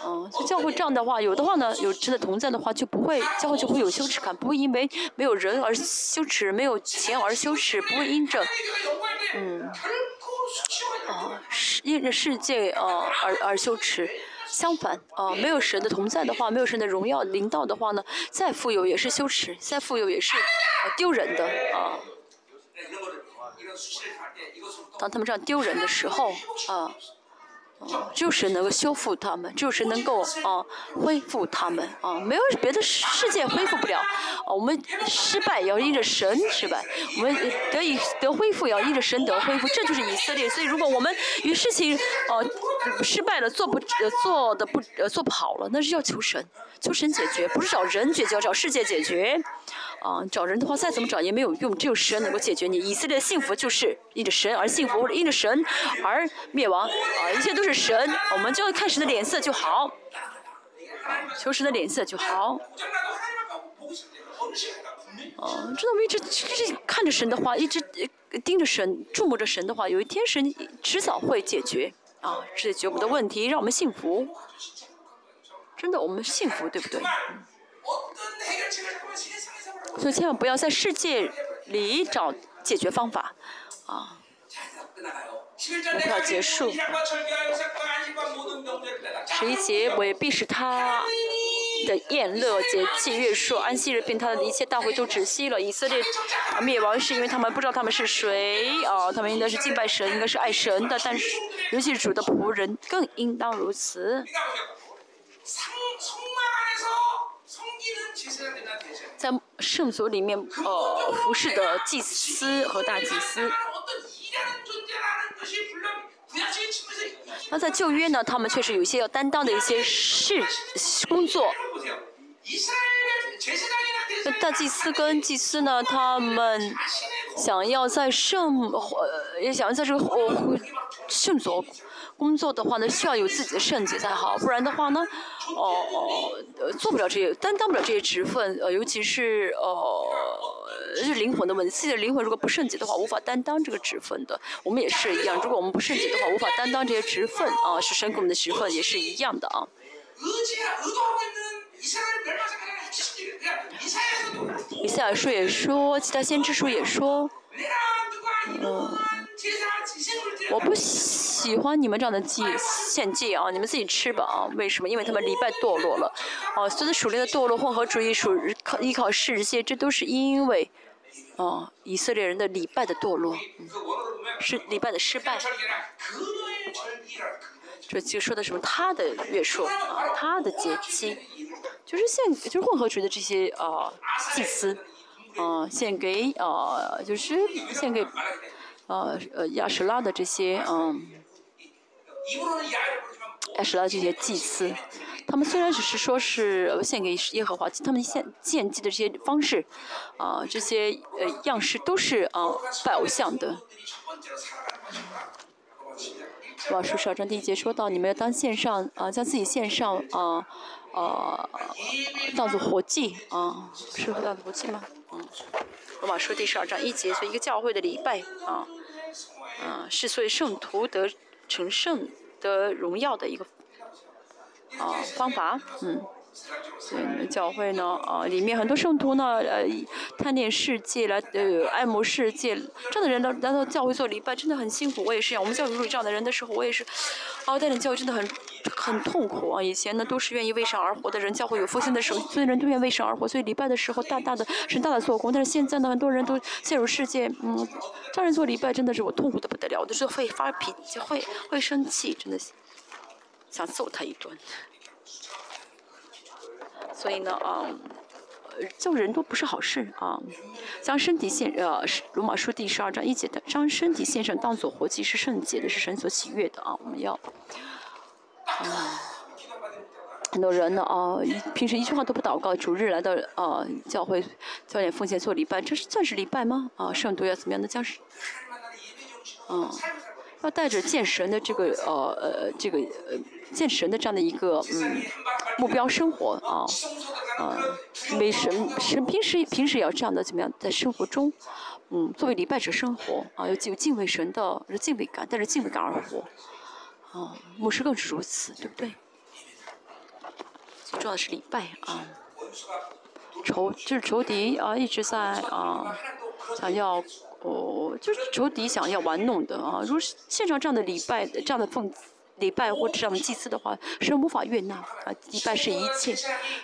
嗯，就教会这样的话，有的话呢，有真的同在的话，就不会教会就会有羞耻感，不会因为没有人而羞耻，没有钱而羞耻，不会因着，嗯，啊，世因着世界啊而而羞耻。相反，啊，没有神的同在的话，没有神的荣耀临到的话呢，再富有也是羞耻，再富有也是丢人的啊。当他们这样丢人的时候，啊。只有神能够修复他们，只有神能够啊恢复他们啊，没有别的世界恢复不了。啊，我们失败要因着神失败，我们得以得恢复要因着神得恢复，这就是以色列。所以如果我们与事情呃失败了，做不呃做的不呃做不好了，那是要求神，求神解决，不是找人解决，要找世界解决。啊，找人的话再怎么找也没有用，只有神能够解决你。以色列的幸福就是因着神而幸福，或者因着神而灭亡。啊，一切都是神，我们就要看神的脸色就好，求神的脸色就好。哦，知道吗？一直一直看着神的话，一直盯着神、注目着神的话，有一天神迟早会解决啊，解决我们的问题，让我们幸福。真的，我们幸福，对不对？所以千万不要在世界里找解决方法，啊！我们要结束。十一节，我也必使他的宴乐节气月朔安息日，并他的一切大会都止息了。以色列灭亡是因为他们不知道他们是谁，啊，他们应该是敬拜神，应该是爱神的，但是尤其是主的仆人更应当如此。在圣所里面，呃，服侍的祭司和大祭司。那在旧约呢，他们确实有一些要担当的一些事工作。大祭司跟祭司呢，他们想要在圣，呃，也想要在这个圣所。工作的话呢，需要有自己的圣洁才好，不然的话呢，哦哦，做不了这些，担当不了这些职分，呃，尤其是呃，是灵魂的问题，自己的灵魂如果不圣洁的话，无法担当这个职分的。我们也是一样，如果我们不圣洁的话，无法担当这些职分啊，是神给我们的职分也是一样的啊。以赛亚书也说，其他先知书也说，嗯。我不喜欢你们这样的祭献祭啊！你们自己吃吧啊！为什么？因为他们礼拜堕落了，哦，所有属灵的堕落、混合主义、属靠依靠世界，这都是因为，哦，以色列人的礼拜的堕落，是礼拜的失败。这就说的什么？他的月数啊，他的节期，就是献，就是混合主义的这些啊祭司，啊，献给啊，就是献给。呃呃，亚什拉的这些嗯，亚什拉这些祭司，他们虽然只是说是献给耶和华，他们献献祭的这些方式，啊，这些呃样式都是啊拜偶像的。哇，书十二章第一节说到，你们要当献上啊，将自己献上啊啊，当做活祭啊，是当做活祭吗？嗯。罗马书第十二章一节，所以一个教会的礼拜啊，嗯，是所以圣徒得成圣得荣耀的一个啊方法，嗯，所以呢教会呢啊，里面很多圣徒呢呃贪恋世界来呃爱慕世界，这样的人呢来到教会做礼拜真的很辛苦，我也是一样。我们教会有这样的人的时候，我也是，啊，带领教会真的很很痛苦啊！以前呢都是愿意为神而活的人，教会有复兴的时候，所有人都愿为神而活，所以礼拜的时候大大的神大大做工。但是现在呢，很多人都陷入世界，嗯，叫人做礼拜真的是我痛苦的不得了，我都是会发脾气，会会生气，真的想揍他一顿。所以呢，啊。叫人多不是好事啊！将身体献呃，罗马书第十二章一节的，将身体献上当做活祭是圣洁的，是神所喜悦的啊！我们要啊，很多人呢啊，平时一句话都不祷告，主日来到啊教会教点奉献做礼拜，这是算是礼拜吗？啊，圣徒要怎么样的将是，嗯，要带着见神的这个呃呃这个呃。见神的这样的一个嗯目标生活啊啊，为神神平时平时也要这样的怎么样在生活中嗯作为礼拜者生活啊有有敬畏神的敬畏感带着敬畏感而活啊牧师更是如此对不对？最重要的是礼拜啊仇就是仇敌啊一直在啊想要哦就是仇敌想要玩弄的啊如果现场这样的礼拜这样的奉。礼拜或者这样的祭祀的话，是无法悦纳啊！礼拜是一切，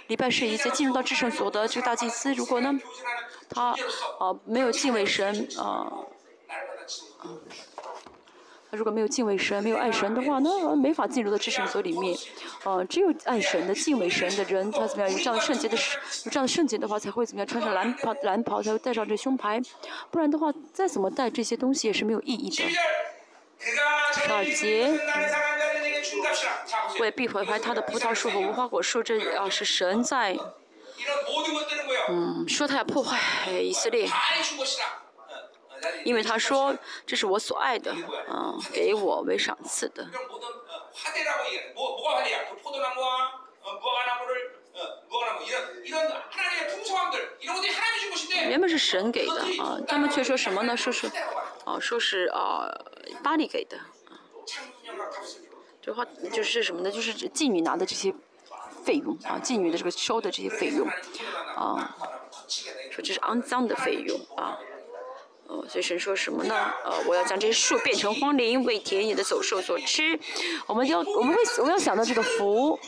礼拜是一切。进入到至圣所的这个大祭司，如果呢，他啊没有敬畏神啊，他如果没有敬畏神，没有爱神的话，那没法进入到至圣所里面。啊，只有爱神的、敬畏神的人，他怎么样有这样圣洁的、有这样圣洁的话，才会怎么样穿上蓝袍、蓝袍，才会带上这胸牌。不然的话，再怎么戴这些东西也是没有意义的。十二节，为必毁坏他的葡萄树和无花果树，这啊是神在，嗯，说他要破坏以色列，因为他说这是我所爱的，啊，给我为赏赐的。原本是神给的啊，他们却说什么呢？说是，啊，说是啊。巴黎给的，这话就是什么呢？就是妓女拿的这些费用啊，妓女的这个收的这些费用，啊，说这是肮脏的费用啊，呃，所以神说什么呢？呃，我要将这些树变成荒林，为田野的走兽所吃。我们要我们会我们要想到这个福。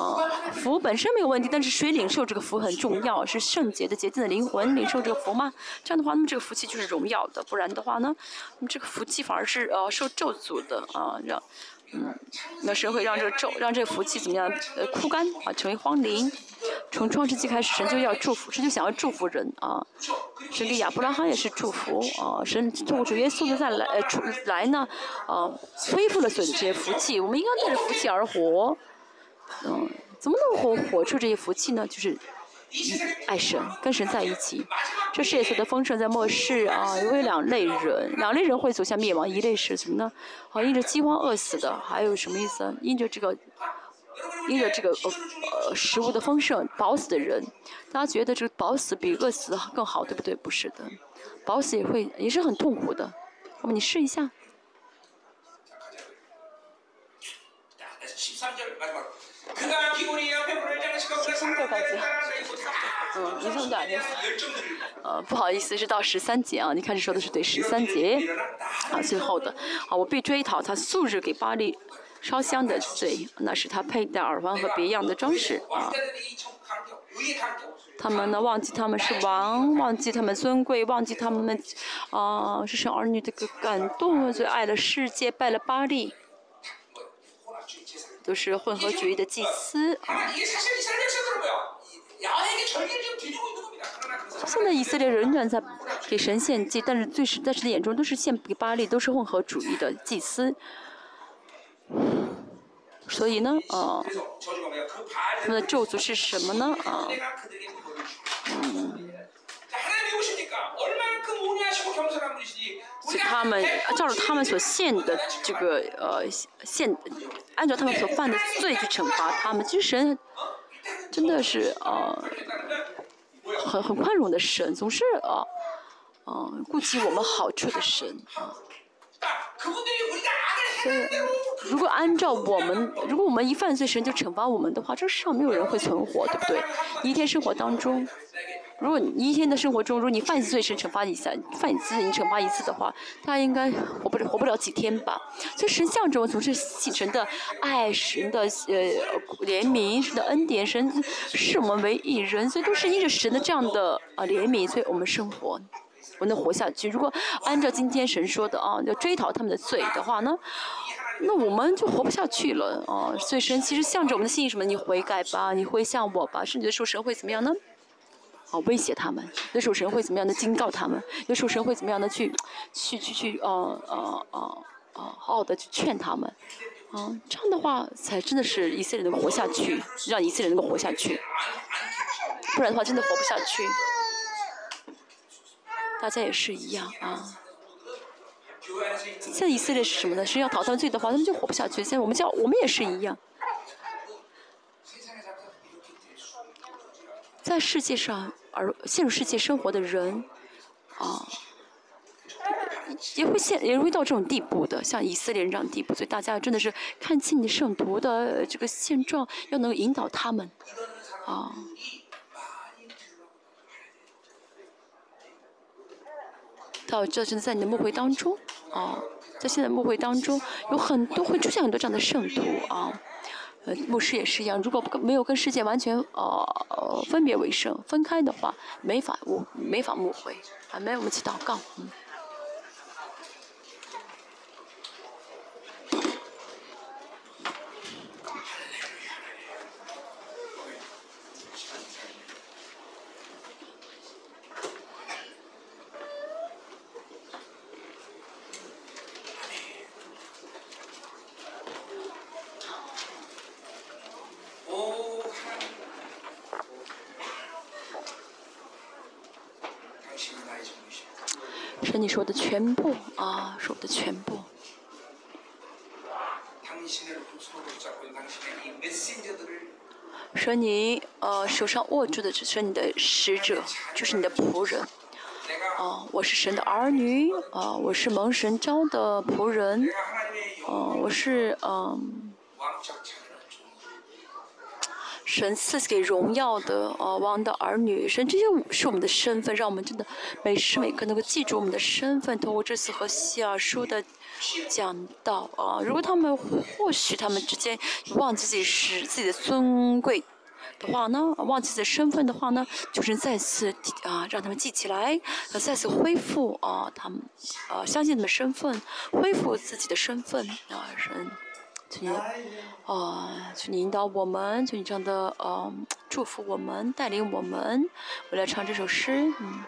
啊，福本身没有问题，但是谁领受这个福很重要，是圣洁的、洁净的灵魂领受这个福吗？这样的话，那么这个福气就是荣耀的；不然的话呢，那么这个福气反而是呃受咒诅的啊，让嗯，那神会让这个咒，让这个福气怎么样？呃，枯干啊，成为荒林。从创世纪开始，神就要祝福，神就想要祝福人啊。神给亚伯拉罕也是祝福啊，神通过主耶稣的再来呃出来呢，啊，恢复了所有的这些福气。我们应该带着福气而活。嗯，怎么能活活出这些福气呢？就是爱神，跟神在一起。这世界所的丰盛在末世啊，因为两类人，两类人会走向灭亡。一类是什么呢？好啊，因着饥荒饿死的，还有什么意思？因着这个，因着这个呃呃食物的丰盛饱死的人。大家觉得这个饱死比饿死更好，对不对？不是的，饱死也会也是很痛苦的。那么你试一下。嗯，你从哪里？呃，不好意思，是到十三节啊。你开始说的是对十三节啊，最后的啊，我必追讨他素日给巴黎烧香的罪，那是他佩戴耳环和别样的装饰啊。他们呢，忘记他们是王，忘记他们尊贵，忘记他们啊，是神儿女的个感动，最爱了世界，拜了巴黎。都是混合主义的祭司啊！现在以色列仍然在给神献祭，但是最是在神的眼中都是献给巴利，都是混合主义的祭司。所以呢，啊，他们的咒诅是什么呢？啊，嗯。是他们照着他们所献的这个呃献，按照他们所犯的罪去惩罚他们。其实神真的是呃很很宽容的神，总是啊啊顾及我们好处的神啊。所以如果按照我们，如果我们一犯罪，神就惩罚我们的话，这世上没有人会存活，对不对？一天生活当中。如果你一天的生活中，如果你犯一次罪，神惩罚你一下，犯一次你惩罚一次的话，他应该活不了活不了几天吧。所以神象征总是神的爱，神的呃怜悯，神的恩典，神视我们为一人，所以都是因着神的这样的啊怜悯，所以我们生活，我能活下去。如果按照今天神说的啊，要追讨他们的罪的话呢？那我们就活不下去了啊！所以神其实向着我们的心意什么？你悔改吧，你会向我吧。甚至时候神会怎么样呢？啊，威胁他们。有时候神会怎么样的警告他们？有时候神会怎么样的去，去去去，呃呃呃呃，好好的去劝他们。啊，这样的话才真的是以色列能够活下去，让以色列能够活下去。不然的话，真的活不下去。大家也是一样啊。现在以色列是什么呢？是要逃犯罪的话，他们就活不下去。现在我们叫我们也是一样，在世界上而陷入世界生活的人，啊，也会陷也会到这种地步的，像以色列人这样地步。所以大家真的是看清你圣徒的这个现状，要能引导他们，啊。到这是在你的墓会当中，啊，在现在墓会当中，有很多会出现很多这样的圣徒啊，呃，牧师也是一样，如果不没有跟世界完全呃分别为圣、分开的话，没法牧没法牧会，啊，没有我们去祷告，嗯。是你说的全部啊，是我的全部。说你呃手上握住的只是你的使者，就是你的仆人。啊，我是神的儿女啊，我是蒙神招的仆人。啊，我是嗯。神赐给荣耀的啊王的儿女，神这些是我们的身份，让我们真的每时每刻能够记住我们的身份。通过这次和希尔书的讲道啊，如果他们或许他们之间忘记自己是自己的尊贵的话呢，忘记自己的身份的话呢，就是再次啊让他们记起来，再次恢复啊他们啊相信他们身份，恢复自己的身份啊神。请你，哦，请你引导我们，请你这样的呃祝福我们，带领我们，我来唱这首诗，嗯，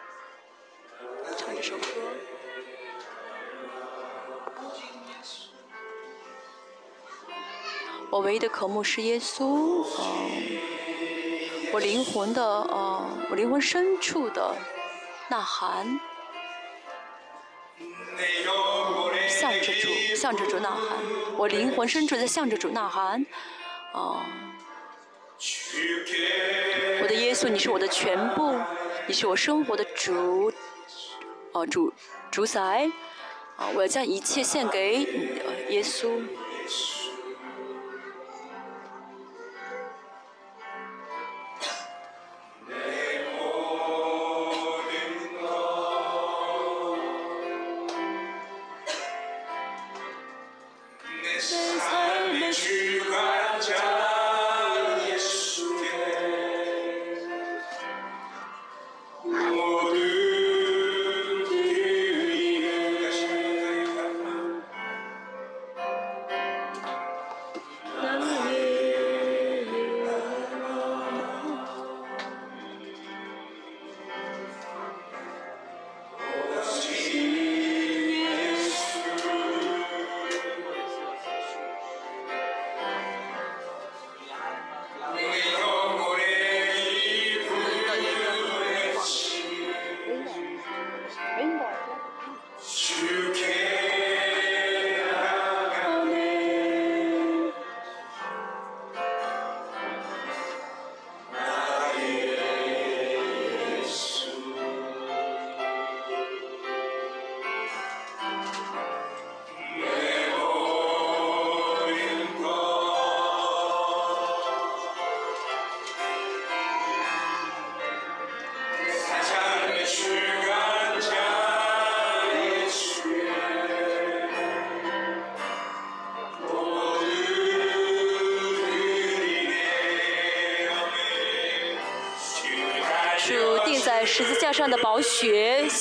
唱这首歌。我唯一的渴慕是耶稣，嗯，我灵魂的，呃，我灵魂深处的呐喊。向着主，向着主呐喊，我灵魂深处在向着主呐喊，哦！我的耶稣，你是我的全部，你是我生活的主，哦主主宰，啊我要将一切献给耶稣。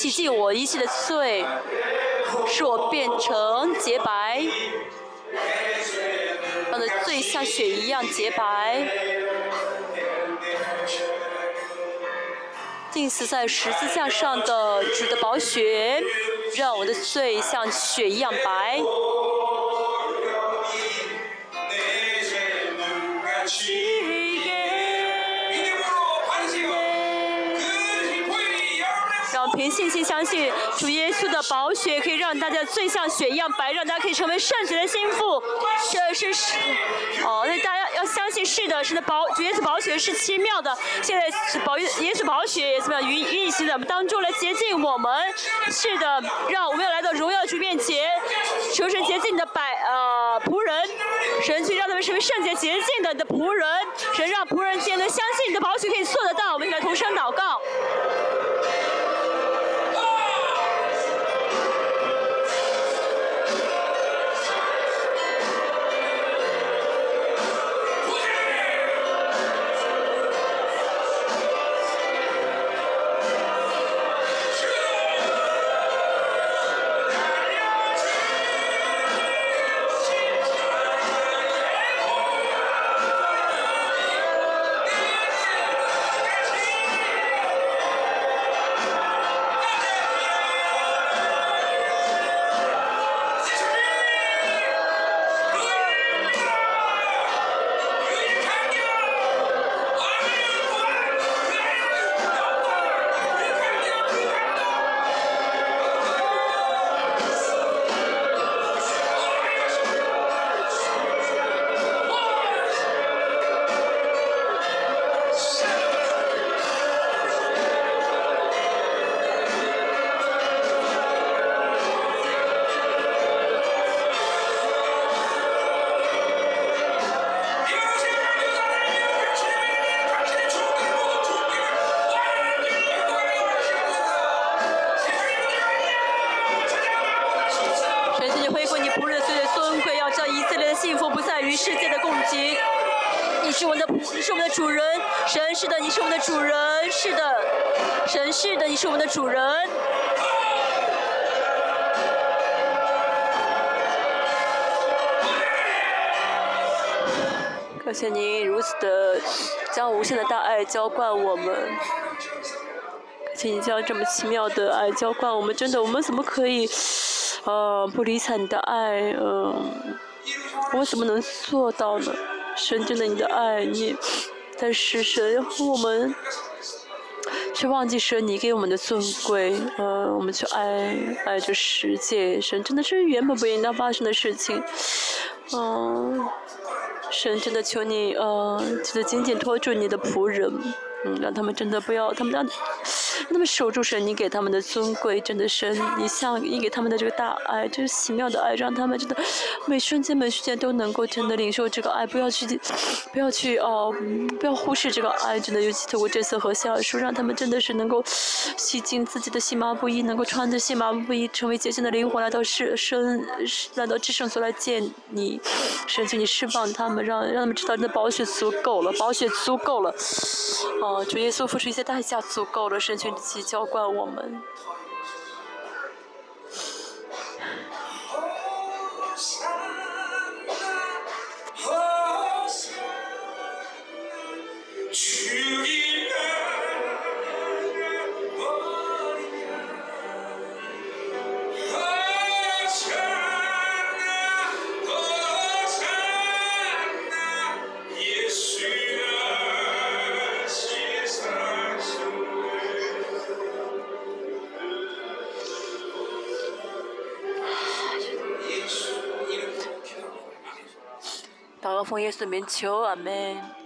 洗净我一切的罪，使我变成洁白，让的罪像雪一样洁白。钉死在十字架上的主的宝血，让我的罪像雪一样白。信心相信主耶稣的宝血可以让大家最像雪一样白，让大家可以成为圣洁的心腹。这是是哦，那大家要相信是的，是的宝主耶稣宝血是奇妙的。现在宝耶稣宝血怎么样运运行在我们当中来洁净我们？是的，让我们要来到荣耀主面前，求神洁净你的百呃仆人，神去让他们成为圣洁洁净的你的仆人，神让仆人间能相信你的宝血可以做得到。我们一起来同声祷告。请你将这么奇妙的爱浇灌我们。真的，我们怎么可以，呃，不理睬你的爱？嗯，我怎么能做到呢？神，真的，你的爱，你，但是神，我们却忘记神你给我们的尊贵。呃，我们去爱爱这世界。神，真的是原本不应当发生的事情。嗯。神真的求你，呃，真的紧紧拖住你的仆人，嗯，让他们真的不要，他们让。让他们守住神你给他们的尊贵，真的神，你像你给他们的这个大爱，就是奇妙的爱，让他们真的每瞬间每瞬间都能够真的领受这个爱，不要去不要去哦，不要忽视这个爱，真的尤其透过这次和下书，让他们真的是能够洗净自己的心麻不衣，能够穿着心麻不衣，成为洁净的灵魂来到世生来到至圣所来见你，神求你释放他们，让让他们知道你的宝血足够了，宝血足够了，哦，主耶稣付出一些代价足够了，神。请去浇灌我们。奉耶稣名求阿门。